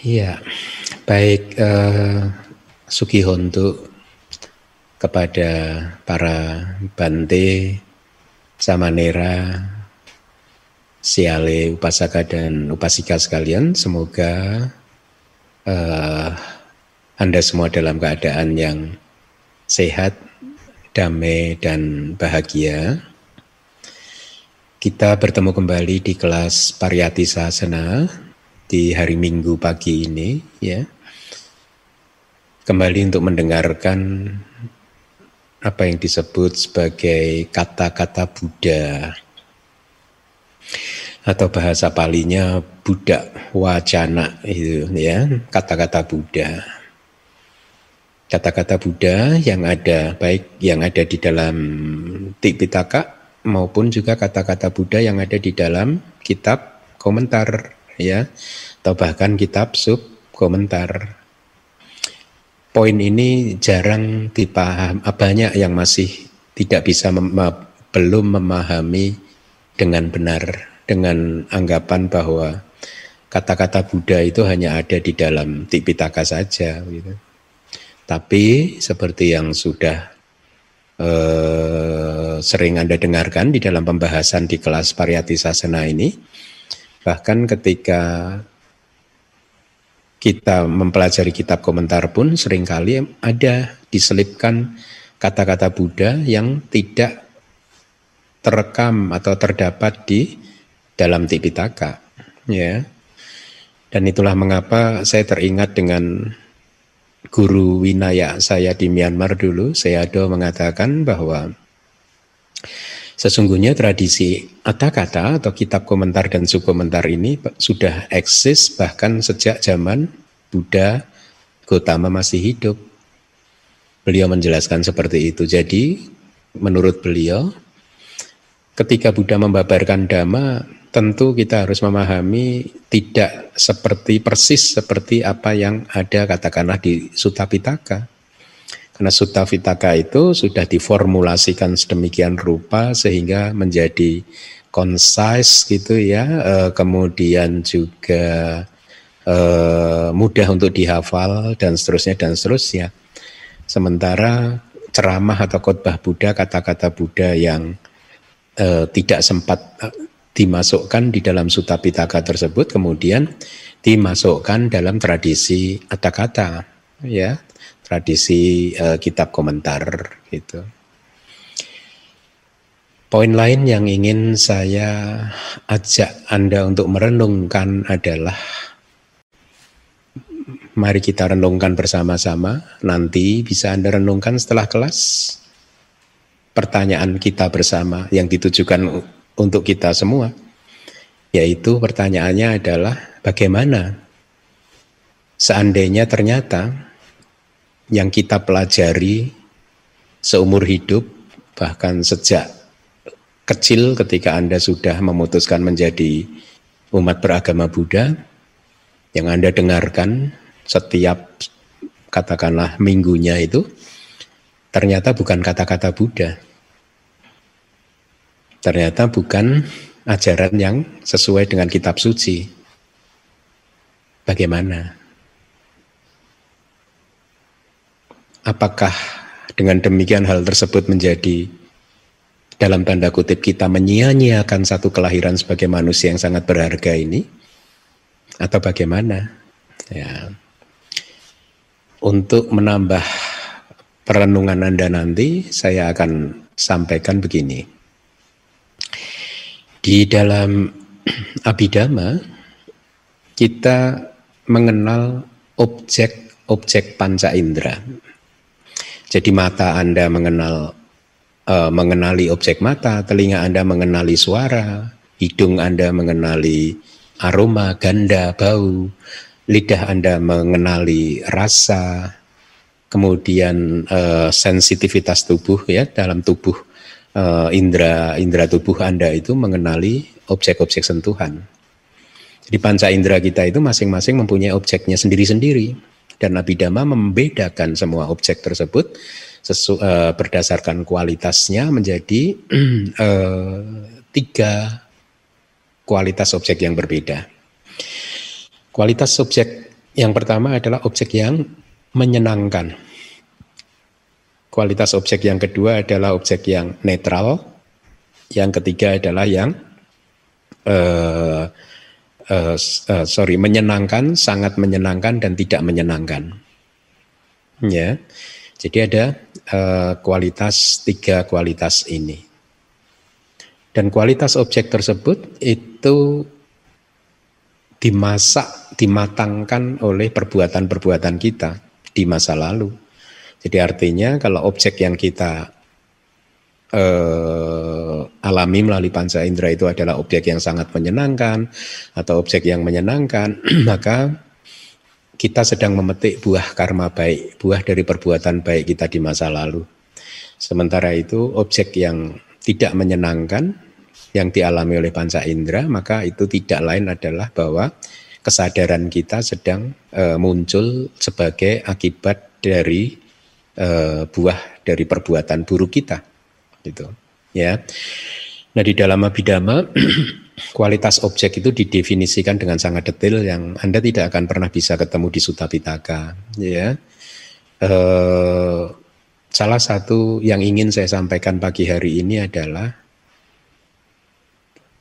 Ya, baik eh, Sugihontu kepada para Bante, Samanera, Siale, Upasaka dan Upasika sekalian, semoga eh, Anda semua dalam keadaan yang sehat, damai dan bahagia. Kita bertemu kembali di kelas Pariyati Sasana di hari Minggu pagi ini ya. Kembali untuk mendengarkan apa yang disebut sebagai kata-kata Buddha atau bahasa palinya Buddha wacana itu ya, kata-kata Buddha. Kata-kata Buddha yang ada baik yang ada di dalam Tipitaka maupun juga kata-kata Buddha yang ada di dalam kitab komentar ya atau bahkan kitab sub komentar. Poin ini jarang dipaham, ah, banyak yang masih tidak bisa mem belum memahami dengan benar dengan anggapan bahwa kata-kata Buddha itu hanya ada di dalam Tipitaka saja gitu. Tapi seperti yang sudah eh, sering Anda dengarkan di dalam pembahasan di kelas Pariyati Sasana ini, Bahkan ketika kita mempelajari kitab komentar pun sering kali ada diselipkan kata-kata Buddha yang tidak terekam atau terdapat di dalam Tipitaka ya. Dan itulah mengapa saya teringat dengan guru Winaya saya di Myanmar dulu, saya do mengatakan bahwa Sesungguhnya tradisi kata-kata atau kitab komentar dan subkomentar ini sudah eksis bahkan sejak zaman Buddha Gotama masih hidup. Beliau menjelaskan seperti itu. Jadi menurut beliau ketika Buddha membabarkan dhamma tentu kita harus memahami tidak seperti persis seperti apa yang ada katakanlah di Sutta Pitaka karena Sutta Vitaka itu sudah diformulasikan sedemikian rupa sehingga menjadi concise gitu ya, e, kemudian juga e, mudah untuk dihafal dan seterusnya dan seterusnya. Sementara ceramah atau khotbah Buddha, kata-kata Buddha yang e, tidak sempat dimasukkan di dalam Sutta Pitaka tersebut kemudian dimasukkan dalam tradisi kata-kata ya tradisi uh, kitab komentar gitu. Poin lain yang ingin saya ajak Anda untuk merenungkan adalah mari kita renungkan bersama-sama. Nanti bisa Anda renungkan setelah kelas. Pertanyaan kita bersama yang ditujukan untuk kita semua. Yaitu pertanyaannya adalah bagaimana seandainya ternyata yang kita pelajari seumur hidup, bahkan sejak kecil ketika Anda sudah memutuskan menjadi umat beragama Buddha, yang Anda dengarkan setiap katakanlah minggunya itu, ternyata bukan kata-kata Buddha. Ternyata bukan ajaran yang sesuai dengan kitab suci. Bagaimana? Apakah dengan demikian hal tersebut menjadi dalam tanda kutip kita menyia-nyiakan satu kelahiran sebagai manusia yang sangat berharga ini? Atau bagaimana? Ya. Untuk menambah perenungan Anda nanti, saya akan sampaikan begini. Di dalam Abhidhamma, kita mengenal objek-objek panca indera. Jadi mata Anda mengenal uh, mengenali objek mata, telinga Anda mengenali suara, hidung Anda mengenali aroma, ganda, bau, lidah Anda mengenali rasa, kemudian uh, sensitivitas tubuh ya dalam tubuh uh, indera indera tubuh Anda itu mengenali objek-objek sentuhan. Jadi panca indera kita itu masing-masing mempunyai objeknya sendiri-sendiri dan Nabi Dhamma membedakan semua objek tersebut sesu, uh, berdasarkan kualitasnya menjadi uh, tiga kualitas objek yang berbeda. Kualitas objek Yang pertama adalah objek yang menyenangkan. Kualitas objek yang kedua adalah objek yang netral. Yang ketiga adalah yang uh, uh, uh, sorry menyenangkan, sangat menyenangkan dan tidak menyenangkan. Ya, jadi ada uh, kualitas tiga kualitas ini. Dan kualitas objek tersebut itu dimasak, dimatangkan oleh perbuatan-perbuatan kita di masa lalu. Jadi artinya kalau objek yang kita eh, alami melalui panca indera itu adalah objek yang sangat menyenangkan atau objek yang menyenangkan, maka kita sedang memetik buah karma baik, buah dari perbuatan baik kita di masa lalu. Sementara itu objek yang tidak menyenangkan yang dialami oleh panca indera, maka itu tidak lain adalah bahwa kesadaran kita sedang e, muncul sebagai akibat dari e, buah dari perbuatan buruk kita gitu ya. Nah di dalam abidama kualitas objek itu didefinisikan dengan sangat detail yang anda tidak akan pernah bisa ketemu di Sutta Pitaka ya. Eh, salah satu yang ingin saya sampaikan pagi hari ini adalah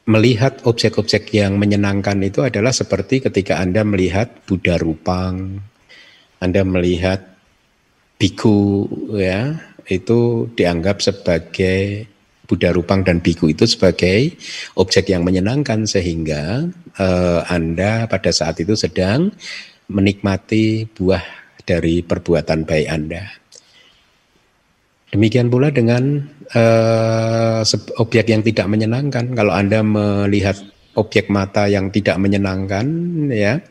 melihat objek-objek yang menyenangkan itu adalah seperti ketika Anda melihat Buddha Rupang, Anda melihat biku ya, itu dianggap sebagai Buddha Rupang dan Biku itu sebagai objek yang menyenangkan sehingga eh, Anda pada saat itu sedang menikmati buah dari perbuatan baik Anda. Demikian pula dengan eh, objek yang tidak menyenangkan. Kalau Anda melihat objek mata yang tidak menyenangkan, ya,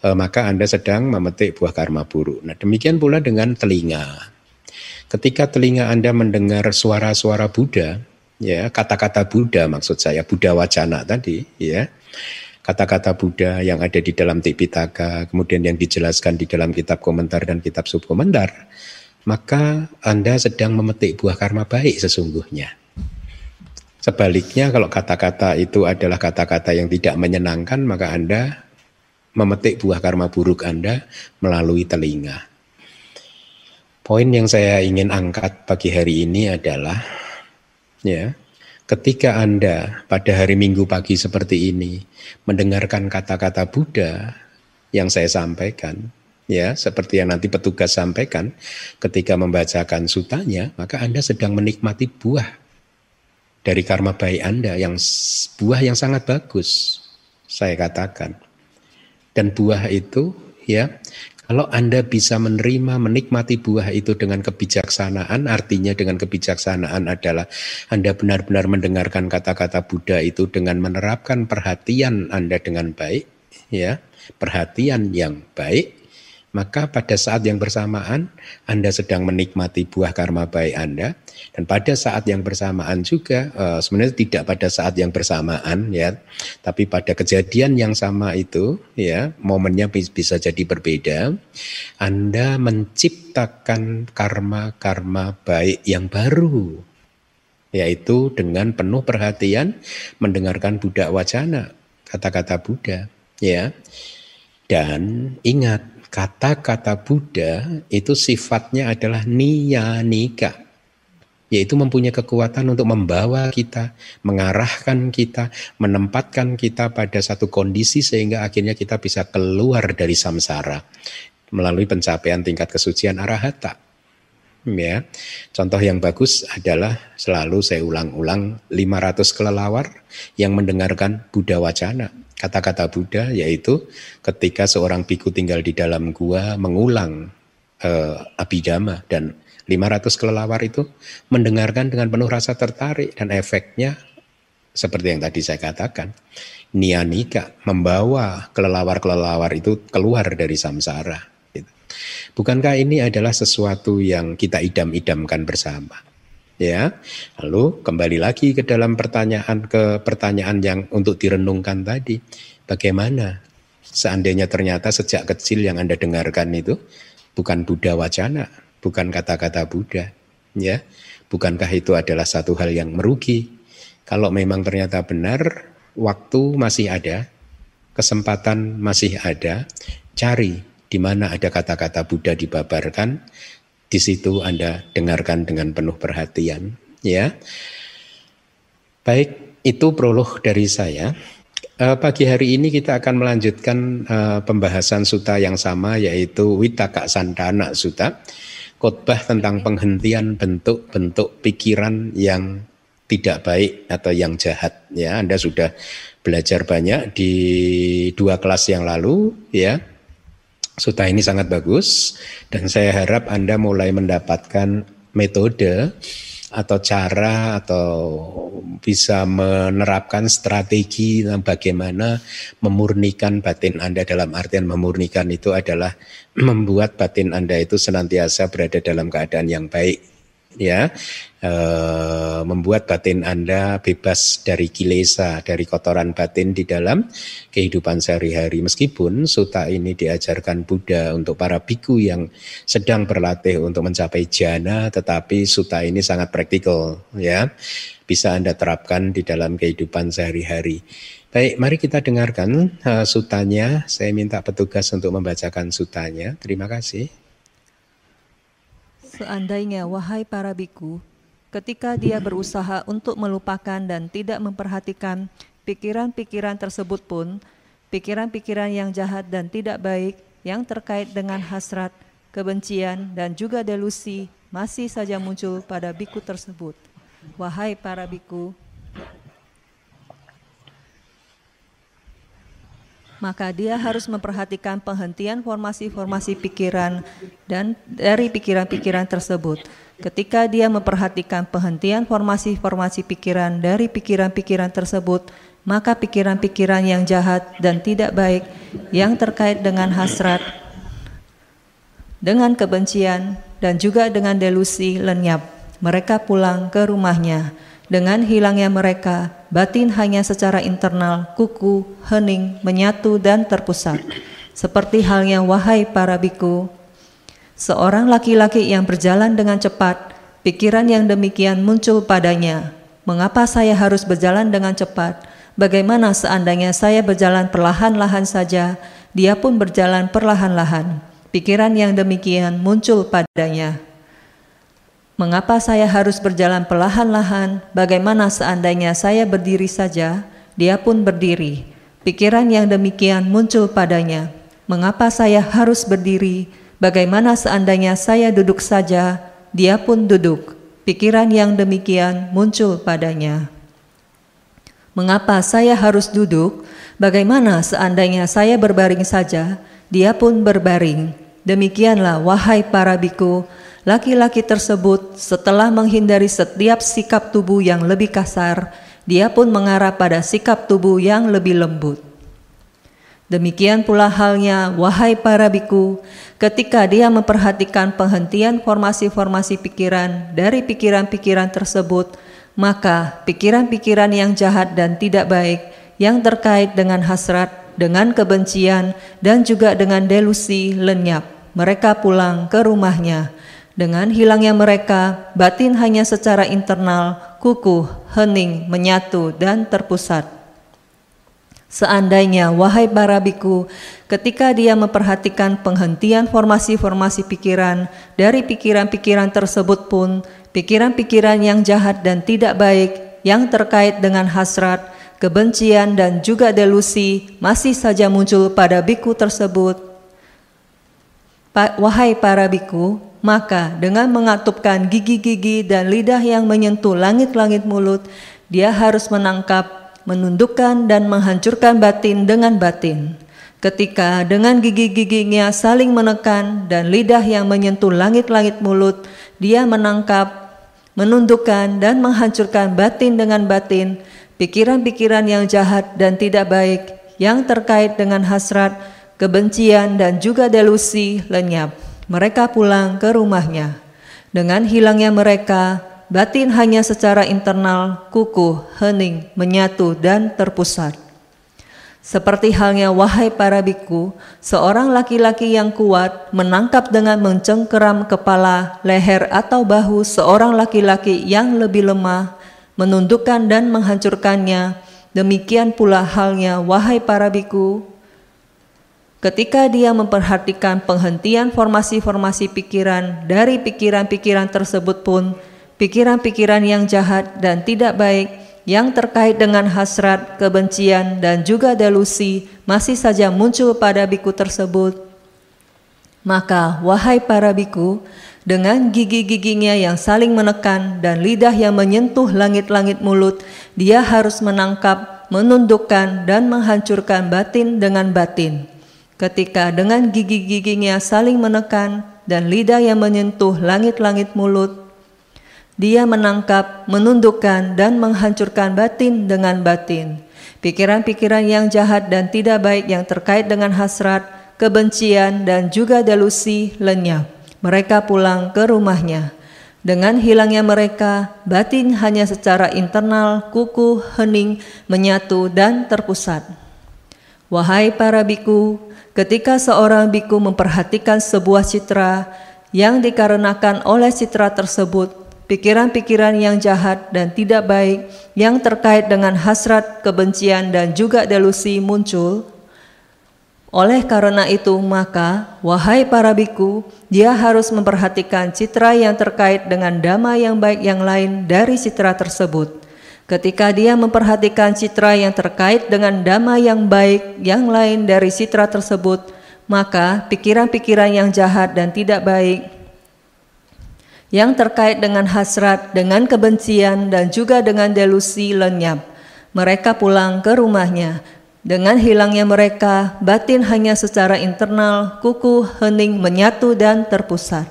eh, maka Anda sedang memetik buah karma buruk. Nah, demikian pula dengan telinga. Ketika telinga Anda mendengar suara-suara Buddha, ya kata-kata Buddha maksud saya Buddha wacana tadi, ya kata-kata Buddha yang ada di dalam Tipitaka, kemudian yang dijelaskan di dalam kitab komentar dan kitab subkomentar, maka Anda sedang memetik buah karma baik sesungguhnya. Sebaliknya kalau kata-kata itu adalah kata-kata yang tidak menyenangkan, maka Anda memetik buah karma buruk Anda melalui telinga. Poin yang saya ingin angkat pagi hari ini adalah ya, ketika Anda pada hari Minggu pagi seperti ini mendengarkan kata-kata Buddha yang saya sampaikan, ya, seperti yang nanti petugas sampaikan ketika membacakan sutanya, maka Anda sedang menikmati buah dari karma baik Anda yang buah yang sangat bagus, saya katakan. Dan buah itu ya kalau Anda bisa menerima, menikmati buah itu dengan kebijaksanaan, artinya dengan kebijaksanaan adalah Anda benar-benar mendengarkan kata-kata Buddha itu dengan menerapkan perhatian Anda dengan baik, ya, perhatian yang baik, maka pada saat yang bersamaan Anda sedang menikmati buah karma baik Anda. Dan pada saat yang bersamaan juga uh, sebenarnya tidak pada saat yang bersamaan ya. Tapi pada kejadian yang sama itu ya momennya bisa jadi berbeda. Anda menciptakan karma-karma baik yang baru yaitu dengan penuh perhatian mendengarkan Buddha wacana kata-kata Buddha ya. Dan ingat kata-kata Buddha itu sifatnya adalah niyanika yaitu mempunyai kekuatan untuk membawa kita, mengarahkan kita, menempatkan kita pada satu kondisi sehingga akhirnya kita bisa keluar dari samsara melalui pencapaian tingkat kesucian arahata. Ya. Contoh yang bagus adalah selalu saya ulang-ulang 500 kelelawar yang mendengarkan Buddha wacana kata-kata Buddha yaitu ketika seorang biku tinggal di dalam gua mengulang uh, abidama dan 500 kelelawar itu mendengarkan dengan penuh rasa tertarik dan efeknya seperti yang tadi saya katakan nianika membawa kelelawar-kelelawar itu keluar dari samsara gitu. bukankah ini adalah sesuatu yang kita idam-idamkan bersama ya. Lalu kembali lagi ke dalam pertanyaan ke pertanyaan yang untuk direnungkan tadi. Bagaimana seandainya ternyata sejak kecil yang Anda dengarkan itu bukan Buddha wacana, bukan kata-kata Buddha, ya. Bukankah itu adalah satu hal yang merugi? Kalau memang ternyata benar, waktu masih ada, kesempatan masih ada, cari di mana ada kata-kata Buddha dibabarkan, di situ Anda dengarkan dengan penuh perhatian, ya. Baik, itu prolog dari saya. Uh, pagi hari ini kita akan melanjutkan uh, pembahasan suta yang sama yaitu Witaka Santana Suta, khotbah tentang penghentian bentuk-bentuk pikiran yang tidak baik atau yang jahat ya. Anda sudah belajar banyak di dua kelas yang lalu ya Suta ini sangat bagus dan saya harap Anda mulai mendapatkan metode atau cara atau bisa menerapkan strategi bagaimana memurnikan batin Anda. Dalam artian memurnikan itu adalah membuat batin Anda itu senantiasa berada dalam keadaan yang baik ya e, membuat batin Anda bebas dari kilesa, dari kotoran batin di dalam kehidupan sehari-hari. Meskipun suta ini diajarkan Buddha untuk para biku yang sedang berlatih untuk mencapai jana, tetapi suta ini sangat praktikal ya. Bisa Anda terapkan di dalam kehidupan sehari-hari. Baik, mari kita dengarkan uh, sutanya. Saya minta petugas untuk membacakan sutanya. Terima kasih. Seandainya, wahai para biku, ketika dia berusaha untuk melupakan dan tidak memperhatikan pikiran-pikiran tersebut pun, pikiran-pikiran yang jahat dan tidak baik yang terkait dengan hasrat, kebencian, dan juga delusi masih saja muncul pada biku tersebut. Wahai para biku, maka dia harus memperhatikan penghentian formasi-formasi pikiran dan dari pikiran-pikiran tersebut. Ketika dia memperhatikan penghentian formasi-formasi pikiran dari pikiran-pikiran tersebut, maka pikiran-pikiran yang jahat dan tidak baik yang terkait dengan hasrat, dengan kebencian, dan juga dengan delusi lenyap. Mereka pulang ke rumahnya dengan hilangnya mereka, batin hanya secara internal, kuku, hening, menyatu dan terpusat. Seperti halnya wahai para biku, seorang laki-laki yang berjalan dengan cepat, pikiran yang demikian muncul padanya. Mengapa saya harus berjalan dengan cepat? Bagaimana seandainya saya berjalan perlahan-lahan saja, dia pun berjalan perlahan-lahan. Pikiran yang demikian muncul padanya. Mengapa saya harus berjalan perlahan-lahan? Bagaimana seandainya saya berdiri saja? Dia pun berdiri. Pikiran yang demikian muncul padanya. Mengapa saya harus berdiri? Bagaimana seandainya saya duduk saja? Dia pun duduk. Pikiran yang demikian muncul padanya. Mengapa saya harus duduk? Bagaimana seandainya saya berbaring saja? Dia pun berbaring. Demikianlah, wahai para biku, Laki-laki tersebut setelah menghindari setiap sikap tubuh yang lebih kasar, dia pun mengarah pada sikap tubuh yang lebih lembut. Demikian pula halnya, wahai para biku, ketika dia memperhatikan penghentian formasi-formasi pikiran dari pikiran-pikiran tersebut, maka pikiran-pikiran yang jahat dan tidak baik yang terkait dengan hasrat, dengan kebencian, dan juga dengan delusi lenyap. Mereka pulang ke rumahnya dengan hilangnya mereka, batin hanya secara internal, kukuh, hening, menyatu, dan terpusat. Seandainya, wahai para biku, ketika dia memperhatikan penghentian formasi-formasi pikiran dari pikiran-pikiran tersebut pun, pikiran-pikiran yang jahat dan tidak baik yang terkait dengan hasrat, kebencian, dan juga delusi masih saja muncul pada biku tersebut. Wahai para biku, maka dengan mengatupkan gigi-gigi dan lidah yang menyentuh langit-langit mulut, dia harus menangkap, menundukkan dan menghancurkan batin dengan batin. Ketika dengan gigi-giginya saling menekan dan lidah yang menyentuh langit-langit mulut, dia menangkap, menundukkan dan menghancurkan batin dengan batin, pikiran-pikiran yang jahat dan tidak baik yang terkait dengan hasrat, kebencian dan juga delusi lenyap mereka pulang ke rumahnya. Dengan hilangnya mereka, batin hanya secara internal, kukuh, hening, menyatu, dan terpusat. Seperti halnya wahai para biku, seorang laki-laki yang kuat menangkap dengan mencengkeram kepala, leher atau bahu seorang laki-laki yang lebih lemah, menundukkan dan menghancurkannya. Demikian pula halnya wahai para biku, Ketika dia memperhatikan penghentian formasi-formasi pikiran dari pikiran-pikiran tersebut pun, pikiran-pikiran yang jahat dan tidak baik yang terkait dengan hasrat, kebencian, dan juga delusi masih saja muncul pada biku tersebut. Maka, wahai para biku, dengan gigi-giginya yang saling menekan dan lidah yang menyentuh langit-langit mulut, dia harus menangkap, menundukkan, dan menghancurkan batin dengan batin ketika dengan gigi-giginya saling menekan dan lidah yang menyentuh langit-langit mulut, dia menangkap, menundukkan, dan menghancurkan batin dengan batin. Pikiran-pikiran yang jahat dan tidak baik yang terkait dengan hasrat, kebencian, dan juga delusi lenyap. Mereka pulang ke rumahnya. Dengan hilangnya mereka, batin hanya secara internal, kuku, hening, menyatu, dan terpusat. Wahai para biku, Ketika seorang biku memperhatikan sebuah citra yang dikarenakan oleh citra tersebut, pikiran-pikiran yang jahat dan tidak baik yang terkait dengan hasrat, kebencian, dan juga delusi muncul. Oleh karena itu, maka, wahai para biku, dia harus memperhatikan citra yang terkait dengan dhamma yang baik yang lain dari citra tersebut. Ketika dia memperhatikan citra yang terkait dengan dhamma yang baik yang lain dari citra tersebut, maka pikiran-pikiran yang jahat dan tidak baik yang terkait dengan hasrat, dengan kebencian, dan juga dengan delusi lenyap. Mereka pulang ke rumahnya. Dengan hilangnya mereka, batin hanya secara internal, kuku, hening, menyatu, dan terpusat.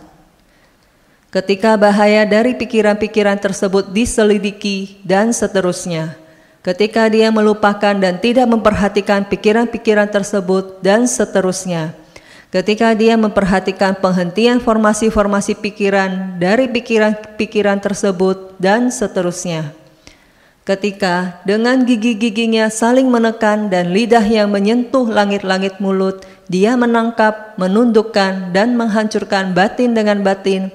Ketika bahaya dari pikiran-pikiran tersebut diselidiki dan seterusnya. Ketika dia melupakan dan tidak memperhatikan pikiran-pikiran tersebut dan seterusnya. Ketika dia memperhatikan penghentian formasi-formasi pikiran dari pikiran-pikiran tersebut dan seterusnya. Ketika dengan gigi-giginya saling menekan dan lidah yang menyentuh langit-langit mulut, dia menangkap, menundukkan, dan menghancurkan batin dengan batin,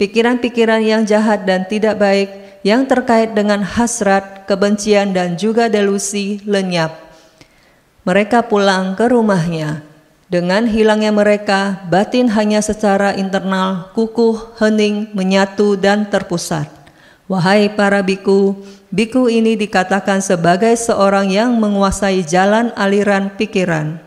pikiran-pikiran yang jahat dan tidak baik yang terkait dengan hasrat, kebencian, dan juga delusi lenyap. Mereka pulang ke rumahnya. Dengan hilangnya mereka, batin hanya secara internal, kukuh, hening, menyatu, dan terpusat. Wahai para biku, biku ini dikatakan sebagai seorang yang menguasai jalan aliran pikiran.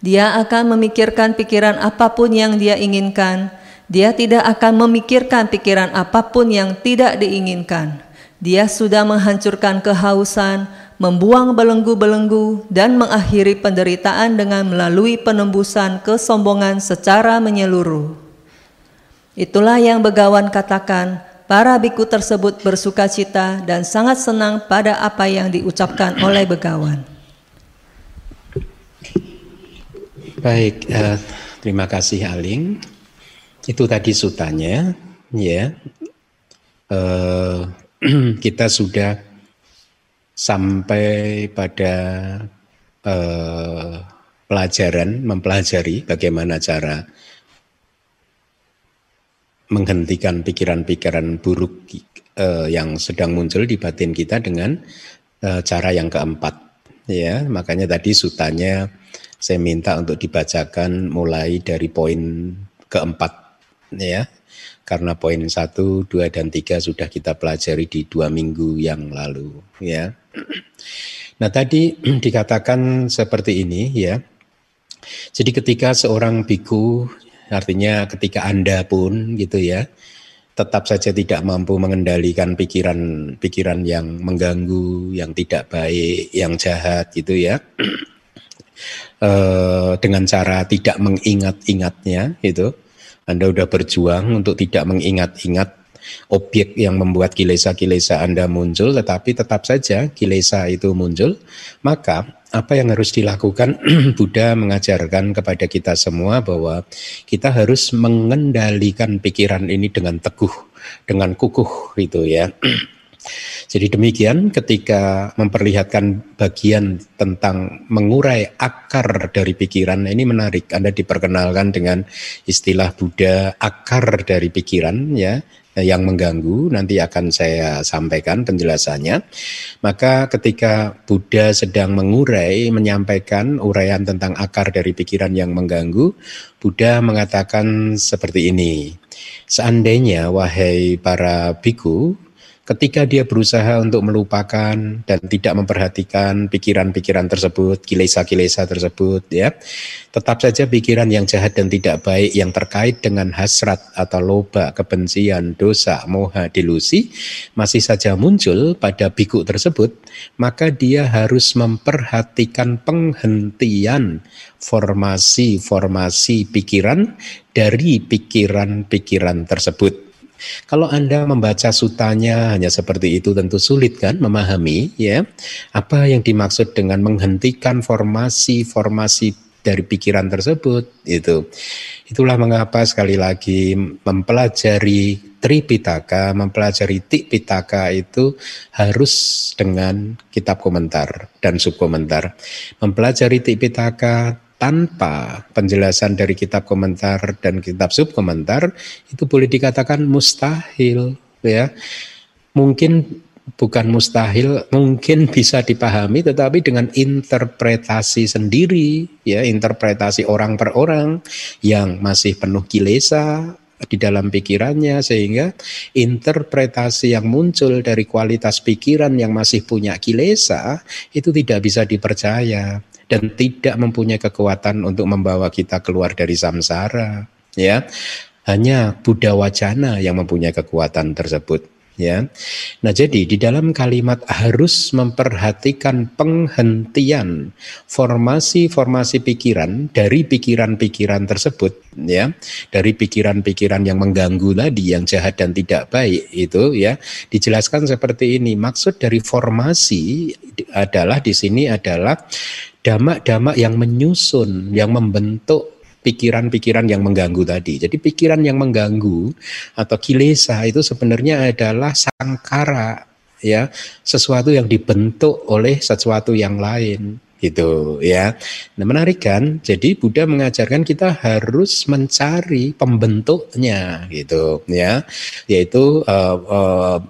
Dia akan memikirkan pikiran apa pun yang dia inginkan, dia tidak akan memikirkan pikiran apa pun yang tidak diinginkan. Dia sudah menghancurkan kehausan, membuang belenggu-belenggu, dan mengakhiri penderitaan dengan melalui penembusan kesombongan secara menyeluruh. Itulah yang Begawan katakan, para biku tersebut bersuka cita dan sangat senang pada apa yang diucapkan oleh Begawan. Baik, uh, terima kasih Aling. Itu tadi sutanya, ya. Uh, kita sudah sampai pada uh, pelajaran, mempelajari bagaimana cara menghentikan pikiran-pikiran buruk uh, yang sedang muncul di batin kita dengan uh, cara yang keempat. Ya, makanya tadi sutanya saya minta untuk dibacakan mulai dari poin keempat ya karena poin satu, dua dan tiga sudah kita pelajari di dua minggu yang lalu ya. Nah tadi dikatakan seperti ini ya. Jadi ketika seorang biku artinya ketika anda pun gitu ya tetap saja tidak mampu mengendalikan pikiran-pikiran yang mengganggu, yang tidak baik, yang jahat gitu ya. e, dengan cara tidak mengingat-ingatnya gitu anda sudah berjuang untuk tidak mengingat-ingat objek yang membuat kilesa-kilesa Anda muncul, tetapi tetap saja kilesa itu muncul, maka apa yang harus dilakukan Buddha mengajarkan kepada kita semua bahwa kita harus mengendalikan pikiran ini dengan teguh, dengan kukuh itu ya. Jadi demikian ketika memperlihatkan bagian tentang mengurai akar dari pikiran ini menarik. Anda diperkenalkan dengan istilah Buddha akar dari pikiran ya. yang mengganggu nanti akan saya sampaikan penjelasannya. Maka ketika Buddha sedang mengurai menyampaikan uraian tentang akar dari pikiran yang mengganggu, Buddha mengatakan seperti ini. Seandainya wahai para biku ketika dia berusaha untuk melupakan dan tidak memperhatikan pikiran-pikiran tersebut, kilesa-kilesa tersebut ya. Tetap saja pikiran yang jahat dan tidak baik yang terkait dengan hasrat atau loba, kebencian, dosa, moha, delusi masih saja muncul pada biku tersebut, maka dia harus memperhatikan penghentian formasi-formasi pikiran dari pikiran-pikiran tersebut kalau Anda membaca sutanya hanya seperti itu tentu sulit kan memahami ya apa yang dimaksud dengan menghentikan formasi-formasi dari pikiran tersebut itu. Itulah mengapa sekali lagi mempelajari Tripitaka, mempelajari Tikpitaka itu harus dengan kitab komentar dan subkomentar. Mempelajari Tikpitaka tanpa penjelasan dari kitab komentar dan kitab subkomentar itu boleh dikatakan mustahil ya. Mungkin bukan mustahil mungkin bisa dipahami tetapi dengan interpretasi sendiri ya interpretasi orang per orang yang masih penuh kilesa di dalam pikirannya sehingga interpretasi yang muncul dari kualitas pikiran yang masih punya kilesa itu tidak bisa dipercaya dan tidak mempunyai kekuatan untuk membawa kita keluar dari samsara ya. Hanya Buddha wacana yang mempunyai kekuatan tersebut ya. Nah, jadi di dalam kalimat harus memperhatikan penghentian formasi-formasi pikiran dari pikiran-pikiran tersebut ya. Dari pikiran-pikiran yang mengganggu tadi yang jahat dan tidak baik itu ya. Dijelaskan seperti ini. Maksud dari formasi adalah di sini adalah damak-damak yang menyusun, yang membentuk pikiran-pikiran yang mengganggu tadi. Jadi pikiran yang mengganggu atau kilesa itu sebenarnya adalah sangkara ya, sesuatu yang dibentuk oleh sesuatu yang lain gitu ya. Nah, menarik kan? Jadi Buddha mengajarkan kita harus mencari pembentuknya gitu ya, yaitu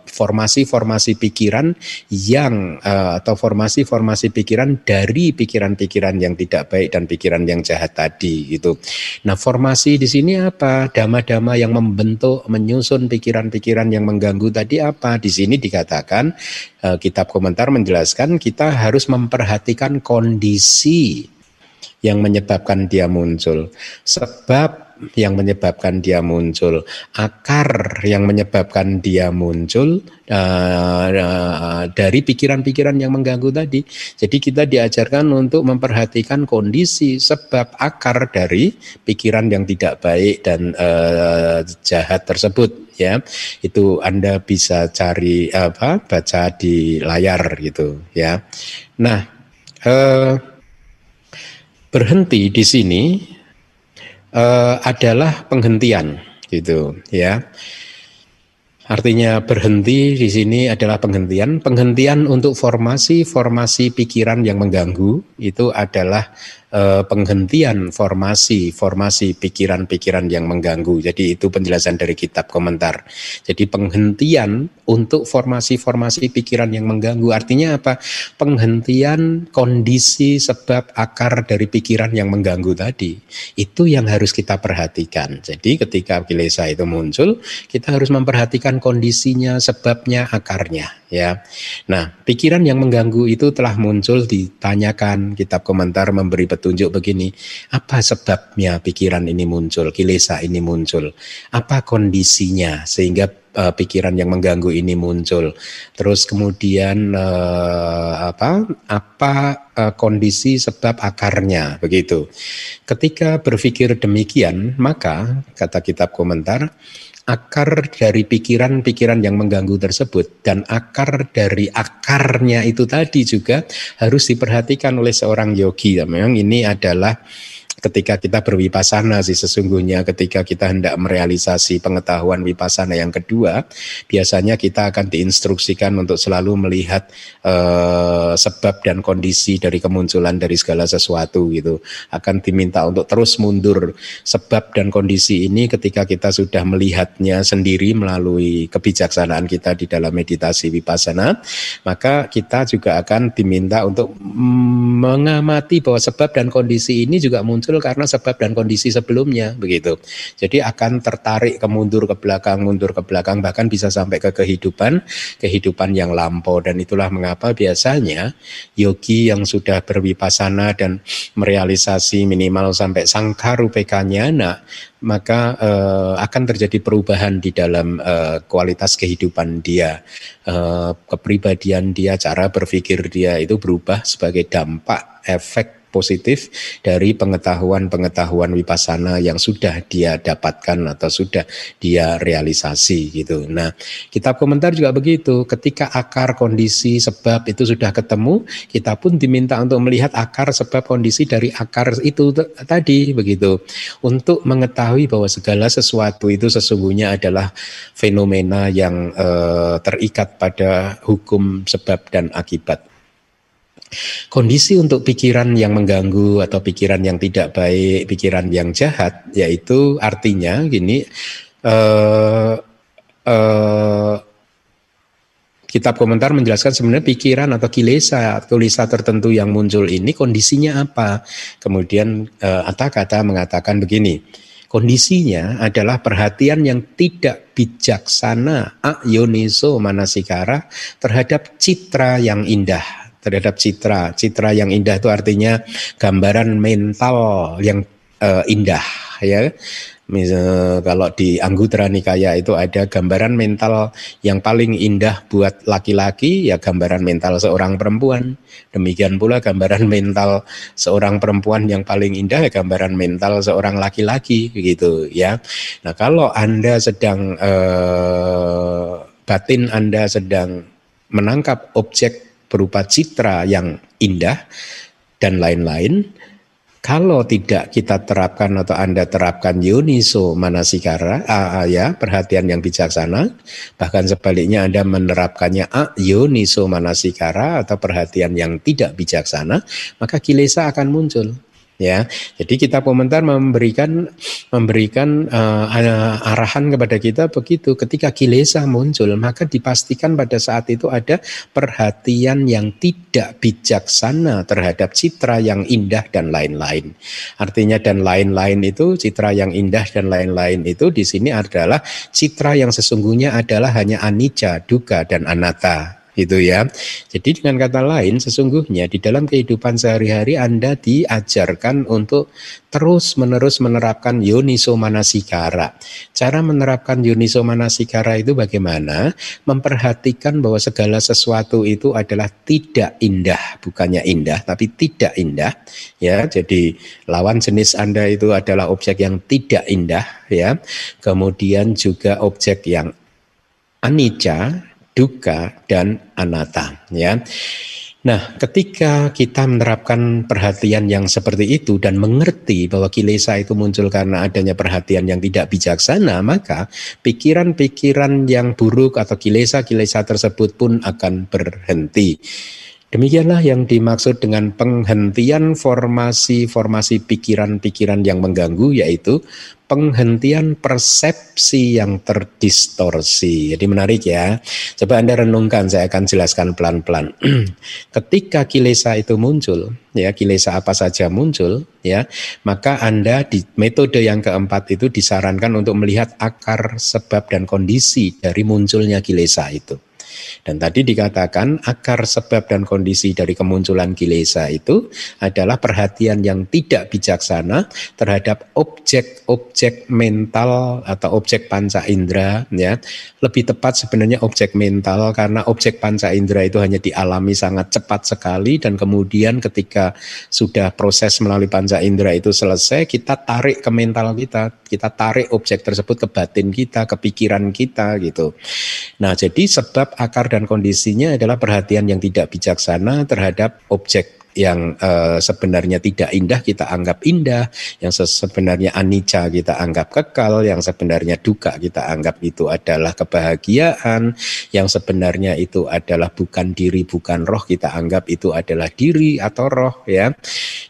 formasi-formasi uh, uh, pikiran yang uh, atau formasi-formasi pikiran dari pikiran-pikiran yang tidak baik dan pikiran yang jahat tadi gitu. Nah, formasi di sini apa? Dama-dama yang membentuk, menyusun pikiran-pikiran yang mengganggu tadi apa? Di sini dikatakan uh, kitab komentar menjelaskan kita harus memperhatikan kondisi yang menyebabkan dia muncul, sebab yang menyebabkan dia muncul, akar yang menyebabkan dia muncul uh, uh, dari pikiran-pikiran yang mengganggu tadi. Jadi kita diajarkan untuk memperhatikan kondisi sebab akar dari pikiran yang tidak baik dan uh, jahat tersebut ya. Itu Anda bisa cari apa baca di layar gitu ya. Nah, uh, berhenti di sini uh, adalah penghentian gitu ya. Artinya berhenti di sini adalah penghentian. Penghentian untuk formasi-formasi pikiran yang mengganggu itu adalah eh, penghentian formasi formasi pikiran-pikiran yang mengganggu. Jadi itu penjelasan dari kitab komentar. Jadi penghentian untuk formasi-formasi pikiran yang mengganggu artinya apa? Penghentian kondisi sebab akar dari pikiran yang mengganggu tadi. Itu yang harus kita perhatikan. Jadi ketika kilesa itu muncul, kita harus memperhatikan kondisinya, sebabnya, akarnya ya. Nah, pikiran yang mengganggu itu telah muncul ditanyakan kitab komentar memberi petunjuk begini, apa sebabnya pikiran ini muncul, kilesa ini muncul, apa kondisinya sehingga uh, pikiran yang mengganggu ini muncul. Terus kemudian uh, apa apa uh, kondisi sebab akarnya begitu. Ketika berpikir demikian, maka kata kitab komentar akar dari pikiran-pikiran yang mengganggu tersebut dan akar dari akarnya itu tadi juga harus diperhatikan oleh seorang yogi. Memang ini adalah ketika kita berwipasana sih sesungguhnya ketika kita hendak merealisasi pengetahuan wipasana yang kedua, biasanya kita akan diinstruksikan untuk selalu melihat uh, sebab dan kondisi dari kemunculan dari segala sesuatu gitu. Akan diminta untuk terus mundur sebab dan kondisi ini ketika kita sudah melihatnya sendiri melalui kebijaksanaan kita di dalam meditasi wipasana, maka kita juga akan diminta untuk mengamati bahwa sebab dan kondisi ini juga muncul karena sebab dan kondisi sebelumnya begitu. Jadi akan tertarik ke mundur ke belakang, mundur ke belakang bahkan bisa sampai ke kehidupan, kehidupan yang lampau dan itulah mengapa biasanya yogi yang sudah berwipasana dan merealisasi minimal sampai sangkarupekanya nah maka uh, akan terjadi perubahan di dalam uh, kualitas kehidupan dia, uh, kepribadian dia, cara berpikir dia itu berubah sebagai dampak efek positif dari pengetahuan-pengetahuan wipasana yang sudah dia dapatkan atau sudah dia realisasi gitu. Nah, kitab komentar juga begitu. Ketika akar kondisi sebab itu sudah ketemu, kita pun diminta untuk melihat akar sebab kondisi dari akar itu tadi begitu. Untuk mengetahui bahwa segala sesuatu itu sesungguhnya adalah fenomena yang eh, terikat pada hukum sebab dan akibat. Kondisi untuk pikiran yang mengganggu atau pikiran yang tidak baik, pikiran yang jahat, yaitu artinya gini, uh, uh, kitab komentar menjelaskan sebenarnya pikiran atau kilesa, kilesa tertentu yang muncul ini kondisinya apa. Kemudian uh, kata mengatakan begini, kondisinya adalah perhatian yang tidak bijaksana, ayoniso manasikara terhadap citra yang indah terhadap citra. Citra yang indah itu artinya gambaran mental yang uh, indah ya. Misal kalau di Anggutara Nikaya itu ada gambaran mental yang paling indah buat laki-laki ya gambaran mental seorang perempuan. Demikian pula gambaran mental seorang perempuan yang paling indah ya gambaran mental seorang laki-laki gitu ya. Nah, kalau Anda sedang eh, batin Anda sedang menangkap objek berupa citra yang indah dan lain-lain. Kalau tidak kita terapkan atau Anda terapkan yoniso manasikara, a, a, ya, perhatian yang bijaksana, bahkan sebaliknya Anda menerapkannya a, yoniso manasikara atau perhatian yang tidak bijaksana, maka kilesa akan muncul ya. Jadi kita komentar memberikan memberikan uh, arahan kepada kita begitu ketika kilesa muncul maka dipastikan pada saat itu ada perhatian yang tidak bijaksana terhadap citra yang indah dan lain-lain. Artinya dan lain-lain itu citra yang indah dan lain-lain itu di sini adalah citra yang sesungguhnya adalah hanya anicca, duka dan anatta gitu ya. Jadi dengan kata lain sesungguhnya di dalam kehidupan sehari-hari Anda diajarkan untuk terus-menerus menerapkan yoniso manasikara. Cara menerapkan yoniso manasikara itu bagaimana? Memperhatikan bahwa segala sesuatu itu adalah tidak indah, bukannya indah tapi tidak indah ya. Jadi lawan jenis Anda itu adalah objek yang tidak indah ya. Kemudian juga objek yang anicca duka dan anatta ya. Nah, ketika kita menerapkan perhatian yang seperti itu dan mengerti bahwa kilesa itu muncul karena adanya perhatian yang tidak bijaksana, maka pikiran-pikiran yang buruk atau kilesa-kilesa tersebut pun akan berhenti. Demikianlah yang dimaksud dengan penghentian formasi-formasi pikiran-pikiran yang mengganggu yaitu penghentian persepsi yang terdistorsi. Jadi menarik ya. Coba Anda renungkan, saya akan jelaskan pelan-pelan. Ketika kilesa itu muncul, ya kilesa apa saja muncul, ya, maka Anda di metode yang keempat itu disarankan untuk melihat akar sebab dan kondisi dari munculnya kilesa itu. Dan tadi dikatakan akar sebab dan kondisi dari kemunculan kilesa itu adalah perhatian yang tidak bijaksana terhadap objek-objek mental atau objek panca indera ya. Lebih tepat sebenarnya objek mental karena objek panca indera itu hanya dialami sangat cepat sekali dan kemudian ketika sudah proses melalui panca indera itu selesai kita tarik ke mental kita, kita tarik objek tersebut ke batin kita, ke pikiran kita gitu. Nah, jadi sebab akar dan kondisinya adalah perhatian yang tidak bijaksana terhadap objek yang uh, sebenarnya tidak indah kita anggap indah, yang sebenarnya anicca kita anggap kekal, yang sebenarnya duka kita anggap itu adalah kebahagiaan, yang sebenarnya itu adalah bukan diri, bukan roh kita anggap itu adalah diri atau roh ya.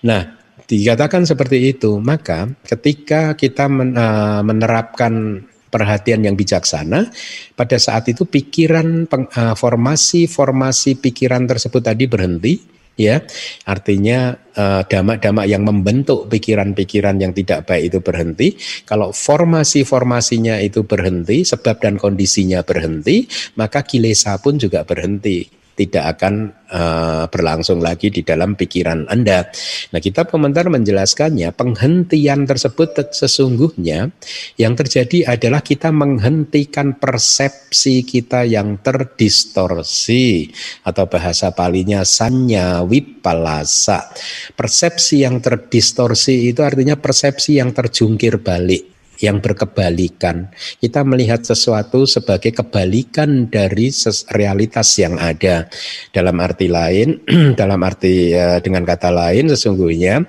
Nah, dikatakan seperti itu, maka ketika kita men, uh, menerapkan perhatian yang bijaksana, pada saat itu pikiran uh, formasi formasi pikiran tersebut tadi berhenti, ya. Artinya uh, damak-damak yang membentuk pikiran-pikiran yang tidak baik itu berhenti. Kalau formasi-formasinya itu berhenti sebab dan kondisinya berhenti maka kilesa pun juga berhenti tidak akan uh, berlangsung lagi di dalam pikiran Anda. Nah, kita komentar menjelaskannya, penghentian tersebut sesungguhnya yang terjadi adalah kita menghentikan persepsi kita yang terdistorsi atau bahasa palinya sanya wipalasa. Persepsi yang terdistorsi itu artinya persepsi yang terjungkir balik yang berkebalikan. Kita melihat sesuatu sebagai kebalikan dari realitas yang ada. Dalam arti lain, dalam arti uh, dengan kata lain sesungguhnya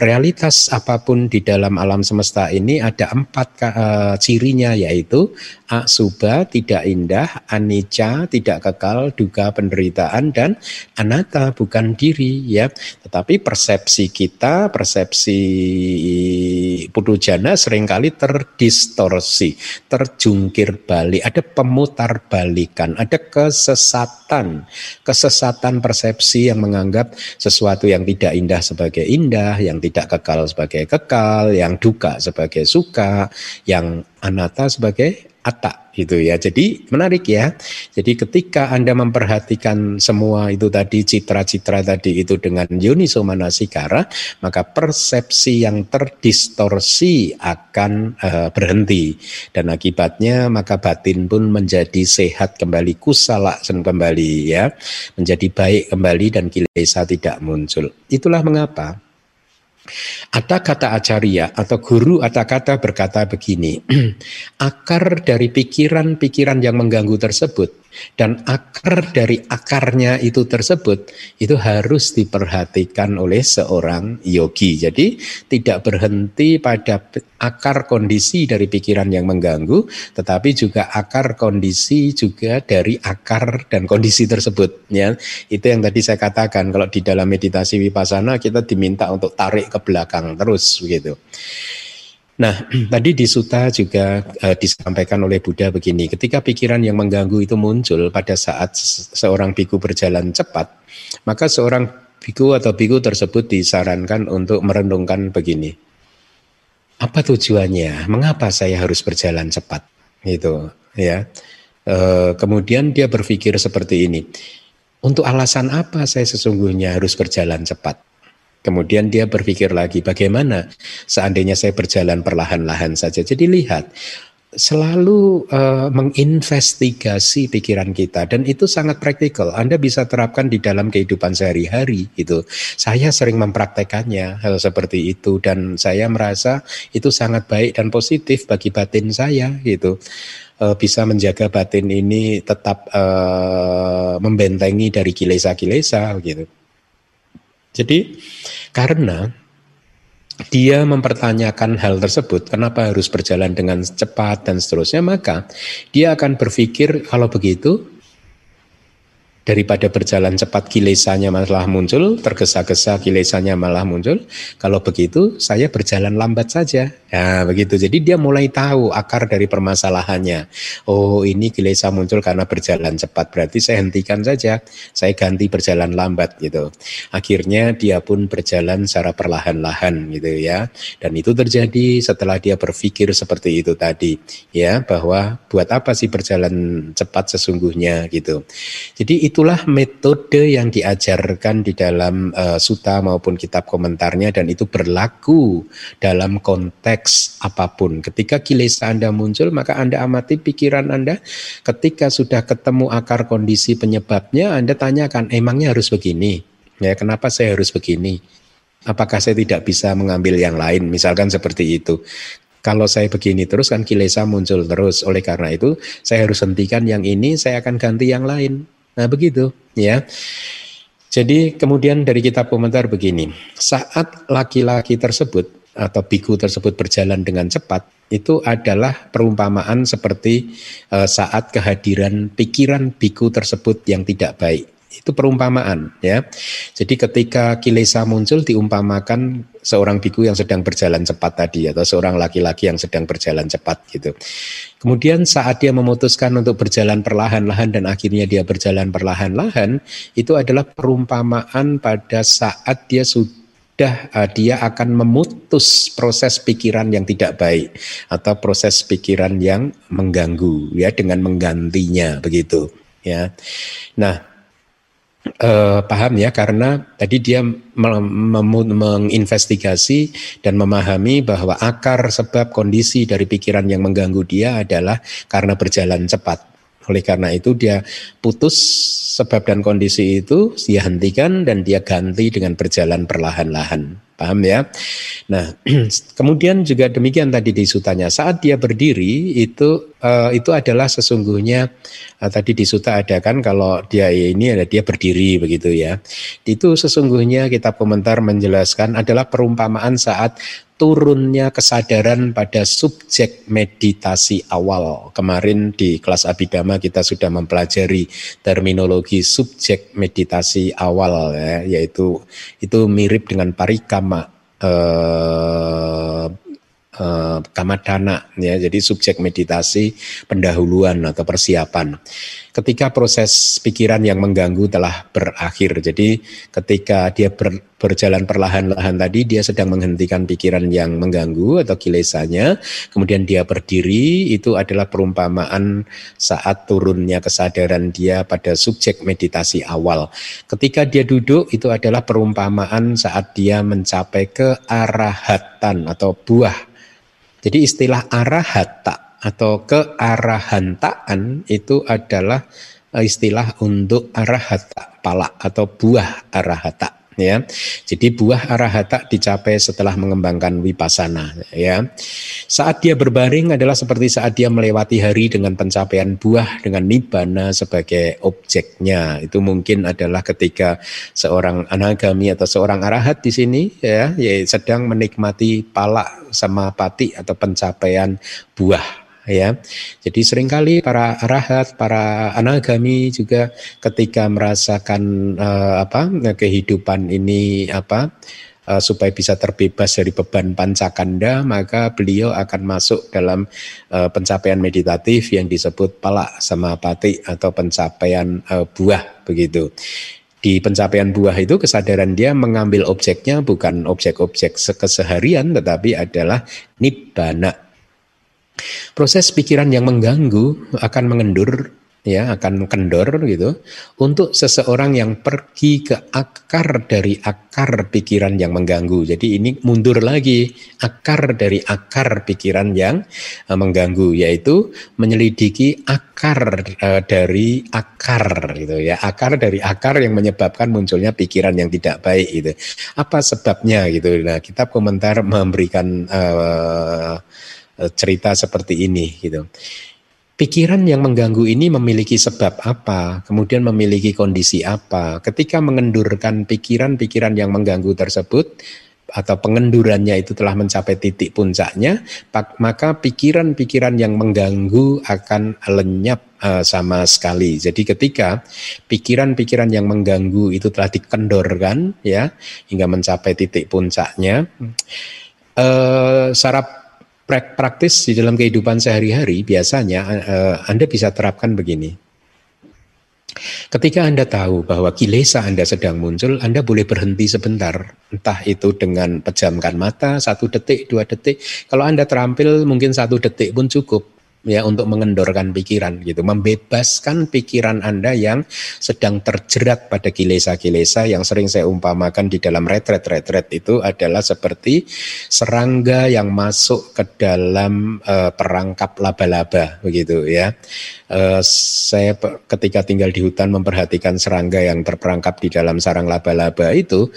realitas apa pun di dalam alam semesta ini ada empat uh, cirinya yaitu Aksuba tidak indah, anicca tidak kekal, duga penderitaan dan anatta bukan diri ya. Tetapi persepsi kita, persepsi pudujana sering kali terdistorsi, terjungkir balik, ada pemutar balikan, ada kesesatan, kesesatan persepsi yang menganggap sesuatu yang tidak indah sebagai indah, yang tidak kekal sebagai kekal, yang duka sebagai suka, yang anatta sebagai atta gitu ya. Jadi menarik ya. Jadi ketika Anda memperhatikan semua itu tadi citra-citra tadi itu dengan Yuniso Manasikara, maka persepsi yang terdistorsi akan uh, berhenti dan akibatnya maka batin pun menjadi sehat kembali kusala kembali ya, menjadi baik kembali dan kilesa tidak muncul. Itulah mengapa ada kata acarya atau guru atau kata berkata begini, akar dari pikiran-pikiran yang mengganggu tersebut dan akar dari akarnya itu tersebut itu harus diperhatikan oleh seorang yogi. Jadi tidak berhenti pada akar kondisi dari pikiran yang mengganggu, tetapi juga akar kondisi juga dari akar dan kondisi tersebut. Ya, itu yang tadi saya katakan. Kalau di dalam meditasi vipassana kita diminta untuk tarik ke belakang terus begitu. Nah, tadi di Suta juga uh, disampaikan oleh Buddha begini, ketika pikiran yang mengganggu itu muncul pada saat seorang biku berjalan cepat, maka seorang biku atau biku tersebut disarankan untuk merenungkan begini. Apa tujuannya? Mengapa saya harus berjalan cepat? Itu, ya. E, kemudian dia berpikir seperti ini. Untuk alasan apa saya sesungguhnya harus berjalan cepat? Kemudian dia berpikir lagi, bagaimana seandainya saya berjalan perlahan-lahan saja. Jadi lihat, selalu uh, menginvestigasi pikiran kita dan itu sangat praktikal. Anda bisa terapkan di dalam kehidupan sehari-hari itu. Saya sering mempraktekannya hal seperti itu dan saya merasa itu sangat baik dan positif bagi batin saya gitu. Uh, bisa menjaga batin ini tetap uh, membentengi dari kilesa-kilesa gitu. Jadi karena dia mempertanyakan hal tersebut, kenapa harus berjalan dengan cepat dan seterusnya, maka dia akan berpikir kalau begitu daripada berjalan cepat kilesanya malah muncul, tergesa-gesa kilesanya malah muncul. Kalau begitu, saya berjalan lambat saja. Ya, begitu. Jadi dia mulai tahu akar dari permasalahannya. Oh, ini kilesa muncul karena berjalan cepat. Berarti saya hentikan saja. Saya ganti berjalan lambat gitu. Akhirnya dia pun berjalan secara perlahan-lahan gitu ya. Dan itu terjadi setelah dia berpikir seperti itu tadi ya, bahwa buat apa sih berjalan cepat sesungguhnya gitu. Jadi itulah metode yang diajarkan di dalam uh, suta maupun kitab komentarnya dan itu berlaku dalam konteks apa pun. Ketika kilesa Anda muncul, maka Anda amati pikiran Anda. Ketika sudah ketemu akar kondisi penyebabnya, Anda tanyakan, emangnya harus begini? Ya, kenapa saya harus begini? Apakah saya tidak bisa mengambil yang lain? Misalkan seperti itu. Kalau saya begini terus kan kilesa muncul terus. Oleh karena itu saya harus hentikan yang ini, saya akan ganti yang lain. Nah begitu ya. Jadi kemudian dari kitab komentar begini, saat laki-laki tersebut atau biku tersebut berjalan dengan cepat, itu adalah perumpamaan seperti uh, saat kehadiran pikiran biku tersebut yang tidak baik. Itu perumpamaan ya. Jadi ketika kilesa muncul diumpamakan seorang biku yang sedang berjalan cepat tadi atau seorang laki-laki yang sedang berjalan cepat gitu. Kemudian saat dia memutuskan untuk berjalan perlahan-lahan dan akhirnya dia berjalan perlahan-lahan itu adalah perumpamaan pada saat dia sudah sudah uh, dia akan memutus proses pikiran yang tidak baik atau proses pikiran yang mengganggu ya dengan menggantinya begitu ya. Nah, uh, paham ya karena tadi dia menginvestigasi dan memahami bahwa akar sebab kondisi dari pikiran yang mengganggu dia adalah karena berjalan cepat. Oleh karena itu dia putus sebab dan kondisi itu dia hentikan dan dia ganti dengan berjalan perlahan-lahan. Paham ya? Nah, kemudian juga demikian tadi di sutanya. Saat dia berdiri itu uh, itu adalah sesungguhnya uh, tadi di suta ada kan kalau dia ini ada dia berdiri begitu ya. Itu sesungguhnya kitab komentar menjelaskan adalah perumpamaan saat turunnya kesadaran pada subjek meditasi awal. Kemarin di kelas Abidama kita sudah mempelajari terminologi subjek meditasi awal ya, yaitu itu mirip dengan parikama eh, eh, kamadana ya. Jadi subjek meditasi pendahuluan atau persiapan ketika proses pikiran yang mengganggu telah berakhir. Jadi ketika dia ber, berjalan perlahan-lahan tadi dia sedang menghentikan pikiran yang mengganggu atau kilesanya, kemudian dia berdiri itu adalah perumpamaan saat turunnya kesadaran dia pada subjek meditasi awal. Ketika dia duduk itu adalah perumpamaan saat dia mencapai ke arahatan atau buah. Jadi istilah arahat atau kearahantaan itu adalah eh, istilah untuk arahata pala atau buah arahata ya. Jadi buah arahata dicapai setelah mengembangkan wipasana ya. Saat dia berbaring adalah seperti saat dia melewati hari dengan pencapaian buah dengan nibbana sebagai objeknya. Itu mungkin adalah ketika seorang anagami atau seorang arahat di sini ya, ya sedang menikmati pala sama pati atau pencapaian buah ya. Jadi sering kali para arahat, para anagami juga ketika merasakan uh, apa kehidupan ini apa uh, supaya bisa terbebas dari beban pancakanda, maka beliau akan masuk dalam uh, pencapaian meditatif yang disebut pala samapati atau pencapaian uh, buah begitu. Di pencapaian buah itu kesadaran dia mengambil objeknya bukan objek-objek keseharian tetapi adalah nibbana Proses pikiran yang mengganggu akan mengendur ya akan kendor gitu untuk seseorang yang pergi ke akar dari akar pikiran yang mengganggu. Jadi ini mundur lagi akar dari akar pikiran yang uh, mengganggu yaitu menyelidiki akar uh, dari akar gitu ya. Akar dari akar yang menyebabkan munculnya pikiran yang tidak baik gitu. Apa sebabnya gitu. Nah, kitab komentar memberikan uh, Eh, cerita seperti ini gitu. Pikiran yang mengganggu ini memiliki sebab apa, kemudian memiliki kondisi apa. Ketika mengendurkan pikiran-pikiran yang mengganggu tersebut, atau pengendurannya itu telah mencapai titik puncaknya, maka pikiran-pikiran yang mengganggu akan lenyap uh, sama sekali. Jadi ketika pikiran-pikiran yang mengganggu itu telah dikendorkan ya hingga mencapai titik puncaknya, uh, secara praktis di dalam kehidupan sehari-hari biasanya uh, Anda bisa terapkan begini. Ketika Anda tahu bahwa kilesa Anda sedang muncul, Anda boleh berhenti sebentar. Entah itu dengan pejamkan mata, satu detik, dua detik. Kalau Anda terampil mungkin satu detik pun cukup ya untuk mengendorkan pikiran gitu, membebaskan pikiran Anda yang sedang terjerat pada kilesa-kilesa yang sering saya umpamakan di dalam retret-retret itu adalah seperti serangga yang masuk ke dalam uh, perangkap laba-laba begitu ya. Uh, saya ketika tinggal di hutan memperhatikan serangga yang terperangkap di dalam sarang laba-laba itu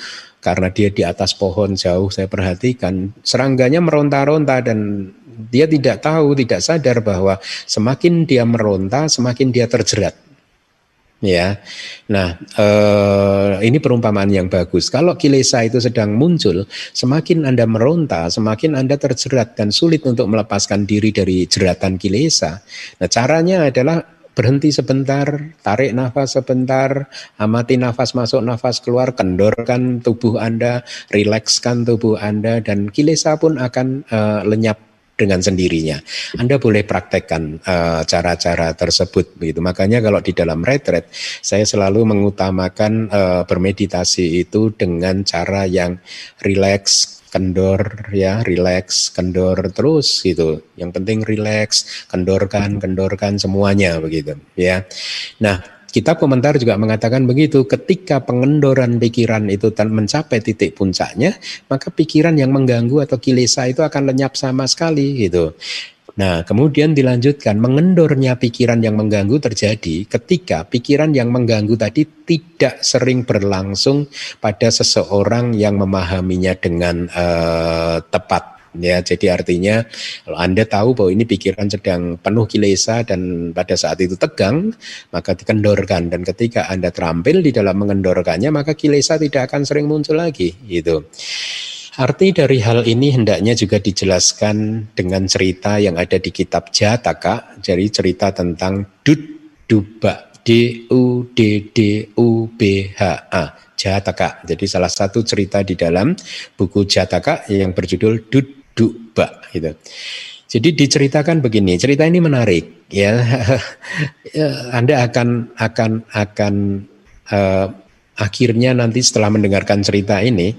karena dia di atas pohon jauh saya perhatikan serangganya meronta-ronta dan dia tidak tahu, tidak sadar bahwa semakin dia meronta, semakin dia terjerat. ya. Nah, eh, ini perumpamaan yang bagus. Kalau kilesa itu sedang muncul, semakin Anda meronta, semakin Anda terjerat dan sulit untuk melepaskan diri dari jeratan kilesa. Nah, caranya adalah berhenti sebentar, tarik nafas sebentar, amati nafas masuk, nafas keluar, kendorkan tubuh Anda, rilekskan tubuh Anda, dan kilesa pun akan uh, lenyap dengan sendirinya. Anda boleh praktekkan eh, cara-cara uh, tersebut begitu. Makanya kalau di dalam retret saya selalu mengutamakan uh, bermeditasi itu dengan cara yang rileks, kendor ya, rileks, kendor terus gitu. Yang penting rileks, kendorkan, kendorkan semuanya begitu ya. Nah, Kitab komentar juga mengatakan begitu, ketika pengendoran pikiran itu mencapai titik puncaknya, maka pikiran yang mengganggu atau kilesa itu akan lenyap sama sekali gitu. Nah, kemudian dilanjutkan, mengendornya pikiran yang mengganggu terjadi ketika pikiran yang mengganggu tadi tidak sering berlangsung pada seseorang yang memahaminya dengan uh, tepat ya jadi artinya kalau anda tahu bahwa ini pikiran sedang penuh kilesa dan pada saat itu tegang maka dikendorkan dan ketika anda terampil di dalam mengendorkannya maka kilesa tidak akan sering muncul lagi gitu Arti dari hal ini hendaknya juga dijelaskan dengan cerita yang ada di kitab Jataka, jadi cerita tentang Dud Duba, D U D D U B H A, Jataka. Jadi salah satu cerita di dalam buku Jataka yang berjudul Dud duba gitu. Jadi diceritakan begini, cerita ini menarik ya. Anda akan akan akan uh, akhirnya nanti setelah mendengarkan cerita ini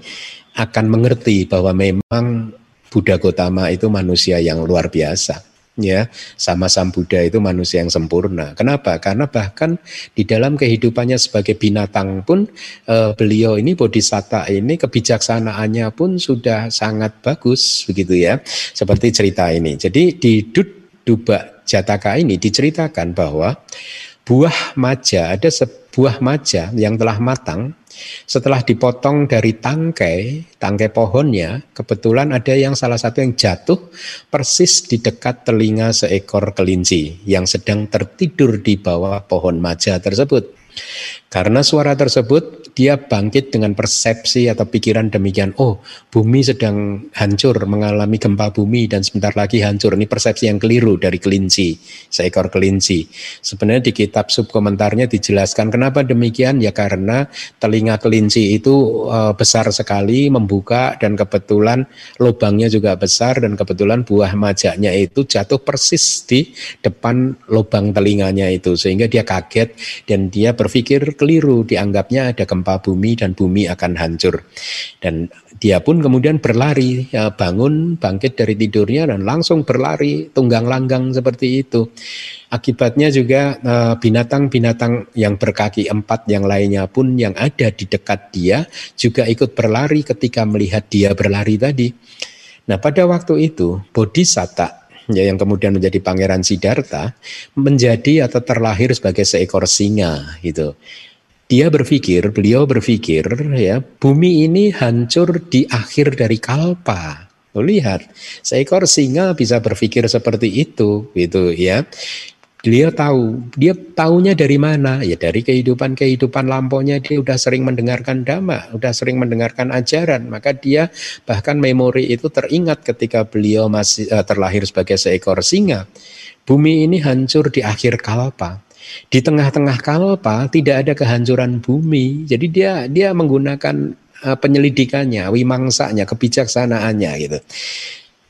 akan mengerti bahwa memang Buddha Gotama itu manusia yang luar biasa ya sama Sang Buddha itu manusia yang sempurna. Kenapa? Karena bahkan di dalam kehidupannya sebagai binatang pun eh, beliau ini bodhisatta ini kebijaksanaannya pun sudah sangat bagus begitu ya. Seperti cerita ini. Jadi di Dut Duba Jataka ini diceritakan bahwa buah maja ada sebuah maja yang telah matang setelah dipotong dari tangkai, tangkai pohonnya, kebetulan ada yang salah satu yang jatuh persis di dekat telinga seekor kelinci yang sedang tertidur di bawah pohon maja tersebut. Karena suara tersebut, dia bangkit dengan persepsi atau pikiran demikian, oh bumi sedang hancur, mengalami gempa bumi dan sebentar lagi hancur. Ini persepsi yang keliru dari kelinci, seekor kelinci. Sebenarnya di kitab subkomentarnya dijelaskan kenapa demikian, ya karena telinga kelinci itu uh, besar sekali, membuka dan kebetulan lubangnya juga besar dan kebetulan buah majaknya itu jatuh persis di depan lubang telinganya itu. Sehingga dia kaget dan dia berpikir keliru, dianggapnya ada gempa bumi dan bumi akan hancur. Dan dia pun kemudian berlari, ya, bangun, bangkit dari tidurnya dan langsung berlari tunggang langgang seperti itu. Akibatnya juga eh, binatang-binatang yang berkaki empat yang lainnya pun yang ada di dekat dia juga ikut berlari ketika melihat dia berlari tadi. Nah pada waktu itu Bodhisatta ya yang kemudian menjadi pangeran Siddhartha menjadi atau terlahir sebagai seekor singa gitu dia berpikir, beliau berpikir ya, bumi ini hancur di akhir dari kalpa. Lo lihat, seekor singa bisa berpikir seperti itu, gitu ya. Dia tahu, dia tahunya dari mana? Ya dari kehidupan-kehidupan lampaunya dia udah sering mendengarkan dhamma, udah sering mendengarkan ajaran, maka dia bahkan memori itu teringat ketika beliau masih uh, terlahir sebagai seekor singa. Bumi ini hancur di akhir kalpa. Di tengah-tengah kalpa tidak ada kehancuran bumi. Jadi dia dia menggunakan uh, penyelidikannya, wimangsanya, kebijaksanaannya gitu.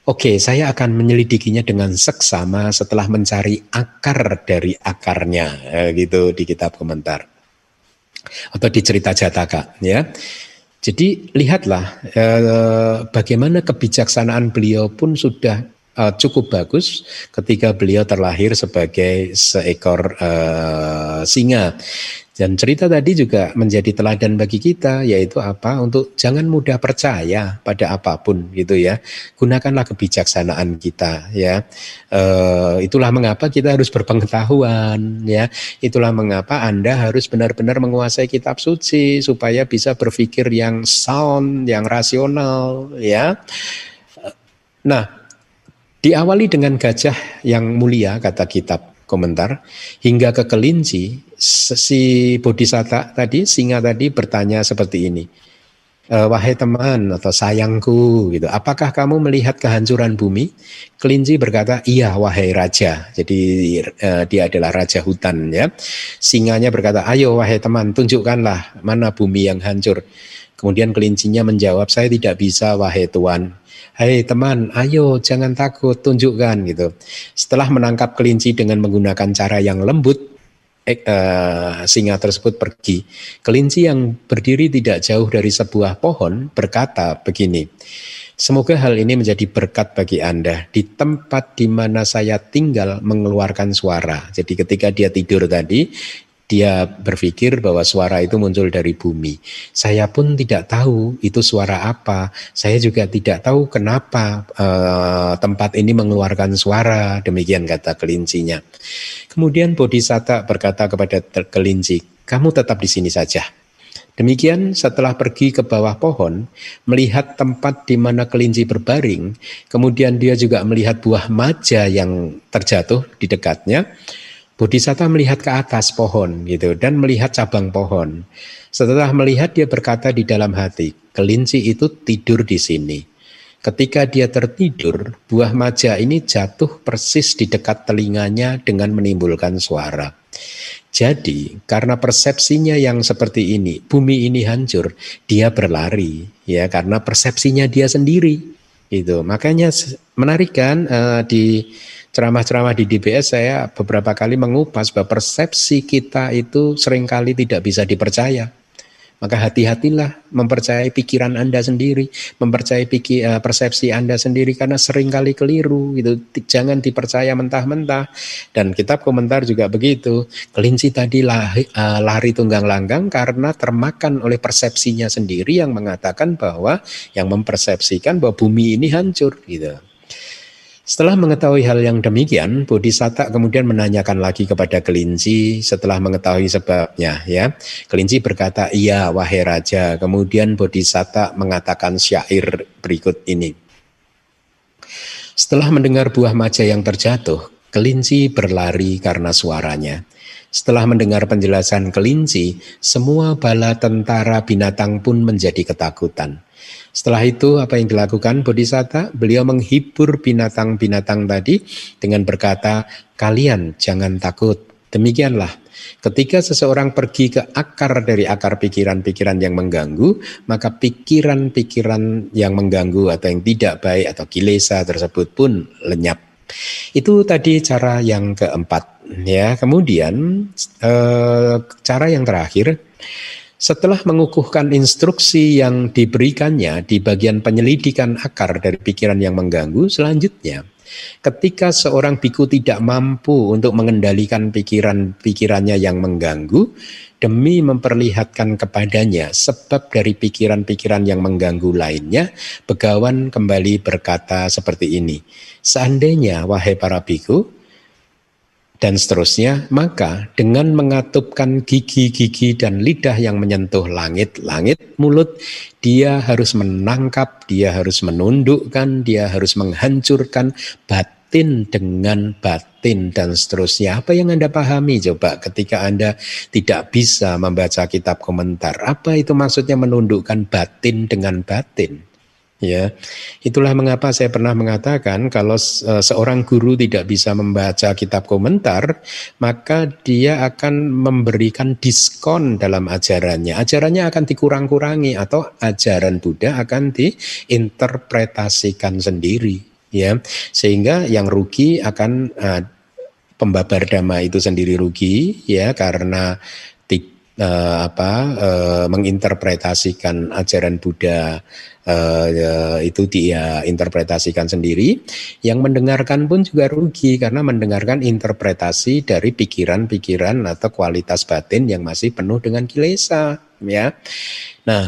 Oke, saya akan menyelidikinya dengan seksama setelah mencari akar dari akarnya, eh, gitu di kitab komentar atau di cerita Jataka, ya. Jadi lihatlah eh, bagaimana kebijaksanaan beliau pun sudah uh, cukup bagus ketika beliau terlahir sebagai seekor uh, singa. Dan cerita tadi juga menjadi teladan bagi kita yaitu apa untuk jangan mudah percaya pada apa pun gitu ya. Gunakanlah kebijaksanaan kita ya. E, itulah mengapa kita harus berpengetahuan ya. Itulah mengapa Anda harus benar-benar menguasai kitab suci supaya bisa berpikir yang sound, yang rasional ya. Nah, Diawali dengan gajah yang mulia, kata kitab komentar hingga ke kelinci si bodhisatta tadi singa tadi bertanya seperti ini e, wahai teman atau sayangku gitu. Apakah kamu melihat kehancuran bumi? Kelinci berkata iya wahai raja. Jadi e, dia adalah raja hutan ya. Singanya berkata ayo wahai teman tunjukkanlah mana bumi yang hancur. Kemudian kelincinya menjawab saya tidak bisa wahai tuan Hai teman, ayo jangan takut, tunjukkan gitu. Setelah menangkap kelinci dengan menggunakan cara yang lembut, eh, uh, singa tersebut pergi. Kelinci yang berdiri tidak jauh dari sebuah pohon berkata begini, Semoga hal ini menjadi berkat bagi Anda di tempat di mana saya tinggal mengeluarkan suara. Jadi ketika dia tidur tadi, dia berpikir bahwa suara itu muncul dari bumi. Saya pun tidak tahu itu suara apa. Saya juga tidak tahu kenapa uh, tempat ini mengeluarkan suara. Demikian kata kelincinya. Kemudian Bodhisatta berkata kepada kelinci, kamu tetap di sini saja. Demikian setelah pergi ke bawah pohon, melihat tempat di mana kelinci berbaring, kemudian dia juga melihat buah maja yang terjatuh di dekatnya, Bodhisatta melihat ke atas pohon gitu dan melihat cabang pohon. Setelah melihat dia berkata di dalam hati, kelinci itu tidur di sini. Ketika dia tertidur, buah maja ini jatuh persis di dekat telinganya dengan menimbulkan suara. Jadi, karena persepsinya yang seperti ini, bumi ini hancur, dia berlari ya karena persepsinya dia sendiri. Itu. Makanya menarik kan uh, di ceramah-ceramah di DBS saya beberapa kali mengupas bahwa persepsi kita itu sering kali tidak bisa dipercaya. Maka hati-hatilah mempercayai pikiran Anda sendiri, mempercayai pikir, uh, persepsi Anda sendiri karena sering kali keliru gitu. Jangan dipercaya mentah-mentah. Dan kitab komentar juga begitu. Kelinci tadi lari, uh, lari tunggang langgang karena termakan oleh persepsinya sendiri yang mengatakan bahwa yang mempersepsikan bahwa bumi ini hancur gitu. Setelah mengetahui hal yang demikian, Bodhisatta kemudian menanyakan lagi kepada kelinci setelah mengetahui sebabnya ya. Kelinci berkata, "Iya, wahai raja." Kemudian Bodhisatta mengatakan syair berikut ini. Setelah mendengar buah maja yang terjatuh, kelinci berlari karena suaranya. Setelah mendengar penjelasan kelinci, semua bala tentara binatang pun menjadi ketakutan. Setelah itu apa yang dilakukan Bodhisatta? Beliau menghibur binatang-binatang tadi dengan berkata, kalian jangan takut. Demikianlah, ketika seseorang pergi ke akar dari akar pikiran-pikiran yang mengganggu, maka pikiran-pikiran yang mengganggu atau yang tidak baik atau kilesa tersebut pun lenyap. Itu tadi cara yang keempat. Ya, kemudian eh, cara yang terakhir setelah mengukuhkan instruksi yang diberikannya di bagian penyelidikan akar dari pikiran yang mengganggu, selanjutnya ketika seorang biku tidak mampu untuk mengendalikan pikiran-pikirannya yang mengganggu, demi memperlihatkan kepadanya sebab dari pikiran-pikiran yang mengganggu lainnya, Begawan kembali berkata seperti ini, Seandainya, wahai para biku, dan seterusnya, maka dengan mengatupkan gigi-gigi dan lidah yang menyentuh langit-langit mulut, dia harus menangkap, dia harus menundukkan, dia harus menghancurkan batin dengan batin dan seterusnya. Apa yang Anda pahami coba ketika Anda tidak bisa membaca kitab komentar? Apa itu maksudnya menundukkan batin dengan batin? Ya, itulah mengapa saya pernah mengatakan kalau uh, seorang guru tidak bisa membaca kitab komentar, maka dia akan memberikan diskon dalam ajarannya. Ajarannya akan dikurang-kurangi atau ajaran Buddha akan diinterpretasikan sendiri, ya. Sehingga yang rugi akan uh, pembabar dhamma itu sendiri rugi, ya, karena uh, apa uh, menginterpretasikan ajaran Buddha uh, itu dia interpretasikan sendiri. Yang mendengarkan pun juga rugi karena mendengarkan interpretasi dari pikiran-pikiran atau kualitas batin yang masih penuh dengan kilesa, ya. Nah,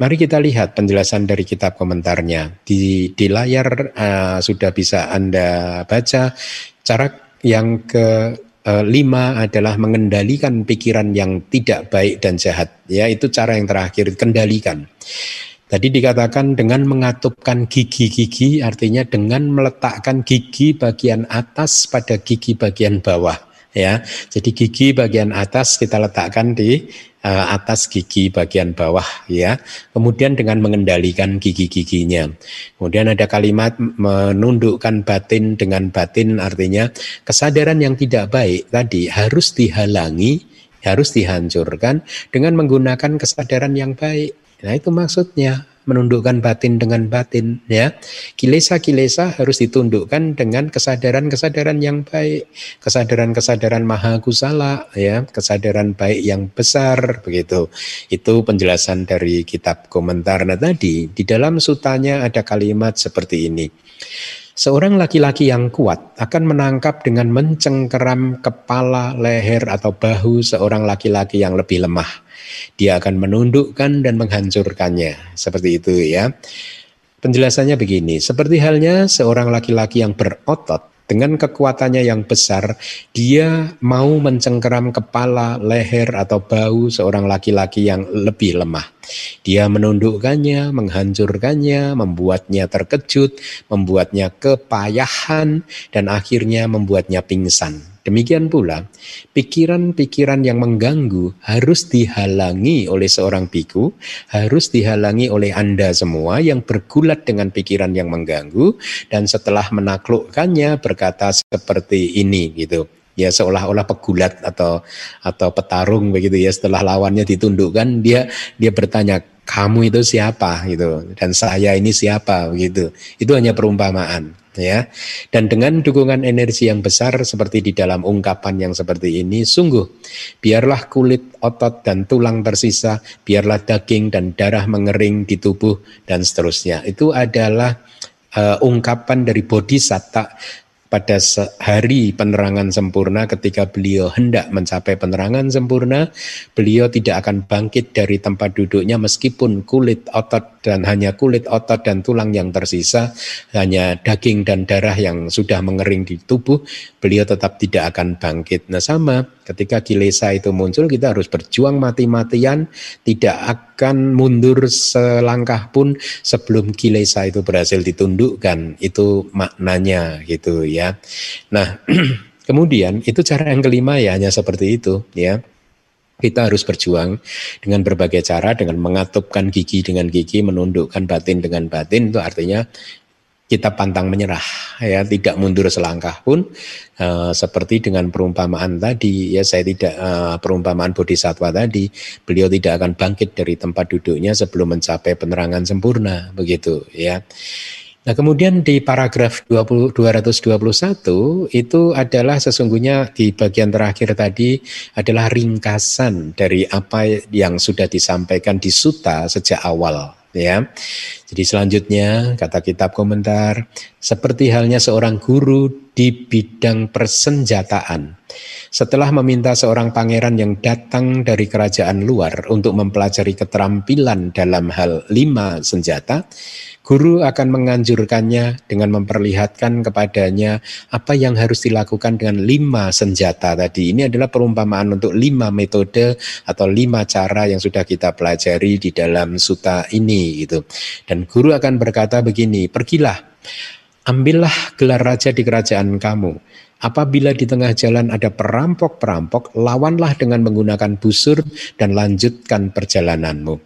mari kita lihat penjelasan dari kitab komentarnya di di layar uh, sudah bisa anda baca cara yang ke lima adalah mengendalikan pikiran yang tidak baik dan jahat ya itu cara yang terakhir kendalikan Tadi dikatakan dengan mengatupkan gigi-gigi artinya dengan meletakkan gigi bagian atas pada gigi bagian bawah. ya. Jadi gigi bagian atas kita letakkan di atas gigi bagian bawah ya. Kemudian dengan mengendalikan gigi-giginya. Kemudian ada kalimat menundukkan batin dengan batin artinya kesadaran yang tidak baik tadi harus dihalangi, harus dihancurkan dengan menggunakan kesadaran yang baik. Nah, itu maksudnya menundukkan batin dengan batin ya. Kilesa-kilesa harus ditundukkan dengan kesadaran-kesadaran yang baik, kesadaran-kesadaran maha kusala ya, kesadaran baik yang besar begitu. Itu penjelasan dari kitab komentar. Nah tadi di dalam sutanya ada kalimat seperti ini. Seorang laki-laki yang kuat akan menangkap dengan mencengkeram kepala, leher, atau bahu seorang laki-laki yang lebih lemah. Dia akan menundukkan dan menghancurkannya. Seperti itu ya. Penjelasannya begini, seperti halnya seorang laki-laki yang berotot dengan kekuatannya yang besar, dia mau mencengkeram kepala, leher, atau bau seorang laki-laki yang lebih lemah. Dia menundukkannya, menghancurkannya, membuatnya terkejut, membuatnya kepayahan, dan akhirnya membuatnya pingsan. Demikian pula, pikiran-pikiran yang mengganggu harus dihalangi oleh seorang biku, harus dihalangi oleh Anda semua yang bergulat dengan pikiran yang mengganggu dan setelah menaklukkannya berkata seperti ini gitu. Ya seolah-olah pegulat atau atau petarung begitu ya. Setelah lawannya ditundukkan dia dia bertanya kamu itu siapa? gitu. Dan saya ini siapa? begitu. Itu hanya perumpamaan ya. Dan dengan dukungan energi yang besar seperti di dalam ungkapan yang seperti ini, sungguh biarlah kulit, otot dan tulang tersisa, biarlah daging dan darah mengering di tubuh dan seterusnya. Itu adalah uh, ungkapan dari bodhisatta pada hari penerangan sempurna ketika beliau hendak mencapai penerangan sempurna, beliau tidak akan bangkit dari tempat duduknya meskipun kulit otot dan hanya kulit otot dan tulang yang tersisa, hanya daging dan darah yang sudah mengering di tubuh, beliau tetap tidak akan bangkit. Nah sama, ketika kilesa itu muncul kita harus berjuang mati-matian, tidak akan mundur selangkah pun sebelum kilesa itu berhasil ditundukkan. Itu maknanya gitu ya. Nah, kemudian itu cara yang kelima ya hanya seperti itu ya kita harus berjuang dengan berbagai cara, dengan mengatupkan gigi dengan gigi, menundukkan batin dengan batin, itu artinya kita pantang menyerah, ya tidak mundur selangkah pun, uh, seperti dengan perumpamaan tadi, ya saya tidak uh, perumpamaan bodhisatwa tadi, beliau tidak akan bangkit dari tempat duduknya sebelum mencapai penerangan sempurna, begitu, ya. Nah, kemudian di paragraf 20, 221 itu adalah sesungguhnya di bagian terakhir tadi adalah ringkasan dari apa yang sudah disampaikan di suta sejak awal ya. Jadi selanjutnya kata kitab komentar seperti halnya seorang guru di bidang persenjataan. Setelah meminta seorang pangeran yang datang dari kerajaan luar untuk mempelajari keterampilan dalam hal lima senjata, Guru akan menganjurkannya dengan memperlihatkan kepadanya apa yang harus dilakukan dengan lima senjata tadi. Ini adalah perumpamaan untuk lima metode atau lima cara yang sudah kita pelajari di dalam suta ini gitu. Dan guru akan berkata begini, pergilah, ambillah gelar raja di kerajaan kamu. Apabila di tengah jalan ada perampok-perampok, lawanlah dengan menggunakan busur dan lanjutkan perjalananmu.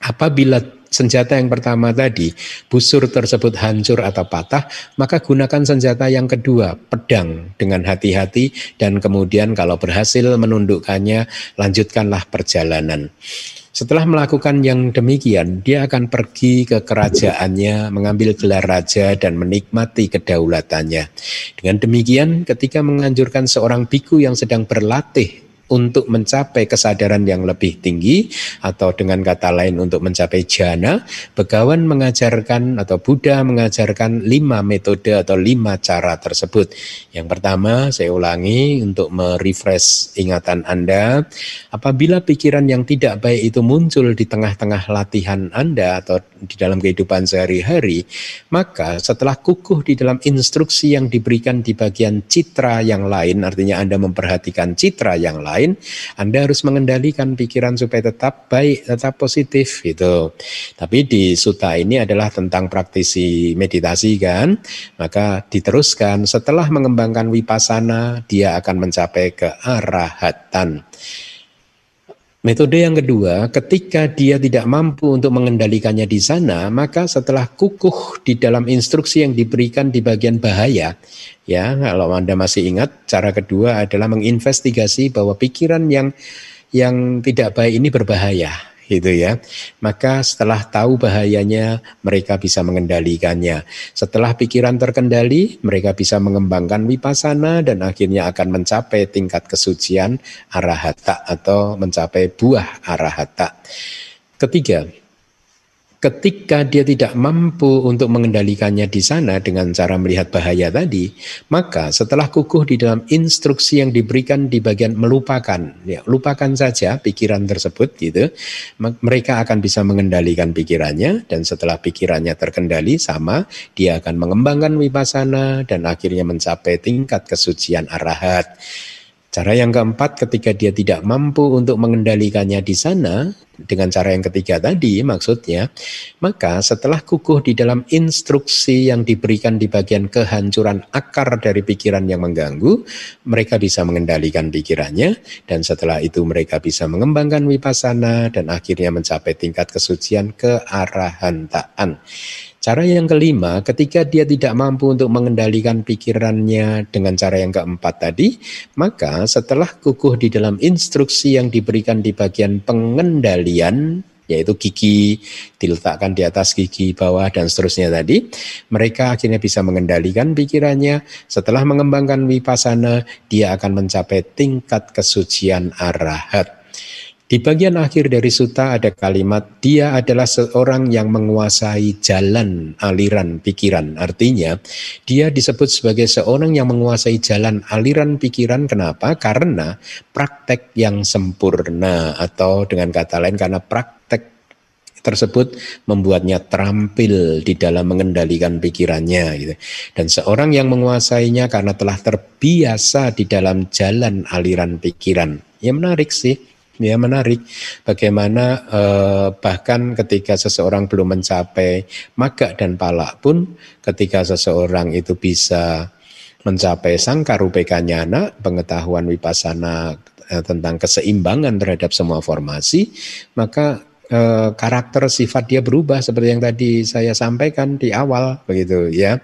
Apabila senjata yang pertama tadi, busur tersebut hancur atau patah, maka gunakan senjata yang kedua, pedang dengan hati-hati dan kemudian kalau berhasil menundukkannya, lanjutkanlah perjalanan. Setelah melakukan yang demikian, dia akan pergi ke kerajaannya, mengambil gelar raja dan menikmati kedaulatannya. Dengan demikian, ketika menganjurkan seorang biku yang sedang berlatih untuk mencapai kesadaran yang lebih tinggi atau dengan kata lain untuk mencapai jana, Begawan mengajarkan atau Buddha mengajarkan lima metode atau lima cara tersebut. Yang pertama, saya ulangi untuk merefresh ingatan Anda, apabila pikiran yang tidak baik itu muncul di tengah-tengah latihan Anda atau di dalam kehidupan sehari-hari, maka setelah kukuh di dalam instruksi yang diberikan di bagian citra yang lain, artinya Anda memperhatikan citra yang lain, lain, Anda harus mengendalikan pikiran supaya tetap baik, tetap positif gitu. Tapi di suta ini adalah tentang praktisi meditasi kan, maka diteruskan setelah mengembangkan wipasana dia akan mencapai ke arahatan. Metode yang kedua, ketika dia tidak mampu untuk mengendalikannya di sana, maka setelah kukuh di dalam instruksi yang diberikan di bagian bahaya, ya kalau Anda masih ingat, cara kedua adalah menginvestigasi bahwa pikiran yang yang tidak baik ini berbahaya gitu ya. Maka setelah tahu bahayanya mereka bisa mengendalikannya. Setelah pikiran terkendali, mereka bisa mengembangkan wipasana dan akhirnya akan mencapai tingkat kesucian arahata atau mencapai buah arahata. Ketiga, ketika dia tidak mampu untuk mengendalikannya di sana dengan cara melihat bahaya tadi, maka setelah kukuh di dalam instruksi yang diberikan di bagian melupakan, ya, lupakan saja pikiran tersebut gitu, mereka akan bisa mengendalikan pikirannya dan setelah pikirannya terkendali sama, dia akan mengembangkan wipasana dan akhirnya mencapai tingkat kesucian arahat. Cara yang keempat ketika dia tidak mampu untuk mengendalikannya di sana dengan cara yang ketiga tadi maksudnya maka setelah kukuh di dalam instruksi yang diberikan di bagian kehancuran akar dari pikiran yang mengganggu mereka bisa mengendalikan pikirannya dan setelah itu mereka bisa mengembangkan wipasana dan akhirnya mencapai tingkat kesucian kearahantaan. Cara yang kelima, ketika dia tidak mampu untuk mengendalikan pikirannya dengan cara yang keempat tadi, maka setelah kukuh di dalam instruksi yang diberikan di bagian pengendalian, yaitu gigi diletakkan di atas gigi bawah dan seterusnya tadi, mereka akhirnya bisa mengendalikan pikirannya. Setelah mengembangkan wipasana, dia akan mencapai tingkat kesucian arahat. Di bagian akhir dari suta ada kalimat dia adalah seorang yang menguasai jalan aliran pikiran. Artinya dia disebut sebagai seorang yang menguasai jalan aliran pikiran. Kenapa? Karena praktek yang sempurna atau dengan kata lain karena praktek tersebut membuatnya terampil di dalam mengendalikan pikirannya gitu. Dan seorang yang menguasainya karena telah terbiasa di dalam jalan aliran pikiran. Ya menarik sih ya menarik. Bagaimana eh, bahkan ketika seseorang belum mencapai maga dan palak pun ketika seseorang itu bisa mencapai sangkarupe nyana pengetahuan wipasana eh, tentang keseimbangan terhadap semua formasi maka eh, karakter sifat dia berubah seperti yang tadi saya sampaikan di awal begitu ya.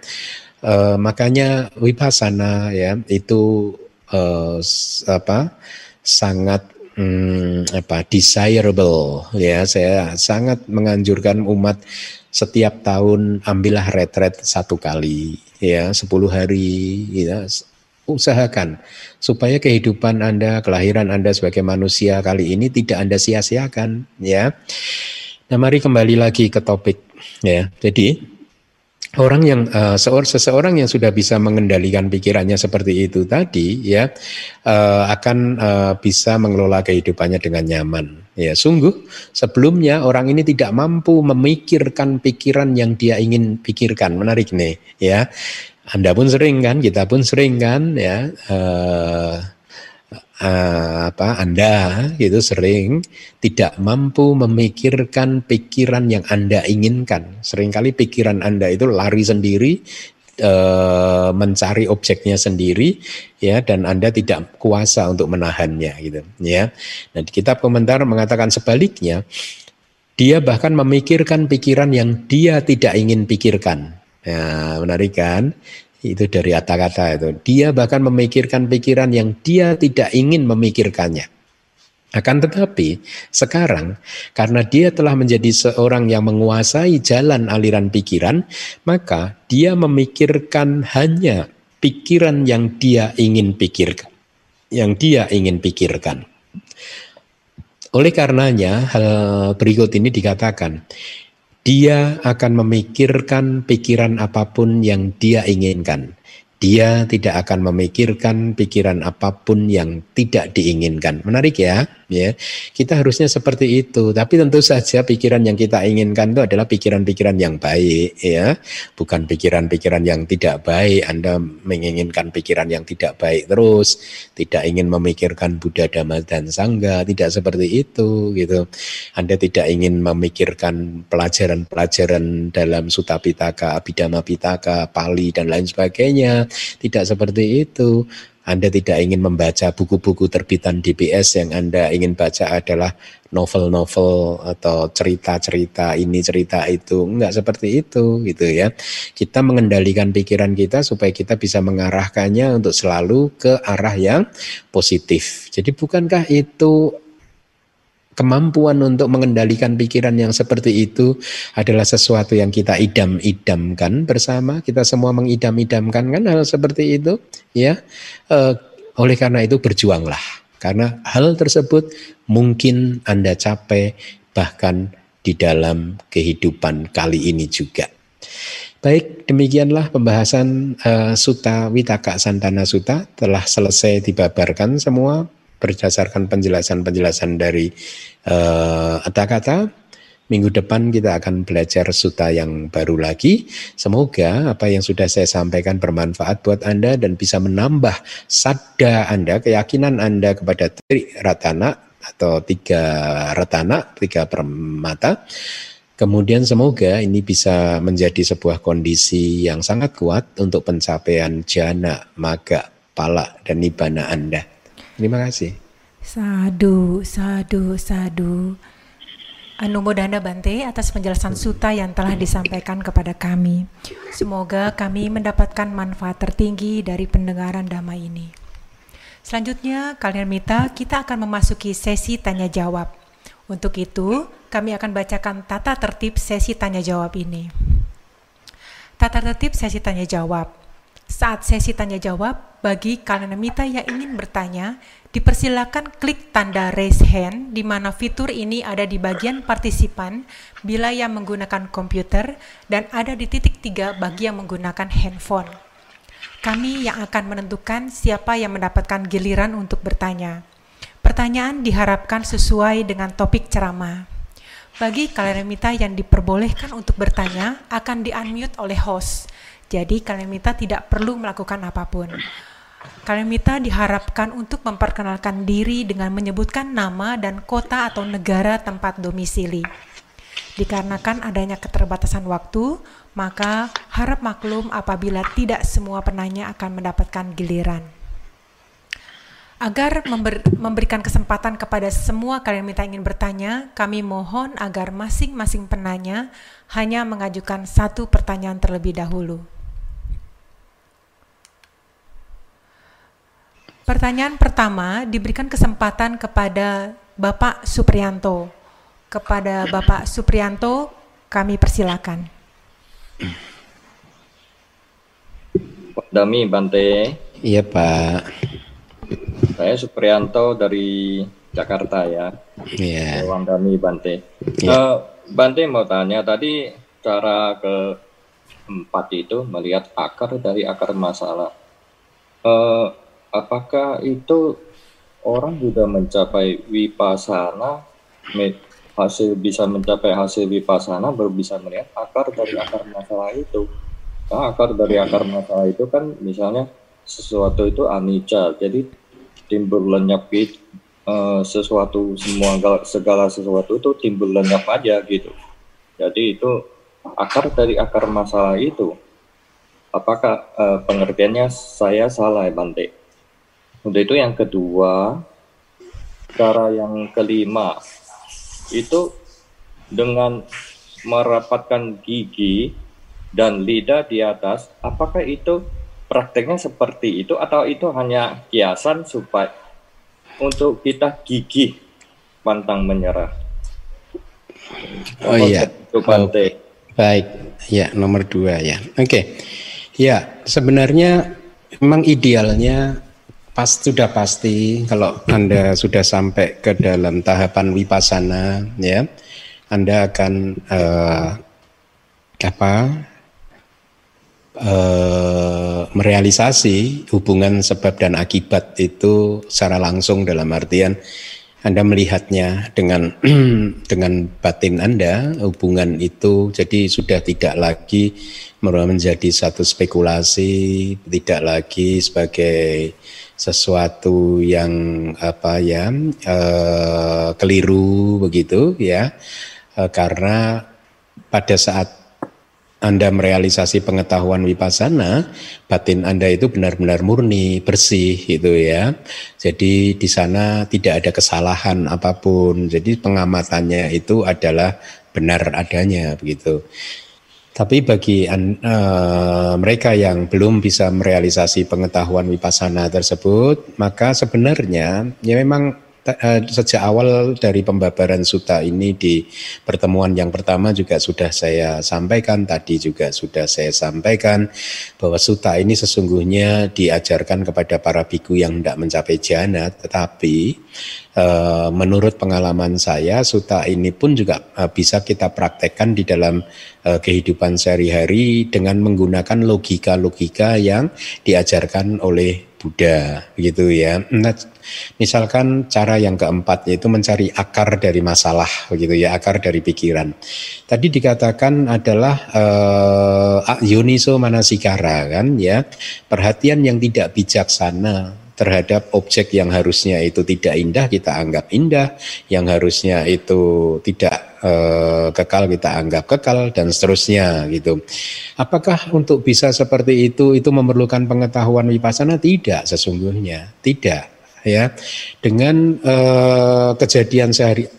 Eh, makanya wipasana ya itu eh, apa sangat hmm, apa desirable. Ya saya sangat menganjurkan umat setiap tahun ambillah retret satu kali ya 10 hari ya. Usahakan supaya kehidupan Anda kelahiran Anda sebagai manusia kali ini tidak Anda sia-siakan ya. Nah mari kembali lagi ke topik ya. Jadi orang yang uh, seseorang yang sudah bisa mengendalikan pikirannya seperti itu tadi ya uh, akan uh, bisa mengelola kehidupannya dengan nyaman. Ya sungguh sebelumnya orang ini tidak mampu memikirkan pikiran yang dia ingin pikirkan. Menarik nih ya. Anda pun sering kan kita pun sering kan ya uh, uh, apa Anda gitu sering tidak mampu memikirkan pikiran yang Anda inginkan. Seringkali pikiran Anda itu lari sendiri uh, mencari objeknya sendiri ya dan Anda tidak kuasa untuk menahannya gitu ya. Nah, di kitab komentar mengatakan sebaliknya dia bahkan memikirkan pikiran yang dia tidak ingin pikirkan. Ya, menarik kan? Itu dari kata-kata itu. Dia bahkan memikirkan pikiran yang dia tidak ingin memikirkannya. Akan tetapi sekarang karena dia telah menjadi seorang yang menguasai jalan aliran pikiran, maka dia memikirkan hanya pikiran yang dia ingin pikirkan. Yang dia ingin pikirkan. Oleh karenanya hal berikut ini dikatakan, dia akan memikirkan pikiran apa pun yang dia inginkan. Dia tidak akan memikirkan pikiran apa pun yang tidak diinginkan. Menarik ya? Ya. Kita harusnya seperti itu, tapi tentu saja pikiran yang kita inginkan itu adalah pikiran-pikiran yang baik ya, bukan pikiran-pikiran yang tidak baik. Anda menginginkan pikiran yang tidak baik terus, tidak ingin memikirkan Buddha, Dhamma dan Sangha, tidak seperti itu gitu. Anda tidak ingin memikirkan pelajaran-pelajaran dalam Sutta Pitaka, Abhidhamma Pitaka, Pali dan lain sebagainya, tidak seperti itu. Anda tidak ingin membaca buku-buku terbitan DBS yang Anda ingin baca adalah novel-novel atau cerita-cerita ini cerita itu. Enggak seperti itu gitu ya. Kita mengendalikan pikiran kita supaya kita bisa mengarahkannya untuk selalu ke arah yang positif. Jadi bukankah itu kemampuan untuk mengendalikan pikiran yang seperti itu adalah sesuatu yang kita idam-idamkan bersama. Kita semua mengidam-idamkan kan hal seperti itu, ya. E, oleh karena itu berjuanglah, karena hal tersebut mungkin Anda capai bahkan di dalam kehidupan kali ini juga. Baik, demikianlah pembahasan uh, Suta Witaka Santana Suta telah selesai dibabarkan semua berdasarkan penjelasan-penjelasan dari uh, kata-kata. Minggu depan kita akan belajar suta yang baru lagi. Semoga apa yang sudah saya sampaikan bermanfaat buat Anda dan bisa menambah sada Anda, keyakinan Anda kepada Tri Ratana atau tiga Ratana, tiga permata. Kemudian semoga ini bisa menjadi sebuah kondisi yang sangat kuat untuk pencapaian jana, maga, pala, dan nibana Anda. Terima kasih. Sadu, sadu, sadu. Anumodana Bante atas penjelasan suta yang telah disampaikan kepada kami. Semoga kami mendapatkan manfaat tertinggi dari pendengaran dhamma ini. Selanjutnya, kalian minta kita akan memasuki sesi tanya jawab. Untuk itu, kami akan bacakan tata tertib sesi tanya jawab ini. Tata tertib sesi tanya jawab. Saat sesi tanya jawab, bagi kalian mita yang ingin bertanya, dipersilakan klik tanda raise hand di mana fitur ini ada di bagian partisipan bila yang menggunakan komputer dan ada di titik tiga bagi yang menggunakan handphone. Kami yang akan menentukan siapa yang mendapatkan giliran untuk bertanya. Pertanyaan diharapkan sesuai dengan topik ceramah. Bagi kalian mita yang diperbolehkan untuk bertanya akan di-unmute oleh host jadi kalian minta tidak perlu melakukan apa pun. Kalian minta diharapkan untuk memperkenalkan diri dengan menyebutkan nama dan kota atau negara tempat domisili. Dikarenakan adanya keterbatasan waktu, maka harap maklum apabila tidak semua penanya akan mendapatkan giliran. Agar member, memberikan kesempatan kepada semua kalian minta ingin bertanya, kami mohon agar masing-masing penanya hanya mengajukan satu pertanyaan terlebih dahulu. Pertanyaan pertama diberikan kesempatan kepada Bapak Suprianto. Kepada Bapak Suprianto, kami persilakan. Pak Dami Bante. Iya Pak. Saya Suprianto dari Jakarta ya. Iya. Dewan Dami Bante. Iya. Uh, Bante mau tanya tadi cara ke empat itu melihat akar dari akar masalah. Uh, apakah itu orang juga mencapai wipasana hasil bisa mencapai hasil wipasana baru bisa melihat akar dari akar masalah itu. Nah, akar dari akar masalah itu kan misalnya sesuatu itu anicca jadi timbul lenyap gitu uh, sesuatu semua segala sesuatu itu timbul lenyap aja gitu. Jadi itu akar dari akar masalah itu. Apakah uh, pengertiannya saya salah ya Bante untuk itu yang kedua, cara yang kelima itu dengan merapatkan gigi dan lidah di atas, apakah itu prakteknya seperti itu atau itu hanya kiasan supaya untuk kita gigih pantang menyerah? Oh iya, itu oh, baik, ya nomor dua ya. Oke, okay. ya sebenarnya memang idealnya pas sudah pasti kalau Anda sudah sampai ke dalam tahapan wipasana ya Anda akan uh, apa uh, merealisasi hubungan sebab dan akibat itu secara langsung dalam artian Anda melihatnya dengan dengan batin Anda, hubungan itu jadi sudah tidak lagi menjadi satu spekulasi, tidak lagi sebagai sesuatu yang apa ya eh, keliru begitu ya eh, karena pada saat anda merealisasi pengetahuan wipasana, batin Anda itu benar-benar murni, bersih gitu ya. Jadi di sana tidak ada kesalahan apa pun. Jadi pengamatannya itu adalah benar adanya begitu. Tapi bagi uh, mereka yang belum bisa merealisasi pengetahuan wipasana tersebut, maka sebenarnya ya memang uh, sejak awal dari pembabaran suta ini di pertemuan yang pertama juga sudah saya sampaikan, tadi juga sudah saya sampaikan bahwa suta ini sesungguhnya diajarkan kepada para biku yang tidak mencapai jana, tetapi Eh, menurut pengalaman saya suta ini pun juga uh, bisa kita praktekkan di dalam kehidupan sehari-hari dengan menggunakan logika-logika yang diajarkan oleh Buddha gitu ya. Nah, misalkan cara yang keempat yaitu mencari akar dari masalah begitu ya, akar dari pikiran. Tadi dikatakan adalah uh, yoniso manasikara kan ya, perhatian yang tidak bijaksana terhadap objek yang harusnya itu tidak indah kita anggap indah, yang harusnya itu tidak uh, kekal kita anggap kekal dan seterusnya gitu. Apakah untuk bisa seperti itu itu memerlukan pengetahuan wipasana? Tidak sesungguhnya, tidak ya. Dengan uh, kejadian sehari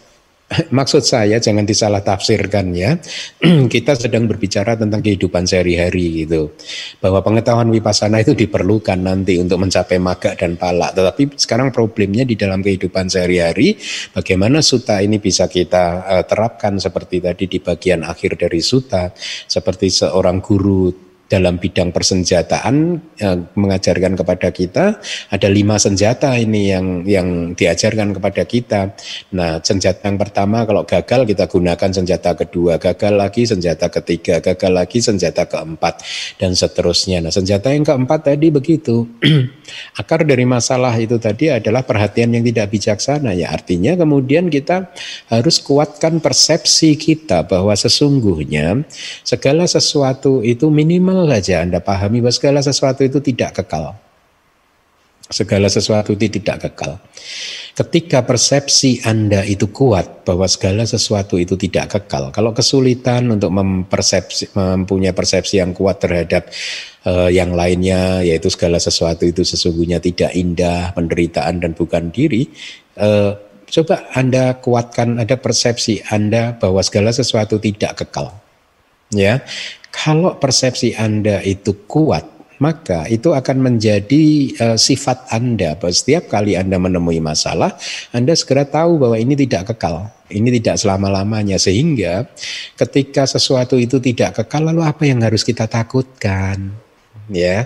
maksud saya jangan disalah tafsirkan ya. Kita sedang berbicara tentang kehidupan sehari-hari gitu. Bahwa pengetahuan wipasana itu diperlukan nanti untuk mencapai maga dan pala. Tetapi sekarang problemnya di dalam kehidupan sehari-hari bagaimana suta ini bisa kita uh, terapkan seperti tadi di bagian akhir dari suta seperti seorang guru dalam bidang persenjataan yang mengajarkan kepada kita ada lima senjata ini yang yang diajarkan kepada kita. Nah senjata yang pertama kalau gagal kita gunakan senjata kedua, gagal lagi senjata ketiga, gagal lagi senjata keempat dan seterusnya. Nah senjata yang keempat tadi begitu akar dari masalah itu tadi adalah perhatian yang tidak bijaksana ya artinya kemudian kita harus kuatkan persepsi kita bahwa sesungguhnya segala sesuatu itu minimal saja Anda pahami bahwa segala sesuatu itu tidak kekal. Segala sesuatu itu tidak kekal. Ketika persepsi Anda itu kuat bahwa segala sesuatu itu tidak kekal, kalau kesulitan untuk mempersepsi, mempunyai persepsi yang kuat terhadap uh, yang lainnya, yaitu segala sesuatu itu sesungguhnya tidak indah, penderitaan dan bukan diri, uh, coba Anda kuatkan ada persepsi Anda bahwa segala sesuatu tidak kekal. Ya, kalau persepsi Anda itu kuat, maka itu akan menjadi uh, sifat Anda. Setiap kali Anda menemui masalah, Anda segera tahu bahwa ini tidak kekal. Ini tidak selama-lamanya. Sehingga ketika sesuatu itu tidak kekal, lalu apa yang harus kita takutkan? Ya,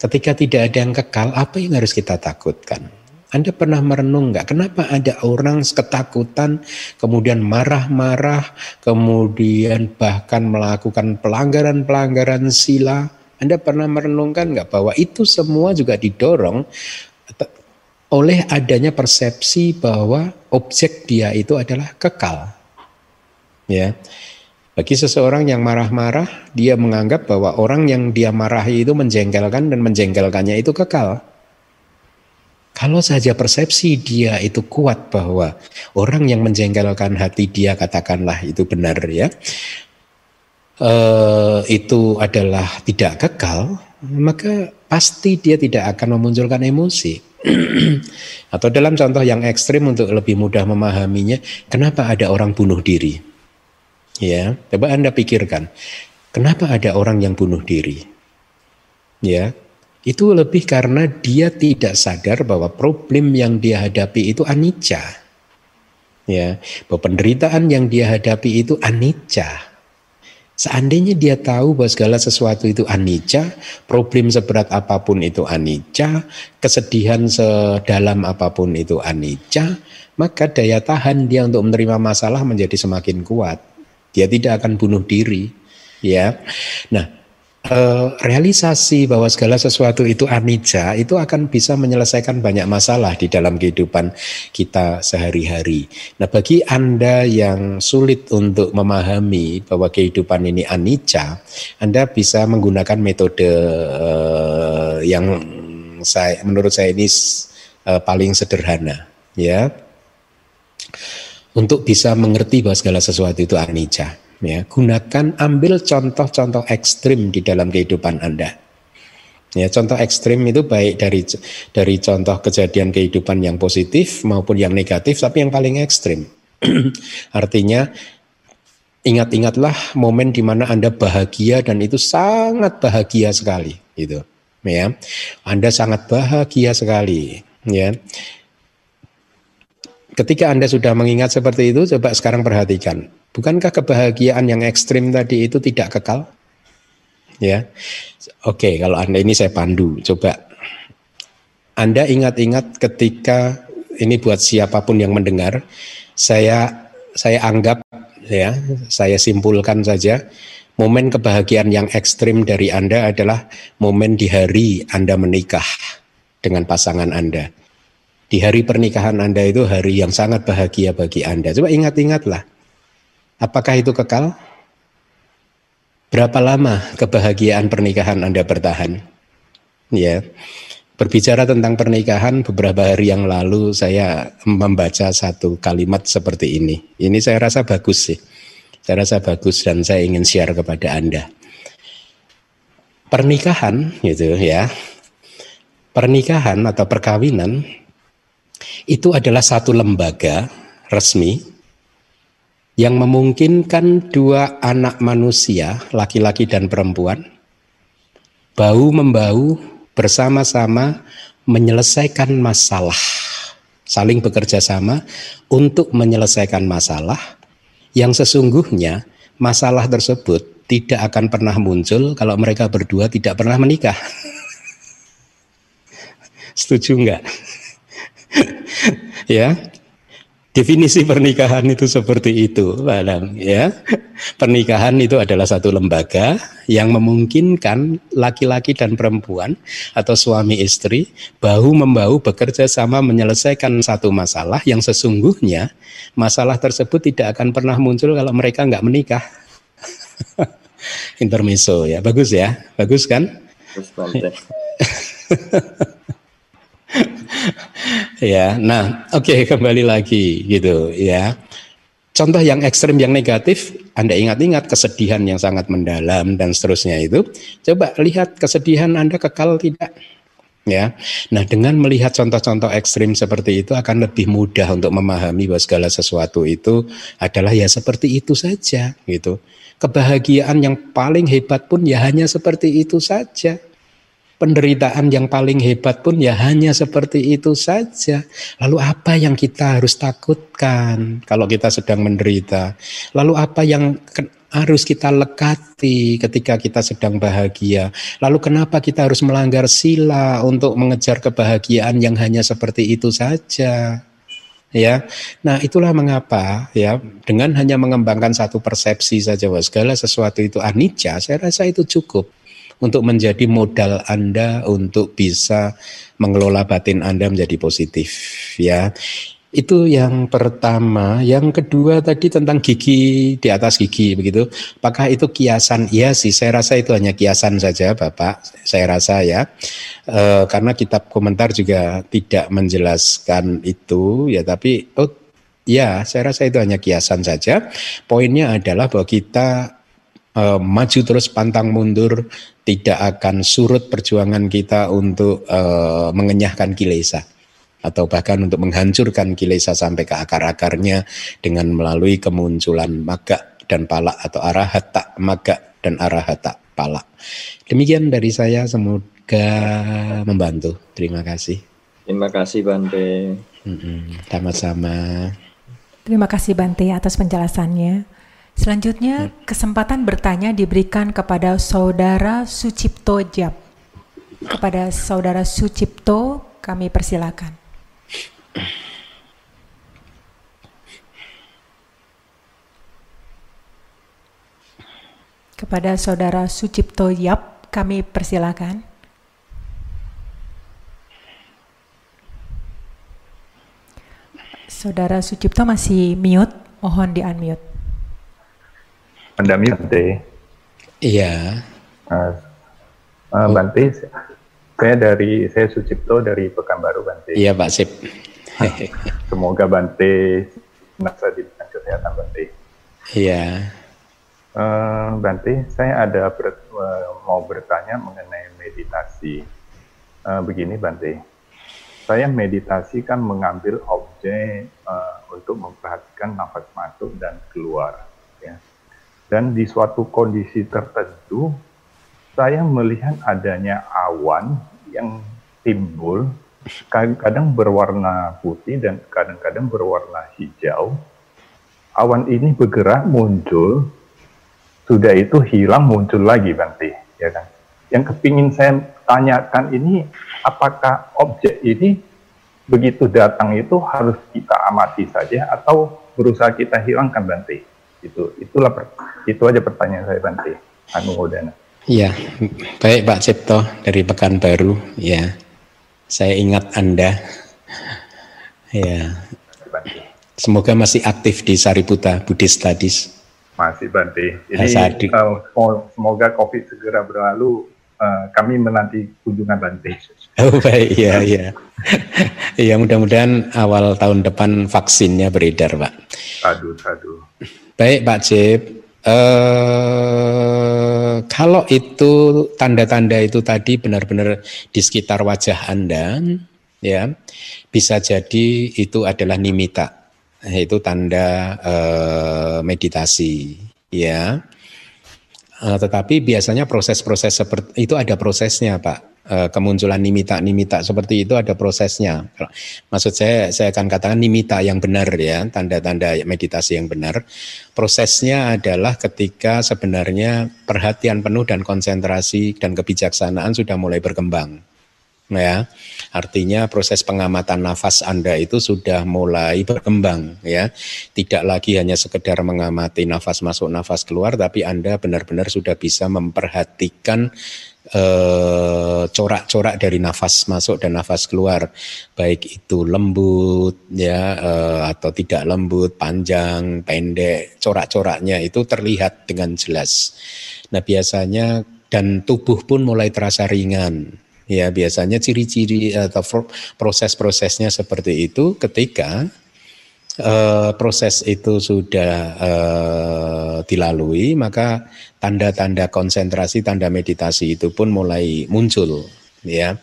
ketika tidak ada yang kekal, apa yang harus kita takutkan? Anda pernah merenung nggak? Kenapa ada orang ketakutan, kemudian marah-marah, kemudian bahkan melakukan pelanggaran-pelanggaran sila? Anda pernah merenungkan nggak bahwa itu semua juga didorong oleh adanya persepsi bahwa objek dia itu adalah kekal. Ya. Bagi seseorang yang marah-marah, dia menganggap bahwa orang yang dia marahi itu menjengkelkan dan menjengkelkannya itu kekal. Kalau saja persepsi dia itu kuat bahwa orang yang menjengkelkan hati dia katakanlah itu benar ya, e, itu adalah tidak kekal, maka pasti dia tidak akan memunculkan emosi. Atau dalam contoh yang ekstrim untuk lebih mudah memahaminya, kenapa ada orang bunuh diri? Ya, coba Anda pikirkan, kenapa ada orang yang bunuh diri? Ya, itu lebih karena dia tidak sadar bahwa problem yang dia hadapi itu anicca. Ya, bahwa penderitaan yang dia hadapi itu anicca. Seandainya dia tahu bahwa segala sesuatu itu anicca, problem seberat apa pun itu anicca, kesedihan sedalam apa pun itu anicca, maka daya tahan dia untuk menerima masalah menjadi semakin kuat. Dia tidak akan bunuh diri, ya. Nah, eh, realisasi bahwa segala sesuatu itu anicca itu akan bisa menyelesaikan banyak masalah di dalam kehidupan kita sehari-hari. Nah, bagi Anda yang sulit untuk memahami bahwa kehidupan ini anicca, Anda bisa menggunakan metode uh, yang saya menurut saya ini uh, paling sederhana, ya. Untuk bisa mengerti bahwa segala sesuatu itu anicca ya gunakan ambil contoh-contoh ekstrim di dalam kehidupan Anda. Ya, contoh ekstrim itu baik dari dari contoh kejadian kehidupan yang positif maupun yang negatif, tapi yang paling ekstrim. Artinya ingat-ingatlah momen di mana Anda bahagia dan itu sangat bahagia sekali, gitu. Ya, Anda sangat bahagia sekali, ya. Ketika Anda sudah mengingat seperti itu, coba sekarang perhatikan Bukankah kebahagiaan yang ekstrim tadi itu tidak kekal? Ya, oke. Kalau anda ini saya pandu, coba anda ingat-ingat ketika ini buat siapa pun yang mendengar, saya saya anggap ya, saya simpulkan saja momen kebahagiaan yang ekstrim dari Anda adalah momen di hari Anda menikah dengan pasangan Anda. Di hari pernikahan Anda itu hari yang sangat bahagia bagi Anda. Coba ingat-ingatlah Apakah itu kekal? Berapa lama kebahagiaan pernikahan Anda bertahan? Ya. Berbicara tentang pernikahan beberapa hari yang lalu saya membaca satu kalimat seperti ini. Ini saya rasa bagus sih. Saya rasa bagus dan saya ingin share kepada Anda. Pernikahan gitu ya. Pernikahan atau perkawinan itu adalah satu lembaga resmi yang memungkinkan dua anak manusia, laki-laki dan perempuan, bau membau bersama-sama menyelesaikan masalah, saling bekerja sama untuk menyelesaikan masalah yang sesungguhnya masalah tersebut tidak akan pernah muncul kalau mereka berdua tidak pernah menikah. Setuju enggak? ya, Definisi pernikahan itu seperti itu, Padang, ya. Pernikahan itu adalah satu lembaga yang memungkinkan laki-laki dan perempuan atau suami istri bahu membahu bekerja sama menyelesaikan satu masalah yang sesungguhnya masalah tersebut tidak akan pernah muncul kalau mereka nggak menikah. Intermezzo ya, bagus ya, bagus kan? Bagus, ya, nah oke okay, kembali lagi gitu ya. Contoh yang ekstrim yang negatif, Anda ingat-ingat kesedihan yang sangat mendalam dan seterusnya itu. Coba lihat kesedihan Anda kekal tidak? Ya, nah dengan melihat contoh-contoh ekstrim seperti itu akan lebih mudah untuk memahami bahwa segala sesuatu itu adalah ya seperti itu saja gitu. Kebahagiaan yang paling hebat pun ya hanya seperti itu saja penderitaan yang paling hebat pun ya hanya seperti itu saja. Lalu apa yang kita harus takutkan kalau kita sedang menderita? Lalu apa yang harus kita lekati ketika kita sedang bahagia? Lalu kenapa kita harus melanggar sila untuk mengejar kebahagiaan yang hanya seperti itu saja? ya. Nah, itulah mengapa ya dengan hanya mengembangkan satu persepsi saja bahwa segala sesuatu itu anicca, saya rasa itu cukup untuk menjadi modal Anda untuk bisa mengelola batin Anda menjadi positif ya. Itu yang pertama. Yang kedua tadi tentang gigi di atas gigi begitu. Apakah itu kiasan? Iya sih, saya rasa itu hanya kiasan saja, Bapak. Saya rasa ya. E, karena kitab komentar juga tidak menjelaskan itu ya, tapi oh ya, saya rasa itu hanya kiasan saja. Poinnya adalah bahwa kita e, maju terus pantang mundur tidak akan surut perjuangan kita untuk e, mengenyahkan kilesa atau bahkan untuk menghancurkan kilesa sampai ke akar-akarnya dengan melalui kemunculan maga dan palak atau arahata maga dan arahata palak. Demikian dari saya semoga membantu. Terima kasih. Terima kasih Bante. Sama-sama. Terima kasih Bante atas penjelasannya. Selanjutnya, kesempatan bertanya diberikan kepada Saudara Sucipto Jab. Kepada Saudara Sucipto, kami persilakan. Kepada Saudara Sucipto Yap, kami persilakan. Saudara Sucipto masih mute, mohon di Anda mute. Iya. Uh, uh, Bante, saya dari saya Sucipto dari Pekanbaru Bante. Iya Pak Sip. Semoga Bante merasa di kesehatan Bante. Iya. Uh, Bante, saya ada ber, uh, mau bertanya mengenai meditasi. Uh, begini Bante, saya meditasi kan mengambil objek uh, untuk memperhatikan nafas masuk dan keluar. Dan di suatu kondisi tertentu, saya melihat adanya awan yang timbul, kadang-kadang berwarna putih dan kadang-kadang berwarna hijau. Awan ini bergerak muncul, sudah itu hilang muncul lagi Bante, ya kan? Yang kepingin saya tanyakan ini, apakah objek ini begitu datang itu harus kita amati saja atau berusaha kita hilangkan Bante? Itu itulah itu aja pertanyaan saya Bante. Anu Hodana. Iya, baik Pak Cipto dari Pekanbaru. Ya, saya ingat Anda. Ya, semoga masih aktif di Sariputa Buddhist Studies. Masih Bante. Jadi uh, semoga COVID segera berlalu. Uh, kami menanti kunjungan Bante. Oh baik, ya ya. ya mudah-mudahan awal tahun depan vaksinnya beredar, Pak. Aduh, aduh. Baik, Pak Cip. Uh, kalau itu tanda-tanda itu tadi benar-benar di sekitar wajah Anda, ya bisa jadi itu adalah nimita itu tanda uh, meditasi ya uh, tetapi biasanya proses-proses seperti itu ada prosesnya pak kemunculan nimita-nimita seperti itu ada prosesnya. Maksud saya saya akan katakan nimita yang benar ya tanda-tanda meditasi yang benar. Prosesnya adalah ketika sebenarnya perhatian penuh dan konsentrasi dan kebijaksanaan sudah mulai berkembang ya artinya proses pengamatan nafas Anda itu sudah mulai berkembang ya. Tidak lagi hanya sekedar mengamati nafas masuk nafas keluar tapi Anda benar-benar sudah bisa memperhatikan eh, corak-corak dari nafas masuk dan nafas keluar. Baik itu lembut ya eh, atau tidak lembut panjang pendek corak-coraknya itu terlihat dengan jelas. Nah biasanya dan tubuh pun mulai terasa ringan Ya, biasanya ciri-ciri atau proses-prosesnya seperti itu ketika uh, proses itu sudah uh, dilalui, maka tanda-tanda konsentrasi, tanda meditasi itu pun mulai muncul, ya.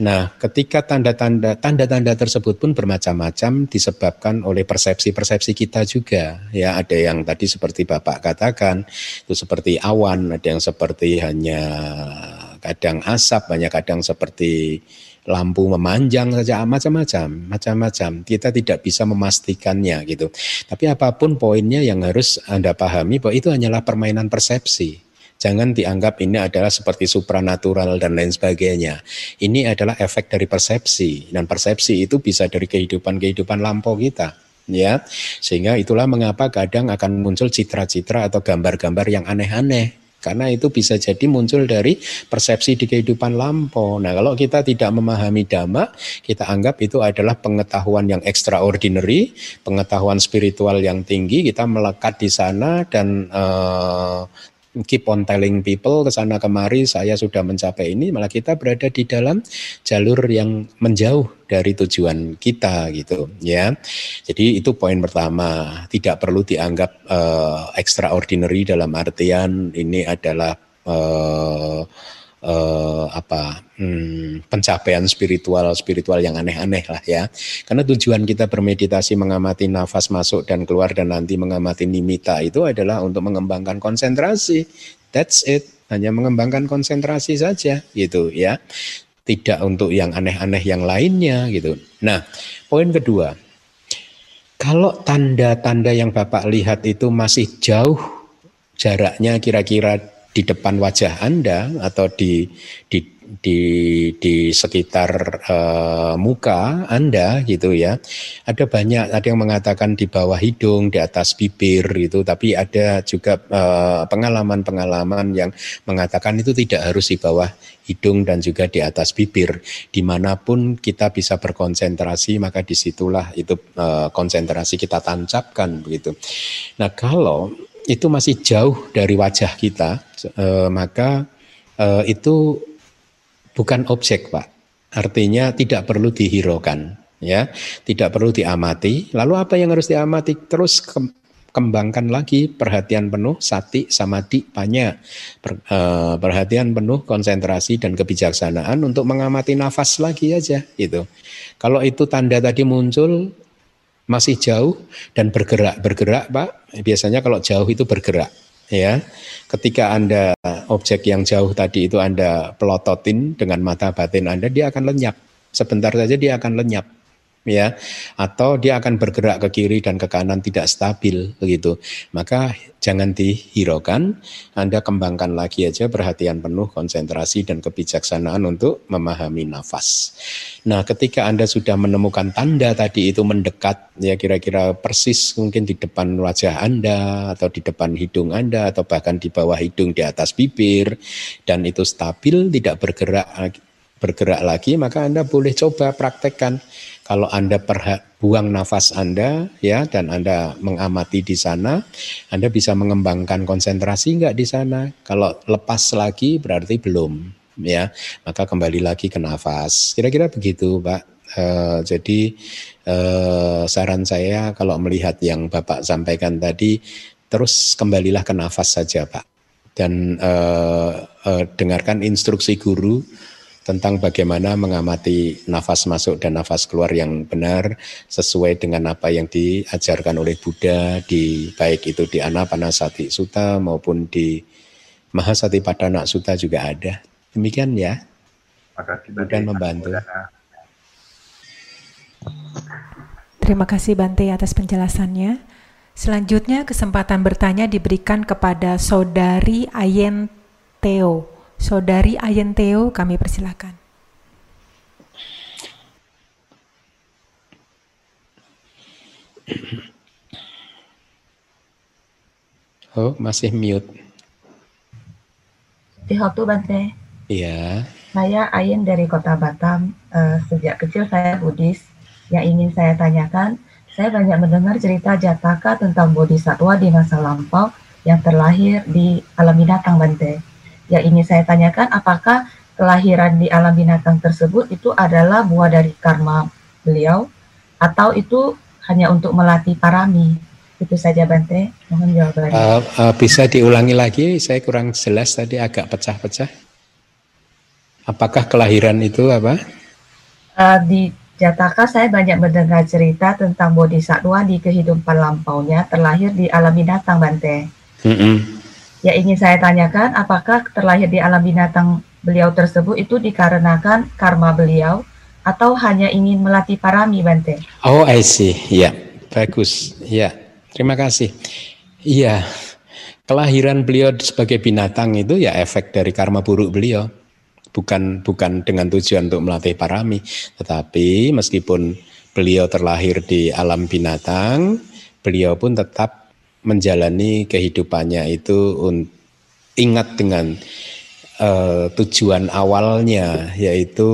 Nah, ketika tanda-tanda tanda-tanda tersebut pun bermacam-macam disebabkan oleh persepsi-persepsi kita juga. Ya, ada yang tadi seperti Bapak katakan, itu seperti awan, ada yang seperti hanya kadang asap, banyak kadang seperti lampu memanjang saja macam-macam, macam-macam. Kita tidak bisa memastikannya gitu. Tapi apa pun poinnya yang harus Anda pahami bahwa itu hanyalah permainan persepsi. Jangan dianggap ini adalah seperti supranatural dan lain sebagainya. Ini adalah efek dari persepsi dan persepsi itu bisa dari kehidupan-kehidupan lampau kita ya sehingga itulah mengapa kadang akan muncul citra-citra atau gambar-gambar yang aneh-aneh karena itu bisa jadi muncul dari persepsi di kehidupan lampau. Nah, kalau kita tidak memahami dhamma, kita anggap itu adalah pengetahuan yang extraordinary, pengetahuan spiritual yang tinggi, kita melekat di sana dan uh, keep on telling people ke sana kemari saya sudah mencapai ini malah kita berada di dalam jalur yang menjauh dari tujuan kita gitu ya. Jadi itu poin pertama, tidak perlu dianggap uh, extraordinary dalam artian ini adalah uh, uh, apa hmm, pencapaian spiritual spiritual yang aneh-aneh lah ya. Karena tujuan kita bermeditasi mengamati nafas masuk dan keluar dan nanti mengamati nimita itu adalah untuk mengembangkan konsentrasi. That's it. Hanya mengembangkan konsentrasi saja gitu ya. Tidak untuk yang aneh-aneh yang lainnya gitu. Nah, poin kedua. Kalau tanda-tanda yang Bapak lihat itu masih jauh jaraknya kira-kira di depan wajah Anda atau di di di di sekitar uh, muka Anda gitu ya. Ada banyak ada yang mengatakan di bawah hidung, di atas bibir itu, tapi ada juga pengalaman pengalaman-pengalaman yang mengatakan itu tidak harus di bawah hidung dan juga di atas bibir. Di mana pun kita bisa berkonsentrasi, maka di situlah itu uh, konsentrasi kita tancapkan begitu. Nah kalau itu masih jauh dari wajah kita, uh, maka uh, itu bukan objek, Pak. Artinya tidak perlu dihiraukan, ya. Tidak perlu diamati. Lalu apa yang harus diamati? Terus kembangkan lagi perhatian penuh sati samadhi panya per, uh, perhatian penuh konsentrasi dan kebijaksanaan untuk mengamati nafas lagi aja itu kalau itu tanda tadi muncul masih jauh dan bergerak. Bergerak pak biasanya kalau jauh itu bergerak ya. Ketika anda objek yang jauh tadi itu anda pelototin dengan mata batin anda dia akan lenyap. Sebentar saja dia akan lenyap ya atau dia akan bergerak ke kiri dan ke kanan tidak stabil begitu. Maka jangan dihiraukan Anda kembangkan lagi aja perhatian penuh konsentrasi dan kebijaksanaan untuk memahami nafas. Nah ketika Anda sudah menemukan tanda tadi itu mendekat ya kira-kira persis mungkin di depan wajah Anda atau di depan hidung Anda atau bahkan di bawah hidung di atas bibir dan itu stabil tidak bergerak bergerak lagi maka Anda boleh coba praktekkan kalau Anda perha, buang nafas Anda ya dan Anda mengamati di sana, Anda bisa mengembangkan konsentrasi enggak di sana? Kalau lepas lagi berarti belum ya. Maka kembali lagi ke nafas. Kira-kira begitu, Pak. Uh, jadi uh, saran saya kalau melihat yang Bapak sampaikan tadi terus kembalilah ke nafas saja, Pak. Dan uh, uh, dengarkan instruksi guru tentang bagaimana mengamati nafas masuk dan nafas keluar yang benar sesuai dengan apa yang diajarkan oleh Buddha di baik itu di Anapanasati Sutta maupun di Mahasati Padana Sutta juga ada. Demikian ya. Dan membantu. Terima kasih Bante atas penjelasannya. Selanjutnya kesempatan bertanya diberikan kepada Saudari Ayen Teo. Saudari Ayenteo, kami persilakan. Oh, masih mute. Hotu Bante. Iya. Saya Ayen dari Kota Batam. Uh, sejak kecil saya Buddhis. Yang ingin saya tanyakan, saya banyak mendengar cerita Jataka tentang Bodhisatwa di masa lampau yang terlahir di alam binatang Bante. Yang ingin saya tanyakan, apakah kelahiran di alam binatang tersebut itu adalah buah dari karma beliau, atau itu hanya untuk melatih parami? Itu saja Bante, mohon jawabannya. Uh, uh, bisa diulangi lagi, saya kurang jelas tadi agak pecah-pecah. Apakah kelahiran itu apa? Uh, di Jataka saya banyak mendengar cerita tentang bodhisattva di kehidupan lampaunya terlahir di alam binatang Bante. Mm -hmm. Ya ingin saya tanyakan, apakah terlahir di alam binatang beliau tersebut itu dikarenakan karma beliau atau hanya ingin melatih parami, Bante? Oh, I see. Ya, bagus. Ya, terima kasih. Iya, kelahiran beliau sebagai binatang itu ya efek dari karma buruk beliau. Bukan bukan dengan tujuan untuk melatih parami, tetapi meskipun beliau terlahir di alam binatang, beliau pun tetap menjalani kehidupannya itu ingat dengan uh, tujuan awalnya yaitu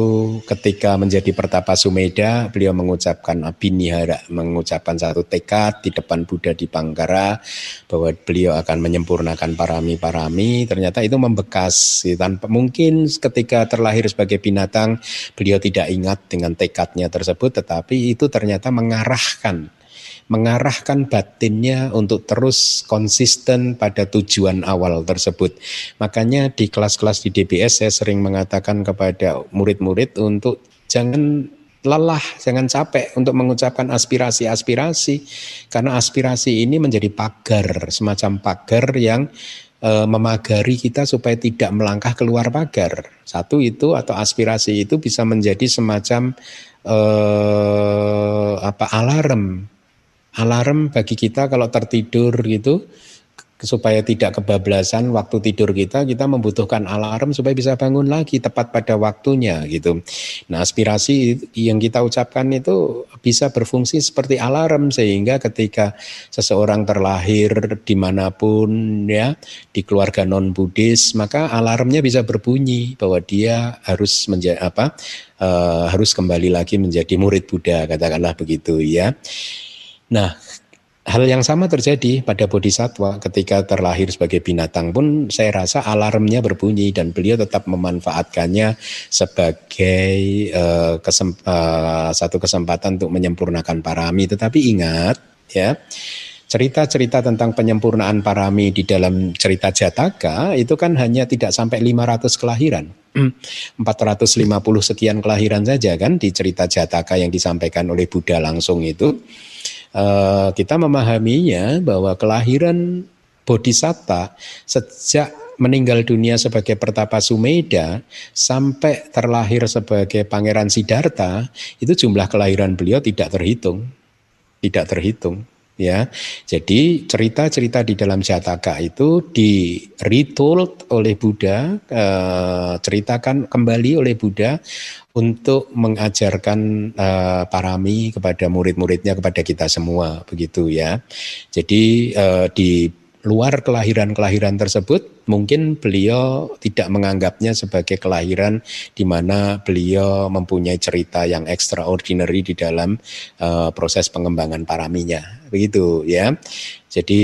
ketika menjadi pertapa Sumeda beliau mengucapkan abinihara mengucapkan satu tekad di depan Buddha di Pangkara bahwa beliau akan menyempurnakan parami-parami. Ternyata itu membekas tanpa mungkin ketika terlahir sebagai binatang beliau tidak ingat dengan tekadnya tersebut tetapi itu ternyata mengarahkan mengarahkan batinnya untuk terus konsisten pada tujuan awal tersebut. Makanya di kelas-kelas di DBS saya sering mengatakan kepada murid-murid untuk jangan lelah, jangan capek untuk mengucapkan aspirasi-aspirasi karena aspirasi ini menjadi pagar, semacam pagar yang e, memagari kita supaya tidak melangkah keluar pagar. Satu itu atau aspirasi itu bisa menjadi semacam e, apa alarm alarm bagi kita kalau tertidur gitu supaya tidak kebablasan waktu tidur kita, kita membutuhkan alarm supaya bisa bangun lagi tepat pada waktunya gitu. Nah aspirasi yang kita ucapkan itu bisa berfungsi seperti alarm sehingga ketika seseorang terlahir di mana pun ya di keluarga non Buddhis maka alarmnya bisa berbunyi bahwa dia harus menjadi apa uh, harus kembali lagi menjadi murid Buddha katakanlah begitu ya. Nah Hal yang sama terjadi pada bodhisatwa ketika terlahir sebagai binatang pun saya rasa alarmnya berbunyi dan beliau tetap memanfaatkannya sebagai uh, kesem, uh, satu kesempatan untuk menyempurnakan parami. Tetapi ingat ya cerita-cerita tentang penyempurnaan parami di dalam cerita Jataka itu kan hanya tidak sampai 500 kelahiran. 450 sekian kelahiran saja kan di cerita Jataka yang disampaikan oleh Buddha langsung itu uh, kita memahaminya bahwa kelahiran Bodhisatta sejak meninggal dunia sebagai pertapa Sumeda sampai terlahir sebagai Pangeran Siddhartha itu jumlah kelahiran beliau tidak terhitung, tidak terhitung ya. Jadi cerita-cerita di dalam Jataka itu di retold oleh Buddha, eh, ceritakan kembali oleh Buddha untuk mengajarkan eh, parami kepada murid-muridnya kepada kita semua begitu ya. Jadi eh, di luar kelahiran-kelahiran tersebut mungkin beliau tidak menganggapnya sebagai kelahiran di mana beliau mempunyai cerita yang extraordinary di dalam uh, proses pengembangan paraminya begitu ya jadi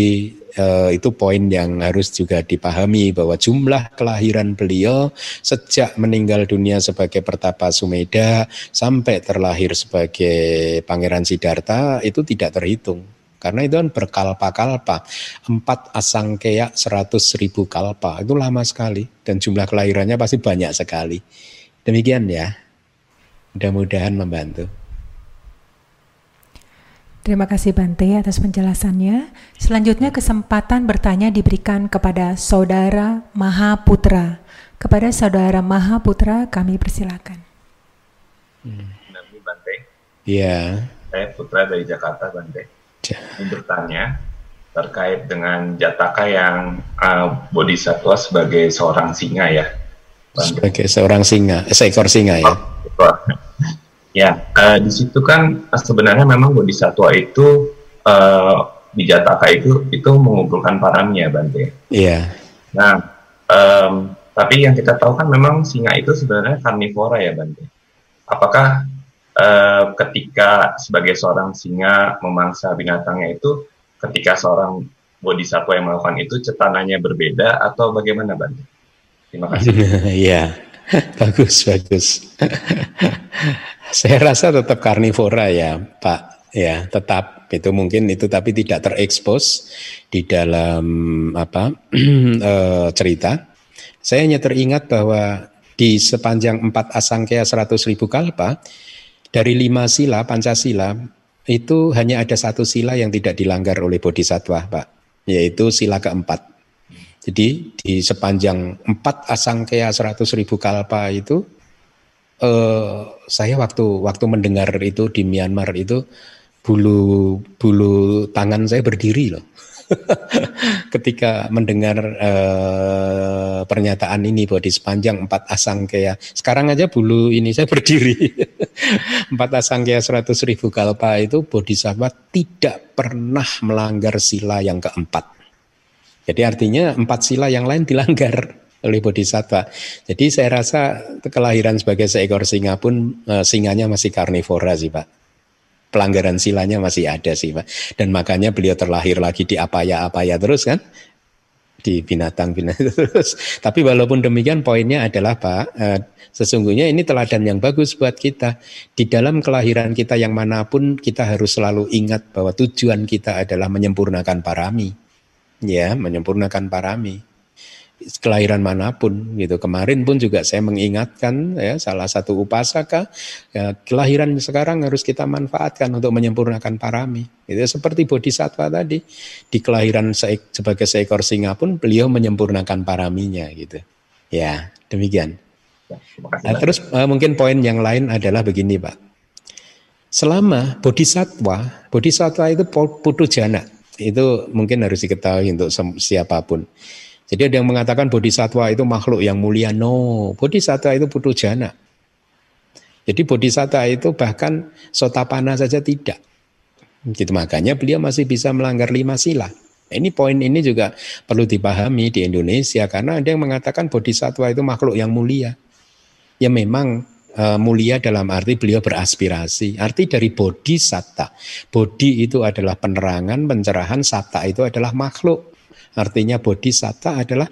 uh, itu poin yang harus juga dipahami bahwa jumlah kelahiran beliau sejak meninggal dunia sebagai pertapa Sumeda sampai terlahir sebagai Pangeran Siddhartha itu tidak terhitung karena itu kan berkalpa-kalpa. Empat asangkeya seratus ribu kalpa. Itu lama sekali. Dan jumlah kelahirannya pasti banyak sekali. Demikian ya. Mudah-mudahan membantu. Terima kasih Bante atas penjelasannya. Selanjutnya kesempatan bertanya diberikan kepada Saudara Mahaputra. Kepada Saudara Mahaputra kami persilakan. Hmm. Bante. Iya. Saya Putra dari Jakarta Bante ini bertanya terkait dengan Jataka yang uh, Bodhisattva sebagai seorang singa ya. Sebagai seorang singa, eh, seekor singa ya. Ya, uh, di situ kan uh, sebenarnya memang Bodhisattva itu uh, di Jataka itu itu mengumpulkan paramnya, Bante. Iya. Nah, um, tapi yang kita tahu kan memang singa itu sebenarnya karnivora ya, Bante. Apakah uh, ketika sebagai seorang singa memangsa binatangnya itu ketika seorang bodhisattva yang melakukan itu cetananya berbeda atau bagaimana Bang? Terima kasih. Iya, bagus bagus. Saya rasa tetap karnivora ya Pak, ya tetap itu mungkin itu tapi tidak terekspos di dalam apa uh, cerita. Saya hanya teringat bahwa di sepanjang empat asangkaya seratus ribu kalpa dari lima sila Pancasila itu hanya ada satu sila yang tidak dilanggar oleh bodhisattva, Pak, yaitu sila keempat. Jadi di sepanjang empat asangkaya seratus ribu kalpa itu, eh, saya waktu waktu mendengar itu di Myanmar itu bulu bulu tangan saya berdiri loh. ketika mendengar uh, pernyataan ini bahwa di sepanjang empat asangkaya sekarang aja bulu ini saya berdiri empat asangkaya seratus ribu kalpa itu bodhisattva tidak pernah melanggar sila yang keempat jadi artinya empat sila yang lain dilanggar oleh bodhisattva. Jadi saya rasa kelahiran sebagai seekor singa pun uh, singanya masih karnivora sih Pak pelanggaran silanya masih ada sih Pak. Dan makanya beliau terlahir lagi di apa-ya-apa-ya terus kan di binatang-binatang terus. Tapi walaupun demikian poinnya adalah Pak, eh, sesungguhnya ini teladan yang bagus buat kita. Di dalam kelahiran kita yang mana pun kita harus selalu ingat bahwa tujuan kita adalah menyempurnakan parami. Ya, menyempurnakan parami kelahiran mana pun gitu. Kemarin pun juga saya mengingatkan ya salah satu upasaka ya, kelahiran sekarang harus kita manfaatkan untuk menyempurnakan parami. Itu seperti bodhisattva tadi di kelahiran se sebagai seekor singa pun beliau menyempurnakan paraminya gitu. Ya, demikian. Nah, terus uh, mungkin poin yang lain adalah begini, Pak. Selama bodhisattva, bodhisattva itu putu jana Itu mungkin harus diketahui untuk siapa pun. Jadi ada yang mengatakan bodhisatwa itu makhluk yang mulia. No, bodhisatwa itu putu jana. Jadi bodhisatwa itu bahkan sotapana saja tidak. Gitu makanya beliau masih bisa melanggar lima sila. Ini poin ini juga perlu dipahami di Indonesia karena ada yang mengatakan bodhisatwa itu makhluk yang mulia. Ya memang uh, mulia dalam arti beliau beraspirasi. Arti dari bodhisatta. Bodhi itu adalah penerangan, pencerahan, satta itu adalah makhluk. Artinya bodhisatta adalah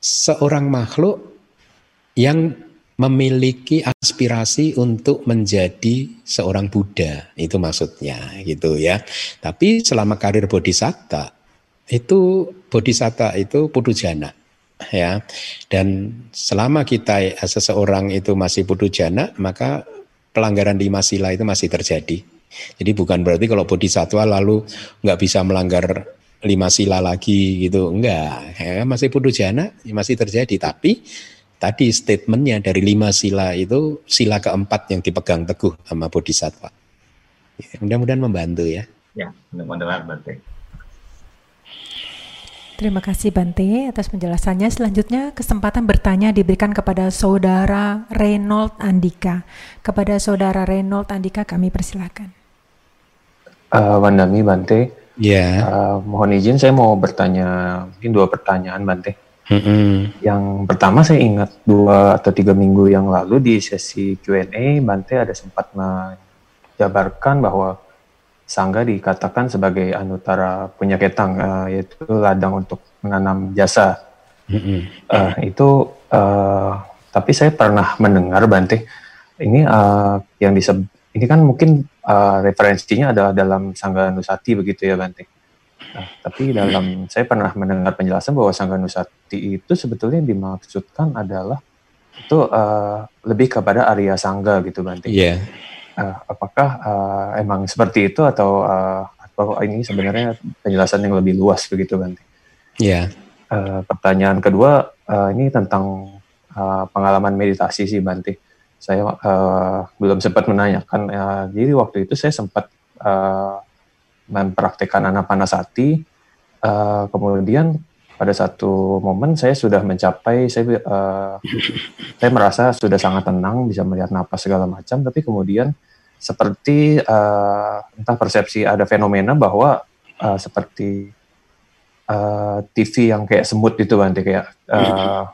seorang makhluk yang memiliki aspirasi untuk menjadi seorang Buddha. Itu maksudnya gitu ya. Tapi selama karir bodhisatta itu bodhisatta itu pudujana ya. Dan selama kita seseorang itu masih putu jana, maka pelanggaran lima sila itu masih terjadi. Jadi bukan berarti kalau bodhisatwa lalu nggak bisa melanggar lima sila lagi gitu, enggak. Ya, masih putu jana masih terjadi, tapi tadi statementnya dari lima sila itu sila keempat yang dipegang teguh sama bodhisatwa. Ya, mudah-mudahan membantu ya. Ya, mudah-mudahan membantu. Terima kasih Bante atas penjelasannya. Selanjutnya kesempatan bertanya diberikan kepada Saudara Reynold Andika. Kepada Saudara Reynold Andika kami persilakan. Uh, Wandami Bante. Ya. Yeah. Uh, mohon izin saya mau bertanya mungkin dua pertanyaan Bante. Mm -hmm. Yang pertama saya ingat dua atau tiga minggu yang lalu di sesi Q&A Bante ada sempat menjabarkan bahwa Sangga dikatakan sebagai anutara punya ketang, uh, yaitu ladang untuk menanam jasa. Mm-hmm. Uh, itu, uh, tapi saya pernah mendengar Bante, ini uh, yang disebut, ini kan mungkin uh, referensinya adalah dalam Sangga Nusati begitu ya Bante. Nah, tapi dalam saya pernah mendengar penjelasan bahwa Sangga Nusati itu sebetulnya dimaksudkan adalah itu uh, lebih kepada Arya Sangga gitu Bante. Iya. Yeah uh, apakah uh, emang seperti itu atau uh, atau ini sebenarnya penjelasan yang lebih luas begitu Bante? Ya. Yeah. Uh, pertanyaan kedua uh, ini tentang uh, pengalaman meditasi sih Bante. Saya uh, belum sempat menanyakan. Uh, jadi waktu itu saya sempat uh, mempraktekkan anapanasati. Uh, kemudian pada satu momen saya sudah mencapai saya uh, saya merasa sudah sangat tenang bisa melihat napas segala macam tapi kemudian seperti uh, entah persepsi ada fenomena bahwa uh, seperti uh, TV yang kayak semut gitu nanti kayak uh,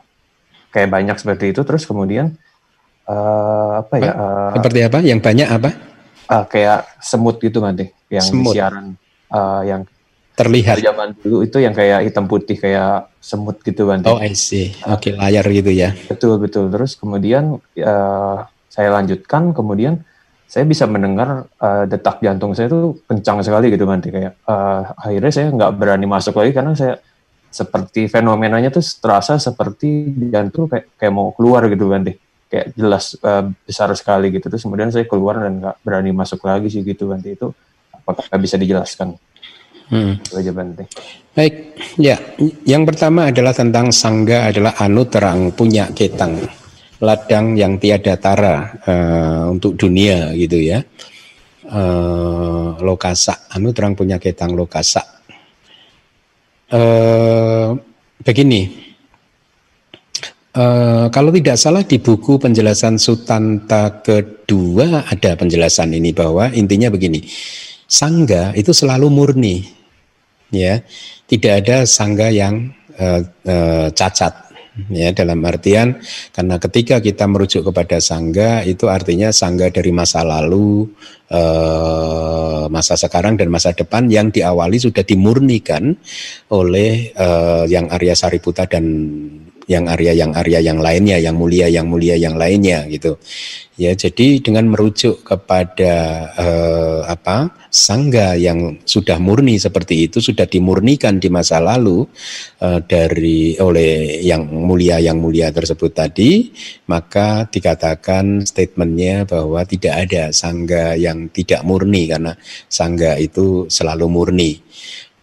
kayak banyak seperti itu terus kemudian uh, apa ya uh, seperti apa? Yang banyak apa? uh, kayak semut gitu nanti yang semut. siaran uh, yang terlihat. Zaman dulu itu yang kayak hitam putih kayak semut gitu kan oh I see. Oke okay, layar gitu ya. Betul betul. Terus kemudian uh, saya lanjutkan kemudian saya bisa mendengar uh, detak jantung saya itu kencang sekali gitu nanti kayak uh, akhirnya saya nggak berani masuk lagi karena saya seperti fenomenanya tuh terasa seperti jantung kayak kayak mau keluar gitu deh kayak jelas uh, besar sekali gitu. Terus kemudian saya keluar dan nggak berani masuk lagi sih gitu nanti itu apakah bisa dijelaskan Hmm. Itu aja Baik, ya. Yang pertama adalah tentang sangga adalah anu terang punya ketang ladang yang tiada tara uh, untuk dunia gitu ya. Uh, lokasa, anu terang punya ketang lokasa. Uh, begini, uh, kalau tidak salah di buku penjelasan Sutanta kedua ada penjelasan ini bahwa intinya begini, sangga itu selalu murni, ya, tidak ada sangga yang uh, uh, cacat ya. Dalam artian karena ketika kita merujuk kepada sangga itu artinya sangga dari masa lalu eh, masa sekarang dan masa depan yang diawali sudah dimurnikan oleh eh, yang Arya Sariputa dan yang Arya yang Arya yang lainnya, yang mulia yang mulia yang lainnya gitu. Ya, jadi dengan merujuk kepada eh, apa sangga yang sudah murni seperti itu sudah dimurnikan di masa lalu eh, dari oleh yang mulia yang mulia tersebut tadi, maka dikatakan statementnya bahwa tidak ada sangga yang tidak murni karena sangga itu selalu murni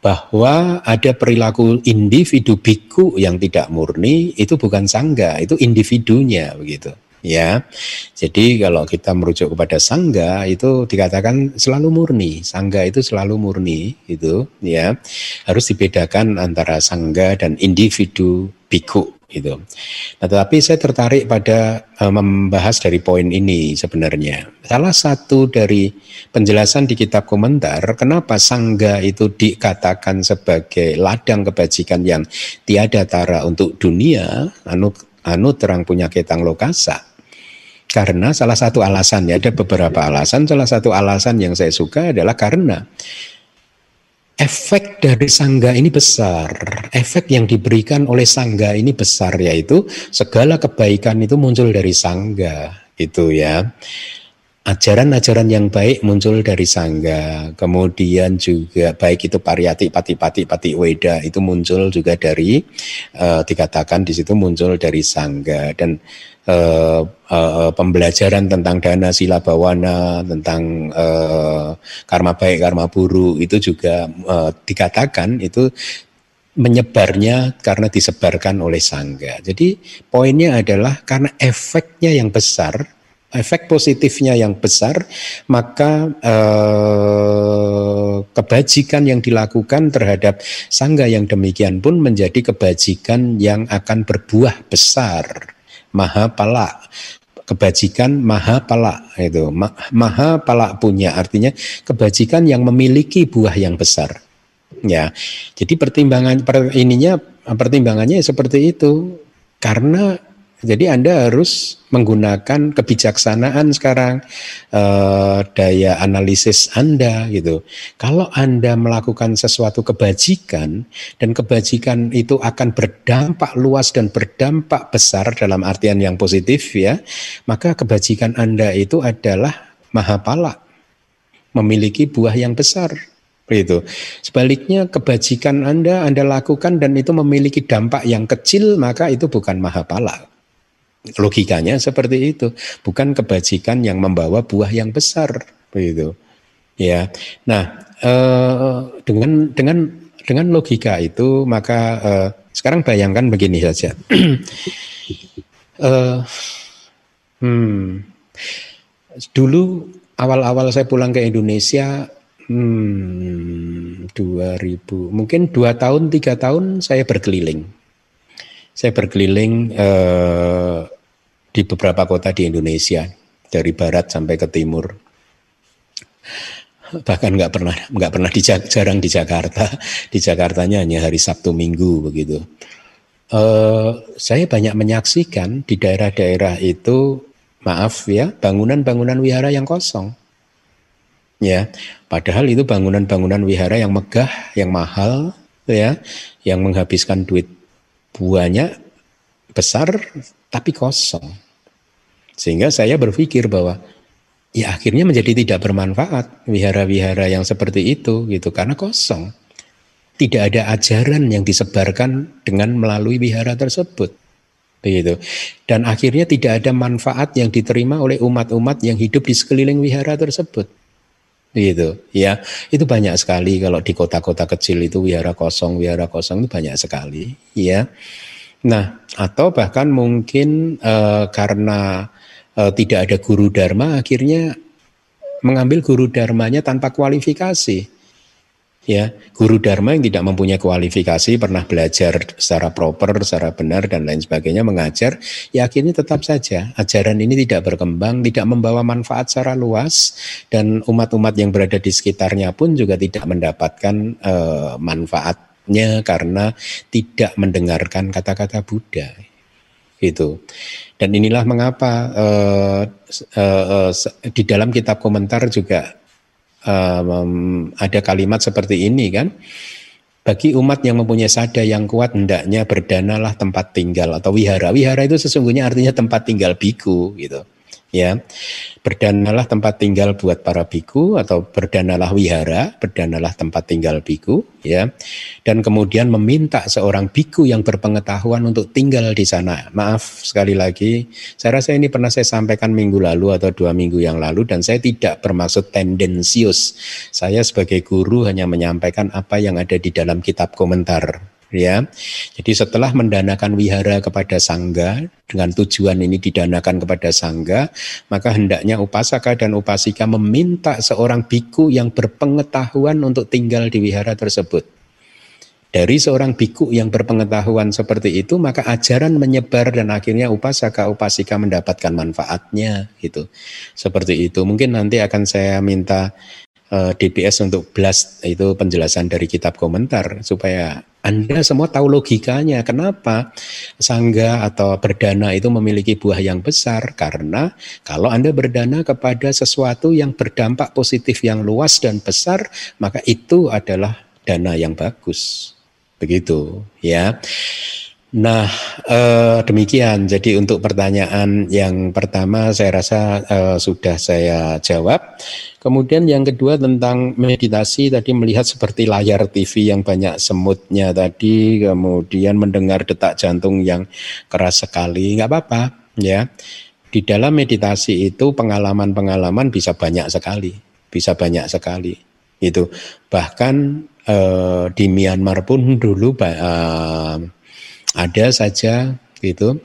bahwa ada perilaku individu biku yang tidak murni itu bukan sangga, itu individunya begitu. Ya. Jadi kalau kita merujuk kepada sangga itu dikatakan selalu murni. Sangga itu selalu murni itu ya. Harus dibedakan antara sangga dan individu biku itu. Nah, tetapi saya tertarik pada uh, membahas dari poin ini sebenarnya. Salah satu dari penjelasan di kitab komentar kenapa sangga itu dikatakan sebagai ladang kebajikan yang tiada tara untuk dunia, anu anu terang punya ketang lokasa. Karena salah satu alasan ya ada beberapa alasan, salah satu alasan yang saya suka adalah karena efek dari sangga ini besar. Efek yang diberikan oleh sangga ini besar yaitu segala kebaikan itu muncul dari sangga itu ya. Ajaran-ajaran yang baik muncul dari sangga, kemudian juga baik itu pariyati, pati, pati, pati, weda itu muncul juga dari uh, dikatakan di situ muncul dari sangga dan uh, uh, pembelajaran tentang dana sila bawana, tentang uh, karma baik, karma buruk itu juga uh, dikatakan itu menyebarnya karena disebarkan oleh sangga. Jadi poinnya adalah karena efeknya yang besar, efek positifnya yang besar, maka eh, kebajikan yang dilakukan terhadap sangga yang demikian pun menjadi kebajikan yang akan berbuah besar. Maha pala kebajikan maha pala itu. Maha pala punya artinya kebajikan yang memiliki buah yang besar. Ya jadi pertimbangan per, ininya pertimbangannya seperti itu. Karena jadi Anda harus menggunakan kebijaksanaan sekarang eh, daya analisis Anda gitu. Kalau Anda melakukan sesuatu kebajikan dan kebajikan itu akan berdampak luas dan berdampak besar dalam artian yang positif ya, maka kebajikan Anda itu adalah mahapala, memiliki buah yang besar itu. Sebaliknya kebajikan Anda Anda lakukan dan itu memiliki dampak yang kecil maka itu bukan mahapala. Logikanya seperti itu, bukan kebajikan yang membawa buah yang besar, begitu. Ya. Nah, eh, dengan dengan dengan logika itu maka eh, sekarang bayangkan begini saja. eh, hmm, dulu awal-awal saya pulang ke Indonesia hmm, 2000 mungkin dua tahun tiga tahun saya berkeliling saya berkeliling eh, di beberapa kota di Indonesia dari barat sampai ke timur. Bahkan nggak pernah nggak pernah di, jarang di Jakarta. Di Jakartanya hanya hari Sabtu Minggu begitu. Uh, saya banyak menyaksikan di daerah-daerah itu maaf ya bangunan-bangunan wihara yang kosong. Ya padahal itu bangunan-bangunan wihara yang megah yang mahal ya yang menghabiskan duit banyak besar tapi kosong. Sehingga saya berpikir bahwa ya akhirnya menjadi tidak bermanfaat wihara-wihara yang seperti itu gitu karena kosong. Tidak ada ajaran yang disebarkan dengan melalui wihara tersebut. Begitu. Dan akhirnya tidak ada manfaat yang diterima oleh umat-umat yang hidup di sekeliling wihara tersebut. Begitu. Ya, itu banyak sekali kalau di kota-kota kecil itu wihara kosong, wihara kosong itu banyak sekali, ya. Nah, atau bahkan mungkin uh, karena uh, tidak ada guru dharma, akhirnya mengambil guru dharmanya tanpa kualifikasi. Ya, guru dharma yang tidak mempunyai kualifikasi, pernah belajar secara proper, secara benar dan lain sebagainya mengajar, ya akhirnya tetap saja ajaran ini tidak berkembang, tidak membawa manfaat secara luas dan umat-umat yang berada di sekitarnya pun juga tidak mendapatkan uh, manfaat nya karena tidak mendengarkan kata-kata Buddha itu dan inilah mengapa uh, uh, uh, di dalam kitab komentar juga um, ada kalimat seperti ini kan bagi umat yang mempunyai sada yang kuat hendaknya berdanalah tempat tinggal atau wihara. Wihara itu sesungguhnya artinya tempat tinggal biku gitu ya. Berdanalah tempat tinggal buat para biku atau berdanalah wihara berdanalah tempat tinggal biku ya. Dan kemudian meminta seorang biku yang berpengetahuan untuk tinggal di sana. Maaf sekali lagi saya rasa ini pernah saya sampaikan minggu lalu atau dua minggu yang lalu dan saya tidak bermaksud tendensius. Saya sebagai guru hanya menyampaikan apa yang ada di dalam kitab komentar ya. Jadi setelah mendanakan wihara kepada sangga dengan tujuan ini didanakan kepada sangga, maka hendaknya upasaka dan upasika meminta seorang biku yang berpengetahuan untuk tinggal di wihara tersebut. Dari seorang biku yang berpengetahuan seperti itu, maka ajaran menyebar dan akhirnya upasaka upasika mendapatkan manfaatnya gitu. Seperti itu. Mungkin nanti akan saya minta eh, DPS untuk blast itu penjelasan dari kitab komentar supaya Anda semua tahu logikanya kenapa sangga atau berdana itu memiliki buah yang besar karena kalau Anda berdana kepada sesuatu yang berdampak positif yang luas dan besar maka itu adalah dana yang bagus. Begitu ya. Nah, eh, demikian. Jadi untuk pertanyaan yang pertama saya rasa eh, sudah saya jawab. Kemudian yang kedua tentang meditasi tadi melihat seperti layar TV yang banyak semutnya tadi, kemudian mendengar detak jantung yang keras sekali, nggak apa-apa, ya. Di dalam meditasi itu pengalaman-pengalaman bisa banyak sekali, bisa banyak sekali. Itu bahkan eh, di Myanmar pun dulu eh, ada saja gitu.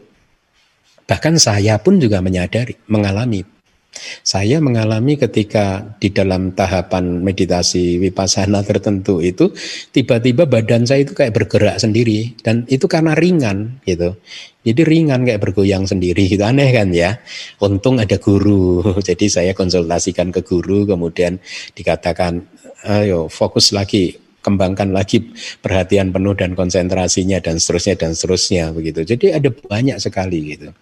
Bahkan saya pun juga menyadari, mengalami. Saya mengalami ketika di dalam tahapan meditasi vipassana tertentu itu tiba-tiba badan saya itu kayak bergerak sendiri dan itu karena ringan gitu. Jadi ringan kayak bergoyang sendiri gitu aneh kan ya. Untung ada guru. Jadi saya konsultasikan ke guru kemudian dikatakan ayo fokus lagi kembangkan lagi perhatian penuh dan konsentrasinya dan seterusnya dan seterusnya begitu. Jadi ada banyak sekali gitu.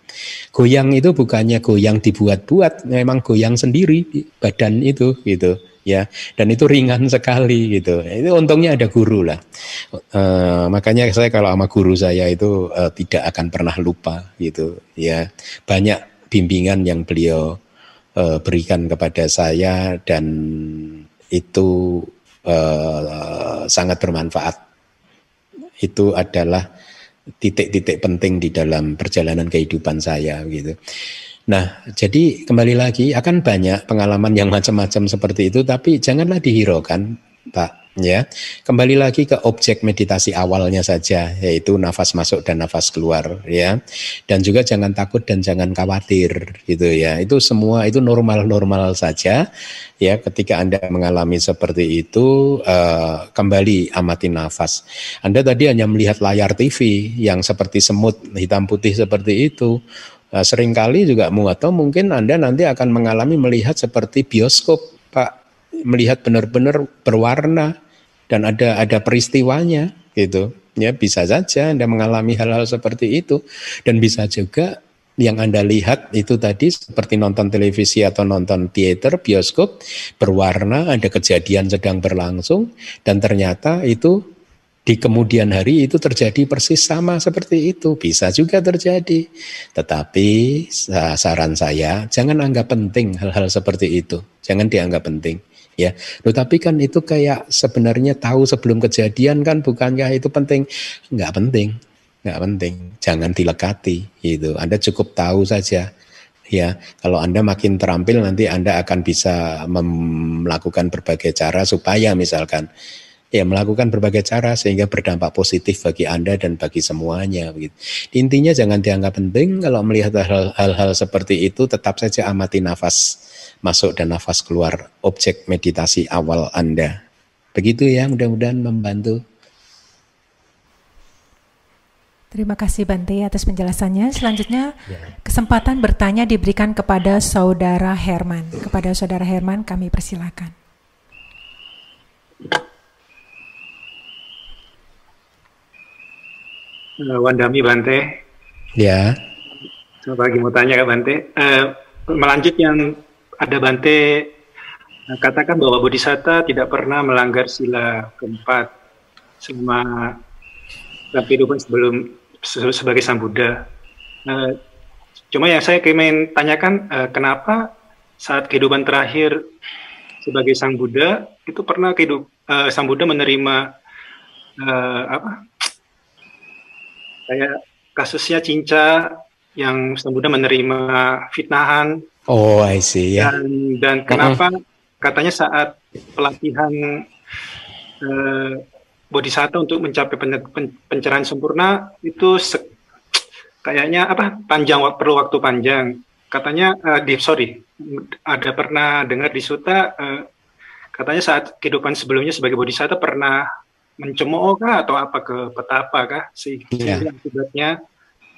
Goyang itu bukannya goyang dibuat-buat, memang goyang sendiri badan itu gitu ya dan itu ringan sekali gitu itu untungnya ada guru lah e, makanya saya kalau sama guru saya itu e, tidak akan pernah lupa gitu ya banyak bimbingan yang beliau e, berikan kepada saya dan itu Eh, sangat bermanfaat. Itu adalah titik-titik penting di dalam perjalanan kehidupan saya gitu. Nah, jadi kembali lagi akan banyak pengalaman yang macam-macam seperti itu, tapi janganlah dihiraukan, Pak ya. Kembali lagi ke objek meditasi awalnya saja yaitu nafas masuk dan nafas keluar ya. Dan juga jangan takut dan jangan khawatir gitu ya. Itu semua itu normal-normal saja ya. Ketika anda mengalami seperti itu uh, kembali amati nafas. Anda tadi hanya melihat layar TV yang seperti semut hitam putih seperti itu. Uh, sering kali juga mu atau mungkin anda nanti akan mengalami melihat seperti bioskop pak. Melihat benar-benar berwarna dan ada ada peristiwanya gitu. Ya bisa saja anda mengalami hal-hal seperti itu. Dan bisa juga yang anda lihat itu tadi seperti nonton televisi atau nonton teater bioskop berwarna ada kejadian sedang berlangsung dan ternyata itu di kemudian hari itu terjadi persis sama seperti itu. Bisa juga terjadi. Tetapi saran saya jangan anggap penting hal-hal seperti itu. Jangan dianggap penting ya. Tetapi kan itu kayak sebenarnya tahu sebelum kejadian kan bukankah itu penting? Enggak penting, enggak penting. Jangan dilekati itu. Anda cukup tahu saja ya kalau Anda makin terampil nanti Anda akan bisa melakukan berbagai cara supaya misalkan ya melakukan berbagai cara sehingga berdampak positif bagi Anda dan bagi semuanya begitu. Intinya jangan dianggap penting kalau melihat hal-hal seperti itu tetap saja amati nafas masuk dan nafas keluar objek meditasi awal Anda. Begitu ya, mudah-mudahan membantu. Terima kasih Bante atas penjelasannya. Selanjutnya ya. kesempatan bertanya diberikan kepada Saudara Herman. Kepada Saudara Herman kami persilakan. Uh, Wandami Bante. Ya. Selamat pagi mau tanya Kak Bante. Uh, melanjut yang ada Bante katakan bahwa Bodhisatta tidak pernah melanggar sila keempat selama kehidupan sebelum sebagai sang Buddha. Uh, cuma yang saya ingin tanyakan uh, kenapa saat kehidupan terakhir sebagai sang Buddha itu pernah kehidup uh, sang Buddha menerima uh, apa kayak kasusnya cinca yang Buddha menerima fitnahan Oh, I see ya. Dan, dan kenapa uh -huh. katanya saat pelatihan uh, bodhisatta untuk mencapai pencerahan sempurna itu kayaknya apa panjang perlu waktu panjang katanya uh, di sorry ada pernah dengar di suta uh, katanya saat kehidupan sebelumnya sebagai bodhisatta pernah mencemooh kah atau apa ke petapa kah sehingga yeah. akibatnya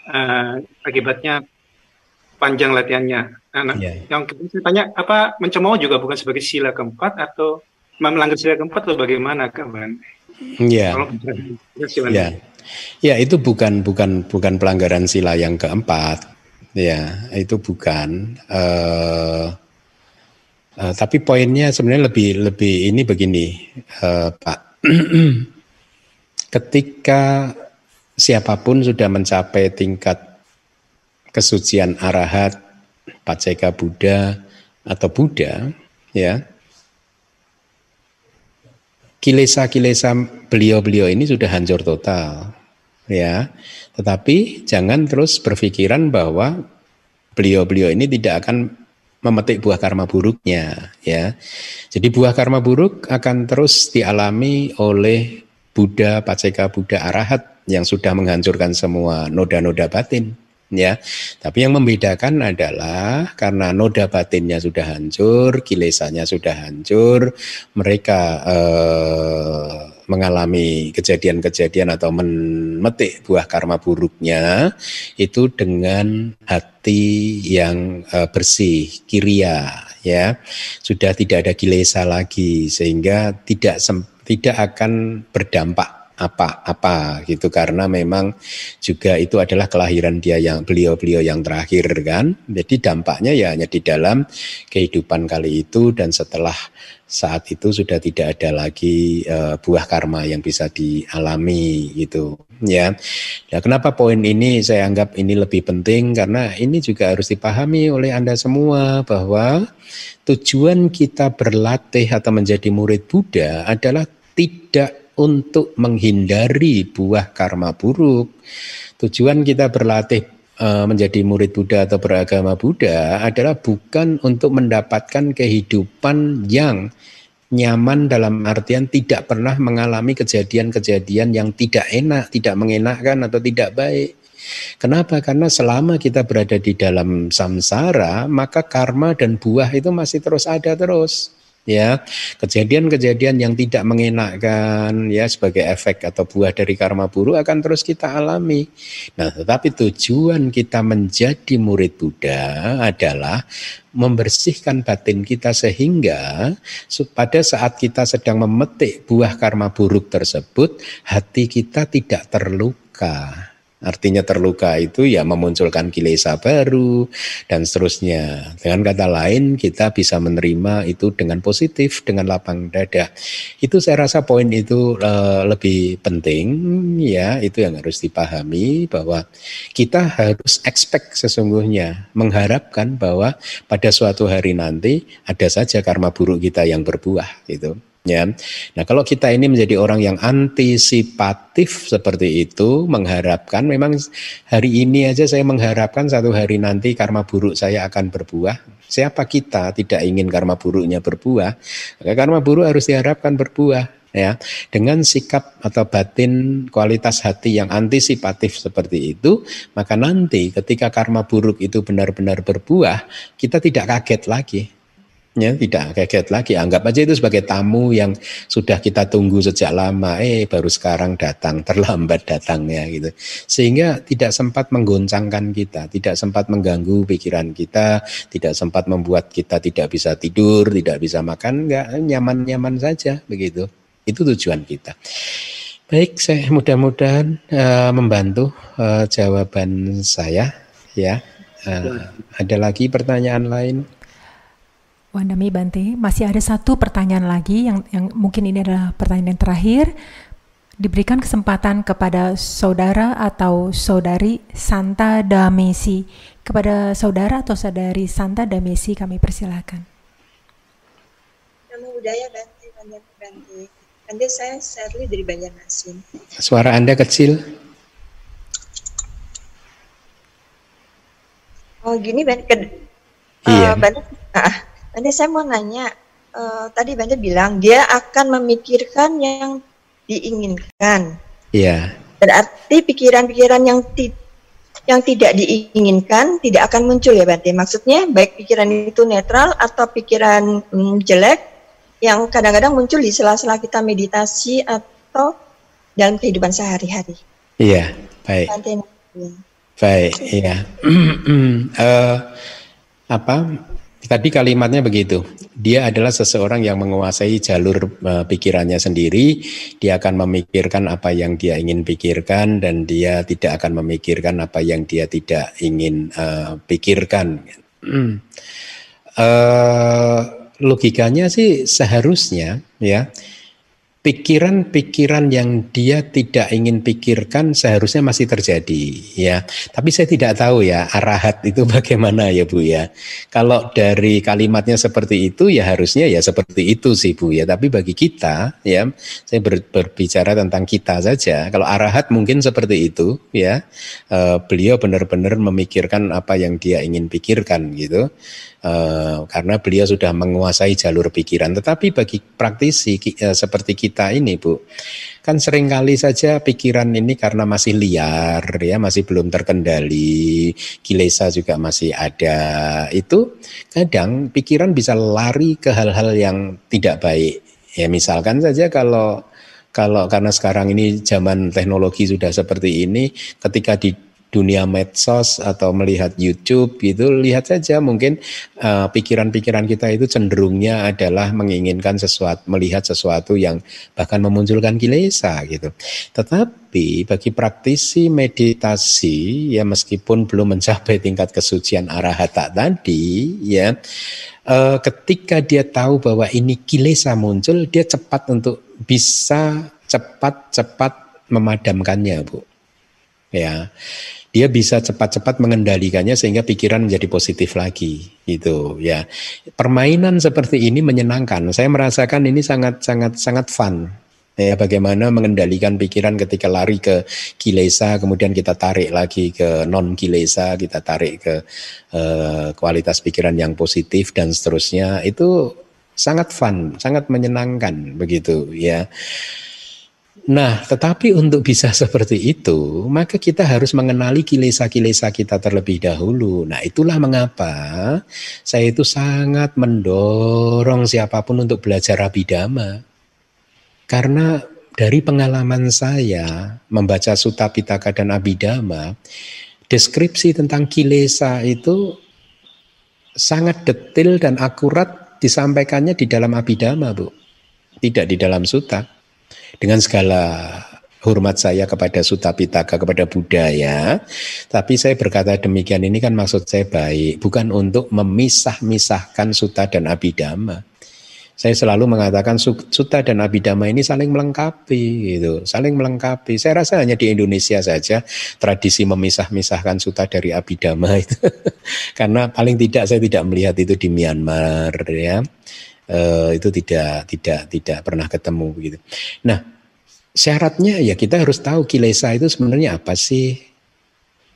uh, akibatnya panjang latihannya. Nah, yeah. yang saya tanya apa mencemooh juga bukan sebagai sila keempat atau melanggar sila keempat atau bagaimana kan? Iya. Ya. Ya, itu bukan bukan bukan pelanggaran sila yang keempat. Ya, itu bukan. Uh, uh, tapi poinnya sebenarnya lebih lebih ini begini, uh, Pak. Ketika siapa pun sudah mencapai tingkat kesucian arahat, paceka Buddha atau Buddha, ya, kilesa-kilesa beliau-beliau ini sudah hancur total ya. Tetapi jangan terus berpikiran bahwa beliau-beliau ini tidak akan memetik buah karma buruknya ya jadi buah karma buruk akan terus dialami oleh Buddha, Paceka Buddha Arahat yang sudah menghancurkan semua noda-noda batin ya. Tapi yang membedakan adalah karena noda batinnya sudah hancur, kilesanya sudah hancur, mereka eh, mengalami kejadian-kejadian atau memetik buah karma buruknya itu dengan hati yang eh, bersih, kiria ya. Sudah tidak ada kilesa lagi sehingga tidak tidak akan berdampak apa-apa gitu karena memang juga itu adalah kelahiran dia yang beliau-beliau yang terakhir kan. Jadi dampaknya ya hanya di dalam kehidupan kali itu dan setelah saat itu sudah tidak ada lagi uh, buah karma yang bisa dialami gitu ya. Nah, kenapa poin ini saya anggap ini lebih penting karena ini juga harus dipahami oleh Anda semua bahwa tujuan kita berlatih atau menjadi murid Buddha adalah tidak untuk menghindari buah karma buruk. Tujuan kita berlatih uh, menjadi murid Buddha atau beragama Buddha adalah bukan untuk mendapatkan kehidupan yang nyaman dalam artian tidak pernah mengalami kejadian-kejadian yang tidak enak, tidak mengenakkan atau tidak baik. Kenapa? Karena selama kita berada di dalam samsara, maka karma dan buah itu masih terus ada terus ya kejadian-kejadian yang tidak mengenakkan ya sebagai efek atau buah dari karma buruk akan terus kita alami. Nah, tetapi tujuan kita menjadi murid Buddha adalah membersihkan batin kita sehingga pada saat kita sedang memetik buah karma buruk tersebut hati kita tidak terluka Artinya terluka itu ya memunculkan kilesa baru dan seterusnya. Dengan kata lain kita bisa menerima itu dengan positif, dengan lapang dada. Itu saya rasa poin itu uh, lebih penting ya, itu yang harus dipahami bahwa kita harus expect sesungguhnya mengharapkan bahwa pada suatu hari nanti ada saja karma buruk kita yang berbuah gitu. Ya. Nah, kalau kita ini menjadi orang yang antisipatif seperti itu, mengharapkan memang hari ini aja saya mengharapkan satu hari nanti karma buruk saya akan berbuah. Siapa kita tidak ingin karma buruknya berbuah? Maka karma buruk harus diharapkan berbuah ya dengan sikap atau batin kualitas hati yang antisipatif seperti itu maka nanti ketika karma buruk itu benar-benar berbuah kita tidak kaget lagi ya tidak kaget lagi. Anggap aja itu sebagai tamu yang sudah kita tunggu sejak lama. Eh baru sekarang datang terlambat datangnya gitu. Sehingga tidak sempat menggoncangkan kita tidak sempat mengganggu pikiran kita tidak sempat membuat kita tidak bisa tidur tidak bisa makan enggak nyaman-nyaman saja begitu. Itu tujuan kita. Baik saya mudah-mudahan uh, membantu uh, jawaban saya ya. Uh, ada lagi pertanyaan lain Wandami Bante, masih ada satu pertanyaan lagi yang yang mungkin ini adalah pertanyaan yang terakhir. Diberikan kesempatan kepada saudara atau saudari Santa Damesi. Kepada saudara atau saudari Santa Damesi kami persilakan. Nama budaya Bante, Bante, Bante. Bante saya Shirley dari Banjarmasin. Suara Anda kecil. Oh gini Bante, uh, iya. Bante, uh, Bante saya mau nanya, uh, tadi Bante bilang dia akan memikirkan yang diinginkan. Iya. Berarti pikiran-pikiran yang ti yang tidak diinginkan tidak akan muncul ya Bante. Maksudnya baik pikiran itu netral atau pikiran hmm, jelek yang kadang-kadang muncul di sela-sela kita meditasi atau dalam kehidupan sehari-hari. Iya, baik. Bante. Baik, iya. uh, apa? Tadi kalimatnya begitu. Dia adalah seseorang yang menguasai jalur uh, pikirannya sendiri. Dia akan memikirkan apa yang dia ingin pikirkan dan dia tidak akan memikirkan apa yang dia tidak ingin uh, pikirkan. uh, logikanya sih seharusnya ya pikiran-pikiran yang dia tidak ingin pikirkan seharusnya masih terjadi ya. Tapi saya tidak tahu ya arahat itu bagaimana ya Bu ya. Kalau dari kalimatnya seperti itu ya harusnya ya seperti itu sih Bu ya. Tapi bagi kita ya, saya ber, berbicara tentang kita saja. Kalau arahat mungkin seperti itu ya. E, beliau benar-benar memikirkan apa yang dia ingin pikirkan gitu. Uh, karena beliau sudah menguasai jalur pikiran. Tetapi bagi praktisi uh, seperti kita ini, Bu, kan sering kali saja pikiran ini karena masih liar, ya masih belum terkendali, kilesa juga masih ada. Itu kadang pikiran bisa lari ke hal-hal yang tidak baik. Ya misalkan saja kalau kalau karena sekarang ini zaman teknologi sudah seperti ini, ketika di dunia medsos atau melihat YouTube gitu lihat saja mungkin uh, pikiran-pikiran kita itu cenderungnya adalah menginginkan sesuatu melihat sesuatu yang bahkan memunculkan kilesa gitu. Tetapi bagi praktisi meditasi ya meskipun belum mencapai tingkat kesucian arahata tadi ya uh, ketika dia tahu bahwa ini kilesa muncul dia cepat untuk bisa cepat-cepat memadamkannya, Bu. Ya. Dia bisa cepat-cepat mengendalikannya sehingga pikiran menjadi positif lagi gitu ya. Permainan seperti ini menyenangkan. Saya merasakan ini sangat sangat sangat fun ya bagaimana mengendalikan pikiran ketika lari ke kilesa kemudian kita tarik lagi ke non kilesa kita tarik ke uh, kualitas pikiran yang positif dan seterusnya. Itu sangat fun sangat menyenangkan begitu ya Nah, tetapi untuk bisa seperti itu, maka kita harus mengenali kilesa-kilesa kita terlebih dahulu. Nah, itulah mengapa saya itu sangat mendorong siapa pun untuk belajar abidama. Karena dari pengalaman saya membaca Sutta Pitaka dan Abidama, deskripsi tentang kilesa itu sangat detail dan akurat disampaikannya di dalam Abidama, Bu. Tidak di dalam Sutta dengan segala hormat saya kepada Sutta Pitaka, kepada Buddha ya. Tapi saya berkata demikian ini kan maksud saya baik, bukan untuk memisah-misahkan Sutta dan Abhidhamma. Saya selalu mengatakan Sutta dan Abhidhamma ini saling melengkapi gitu, saling melengkapi. Saya rasa hanya di Indonesia saja tradisi memisah-misahkan Sutta dari Abhidhamma itu. Karena paling tidak saya tidak melihat itu di Myanmar ya uh, itu tidak tidak tidak pernah ketemu begitu. Nah, syaratnya ya kita harus tahu kilesa itu sebenarnya apa sih?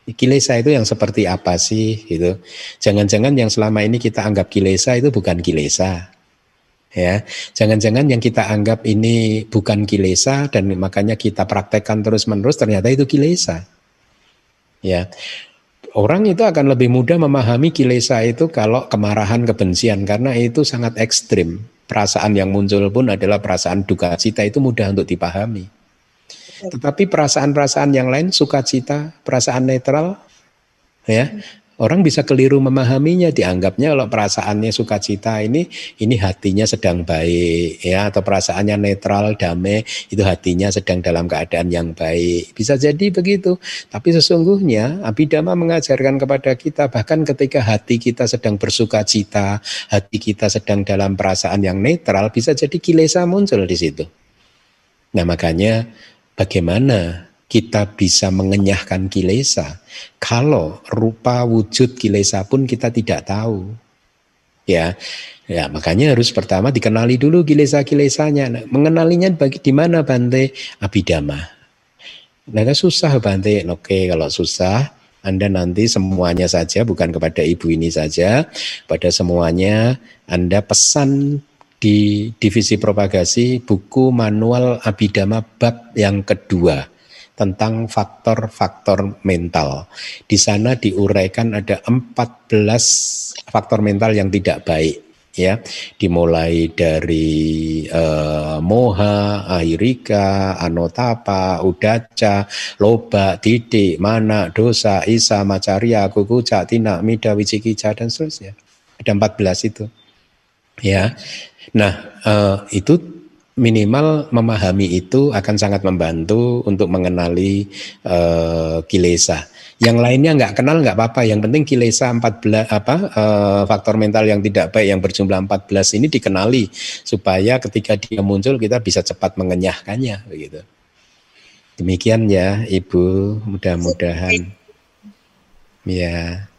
Kilesa itu yang seperti apa sih gitu. Jangan-jangan yang selama ini kita anggap kilesa itu bukan kilesa. Ya, jangan-jangan yang kita anggap ini bukan kilesa dan makanya kita praktekkan terus-menerus ternyata itu kilesa. Ya orang itu akan lebih mudah memahami kilesa itu kalau kemarahan kebencian karena itu sangat ekstrim. Perasaan yang muncul pun adalah perasaan duka cita itu mudah untuk dipahami. Tetapi perasaan-perasaan yang lain sukacita, perasaan netral ya, Orang bisa keliru memahaminya, dianggapnya kalau perasaannya sukacita ini, ini hatinya sedang baik, ya, atau perasaannya netral, damai, itu hatinya sedang dalam keadaan yang baik. Bisa jadi begitu. Tapi sesungguhnya Abhidhamma mengajarkan kepada kita, bahkan ketika hati kita sedang bersukacita, hati kita sedang dalam perasaan yang netral, bisa jadi kilesa muncul di situ. Nah makanya bagaimana kita bisa mengenyahkan kilesa kalau rupa wujud kilesa pun kita tidak tahu. Ya, ya makanya harus pertama dikenali dulu kilesa-kilesanya. Nah, mengenalinya bagi di mana Bante Abidama. Nah, kan susah Bante. Oke, kalau susah anda nanti semuanya saja bukan kepada ibu ini saja, pada semuanya Anda pesan di divisi propagasi buku manual Abidama bab yang kedua tentang faktor-faktor mental. Di sana diuraikan ada 14 faktor mental yang tidak baik ya dimulai dari uh, moha, ahirika, anotapa, udaca, loba, titik, mana, dosa, isa, macaria, kukuca, tina, mida, wicikica dan seterusnya. Ada 14 itu. Ya. Nah, uh, itu minimal memahami itu akan sangat membantu untuk mengenali uh, kilesa. Yang lainnya nggak kenal nggak apa-apa. Yang penting kilesa 14 apa uh, faktor mental yang tidak baik yang berjumlah 14 ini dikenali supaya ketika dia muncul kita bisa cepat mengenyahkannya begitu. Demikian ya Ibu, mudah-mudahan ya.